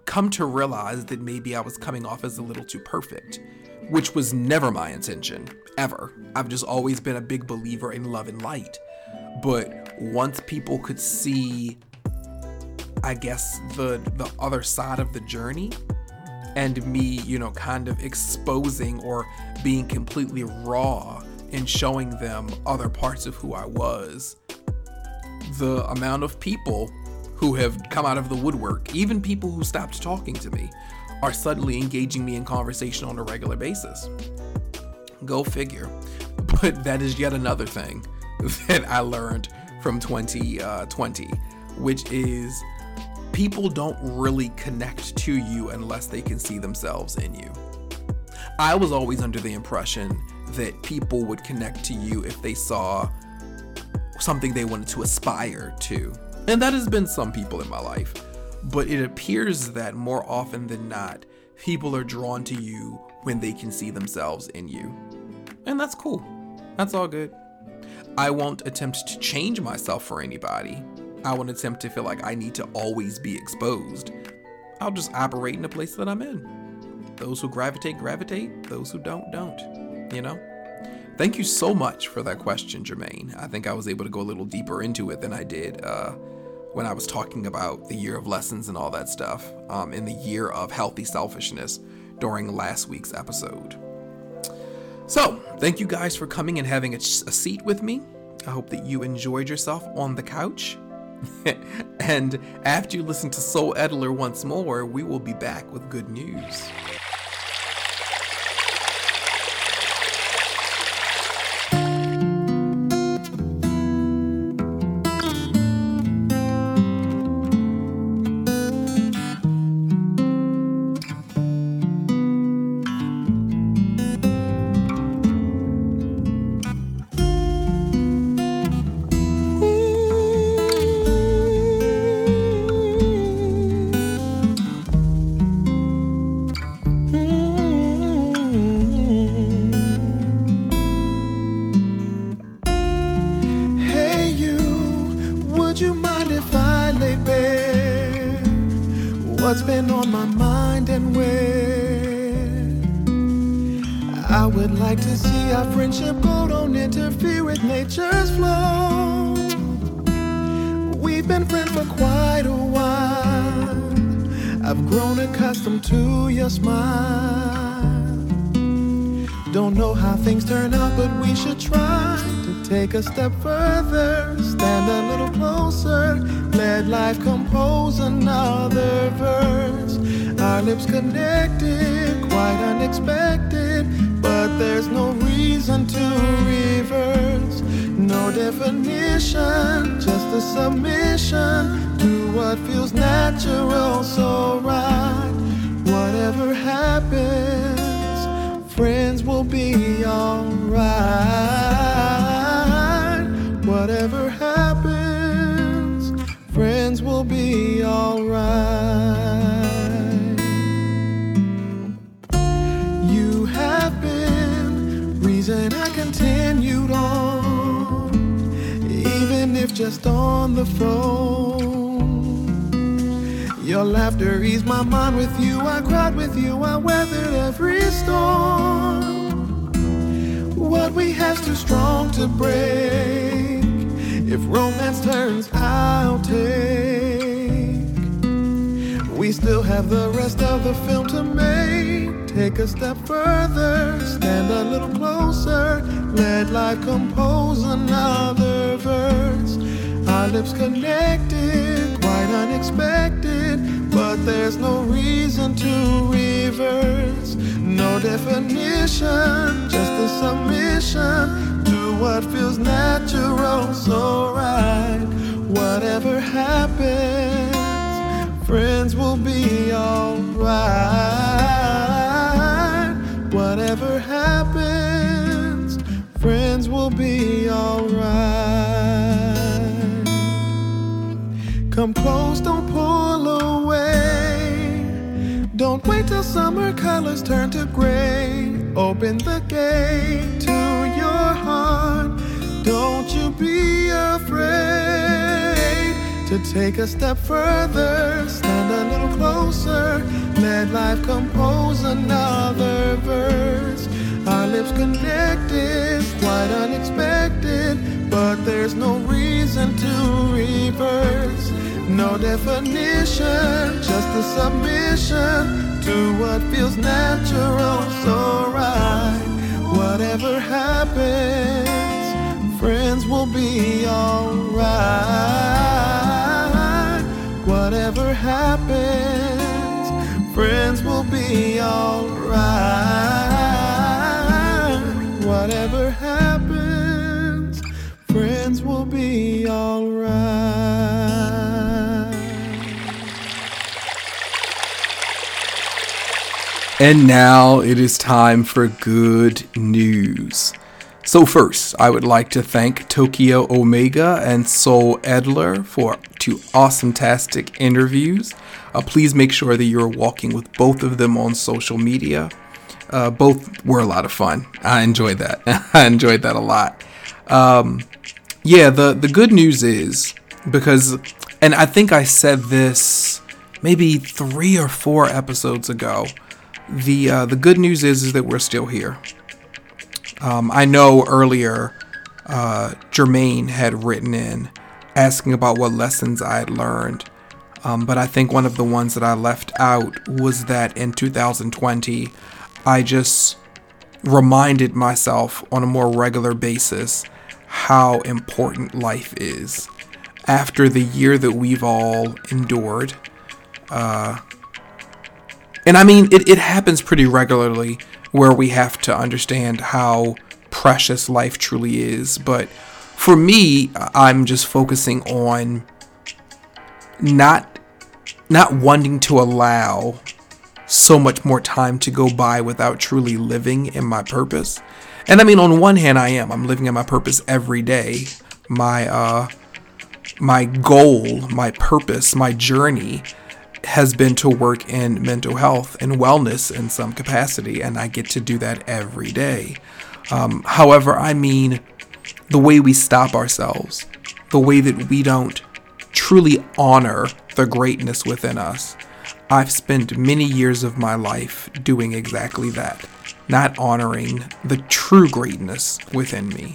come to realize that maybe I was coming off as a little too perfect, which was never my intention, ever. I've just always been a big believer in love and light. But once people could see, I guess, the, the other side of the journey, and me, you know, kind of exposing or being completely raw and showing them other parts of who I was, the amount of people who have come out of the woodwork, even people who stopped talking to me, are suddenly engaging me in conversation on a regular basis. Go figure. But that is yet another thing that I learned from 2020, uh, which is people don't really connect to you unless they can see themselves in you. I was always under the impression that people would connect to you if they saw something they wanted to aspire to. And that has been some people in my life. But it appears that more often than not, people are drawn to you when they can see themselves in you. And that's cool. That's all good. I won't attempt to change myself for anybody. I won't attempt to feel like I need to always be exposed. I'll just operate in the place that I'm in. Those who gravitate, gravitate. Those who don't, don't. You know? Thank you so much for that question, Jermaine. I think I was able to go a little deeper into it than I did uh, when I was talking about the year of lessons and all that stuff um, in the year of healthy selfishness during last week's episode. So, thank you guys for coming and having a, a seat with me. I hope that you enjoyed yourself on the couch. and after you listen to Sol Edler once more, we will be back with good news. Take a step further, stand a little closer, let life compose another verse. Our lips connected, quite unexpected, but there's no reason to reverse. No definition, just a submission to what feels natural, so right. Whatever happens friends will be alright. Whatever happens, friends will be alright. You have been reason I continued on, even if just on the phone. Your laughter eased my mind with you. I cried with you. I weathered every storm. What we have's too strong to break. If romance turns, I'll take. We still have the rest of the film to make. Take a step further, stand a little closer. Let life compose another verse. Our lips connected, quite unexpected, but there's no reason to reverse. No definition, just a submission what feels natural, so right. Whatever happens, friends will be alright. Whatever happens, friends will be alright. Come close, don't pull away. Don't wait till summer colors turn to gray. Open the gate heart. Don't you be afraid to take a step further. Stand a little closer. Let life compose another verse. Our lips connected, quite unexpected, but there's no reason to reverse. No definition, just a submission to what feels natural, so right. Whatever happens, friends will be alright. Whatever happens, friends will be alright. Whatever happens, friends will be alright. And now it is time for good news. So first, I would like to thank Tokyo Omega and Sol Edler for two awesome tastic interviews. Uh, please make sure that you're walking with both of them on social media. Uh, both were a lot of fun. I enjoyed that. I enjoyed that a lot. Um, yeah, the the good news is because, and I think I said this maybe three or four episodes ago the uh, the good news is is that we're still here. Um, I know earlier uh, Jermaine had written in asking about what lessons I had learned, um, but I think one of the ones that I left out was that in 2020 I just reminded myself on a more regular basis how important life is. After the year that we've all endured, uh, and I mean, it, it happens pretty regularly where we have to understand how precious life truly is. But for me, I'm just focusing on not not wanting to allow so much more time to go by without truly living in my purpose. And I mean on one hand I am. I'm living in my purpose every day. My uh my goal, my purpose, my journey has been to work in mental health and wellness in some capacity, and I get to do that every day. Um, however, I mean the way we stop ourselves, the way that we don't truly honor the greatness within us. I've spent many years of my life doing exactly that, not honoring the true greatness within me.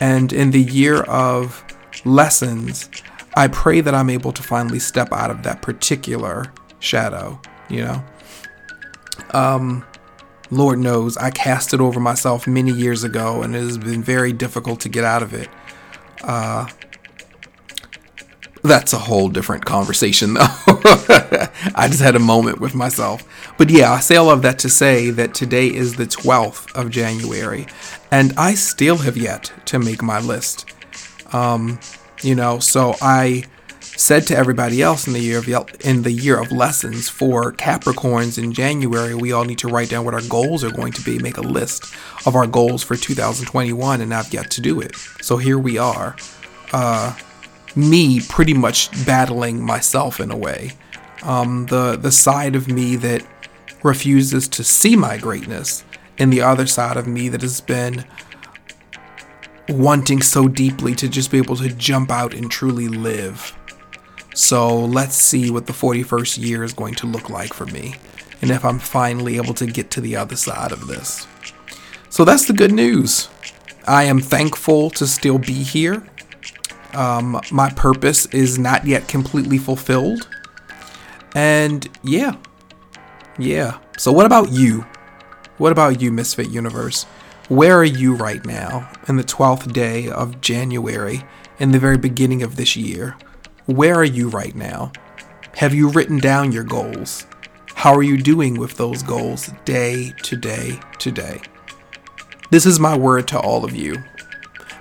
And in the year of lessons, I pray that I'm able to finally step out of that particular shadow, you know? Um, Lord knows I cast it over myself many years ago and it has been very difficult to get out of it. Uh, that's a whole different conversation, though. I just had a moment with myself. But yeah, I say all of that to say that today is the 12th of January, and I still have yet to make my list. Um, you know, so I said to everybody else in the year of in the year of lessons for Capricorns in January, we all need to write down what our goals are going to be, make a list of our goals for 2021, and I've yet to do it. So here we are. Uh, me pretty much battling myself in a way. Um, the the side of me that refuses to see my greatness, and the other side of me that has been wanting so deeply to just be able to jump out and truly live. So let's see what the 41st year is going to look like for me, and if I'm finally able to get to the other side of this. So that's the good news. I am thankful to still be here. Um, my purpose is not yet completely fulfilled. And yeah, yeah. So, what about you? What about you, Misfit Universe? Where are you right now in the 12th day of January, in the very beginning of this year? Where are you right now? Have you written down your goals? How are you doing with those goals day to day to day? This is my word to all of you.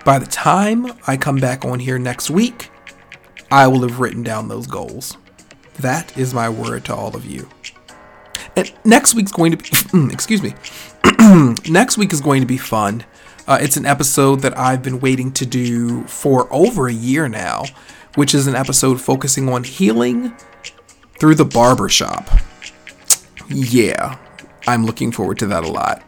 By the time I come back on here next week, I will have written down those goals. That is my word to all of you. And next week's going to be, excuse me, next week is going to be fun. Uh, it's an episode that I've been waiting to do for over a year now, which is an episode focusing on healing through the barbershop. Yeah, I'm looking forward to that a lot.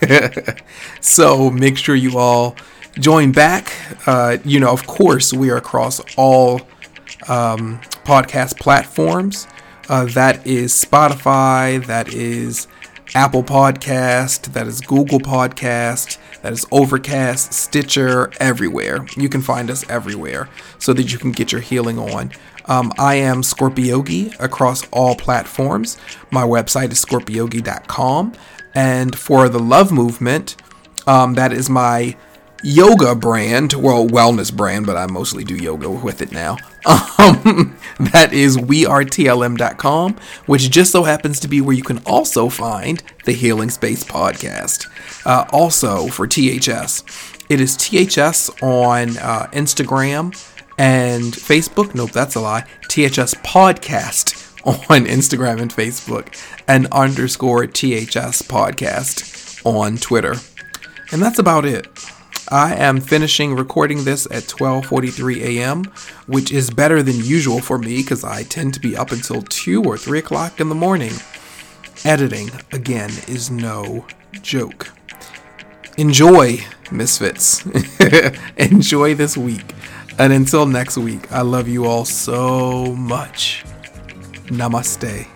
so make sure you all join back. Uh, you know, of course, we are across all um, podcast platforms. Uh, that is Spotify, that is Apple Podcast, that is Google Podcast, that is Overcast, Stitcher, everywhere. You can find us everywhere so that you can get your healing on. Um, I am Scorpiyogi across all platforms. My website is scorpiyogi.com. And for the love movement, um, that is my yoga brand, well, wellness brand, but I mostly do yoga with it now. Um, that is wearetlm.com, which just so happens to be where you can also find the Healing Space podcast. Uh, also for THS, it is THS on uh, Instagram and Facebook. Nope, that's a lie. THS podcast on Instagram and Facebook, and underscore THS podcast on Twitter. And that's about it. I am finishing recording this at 12:43 a.m., which is better than usual for me because I tend to be up until two or three o'clock in the morning. Editing again is no joke. Enjoy, misfits. Enjoy this week, and until next week, I love you all so much. Namaste.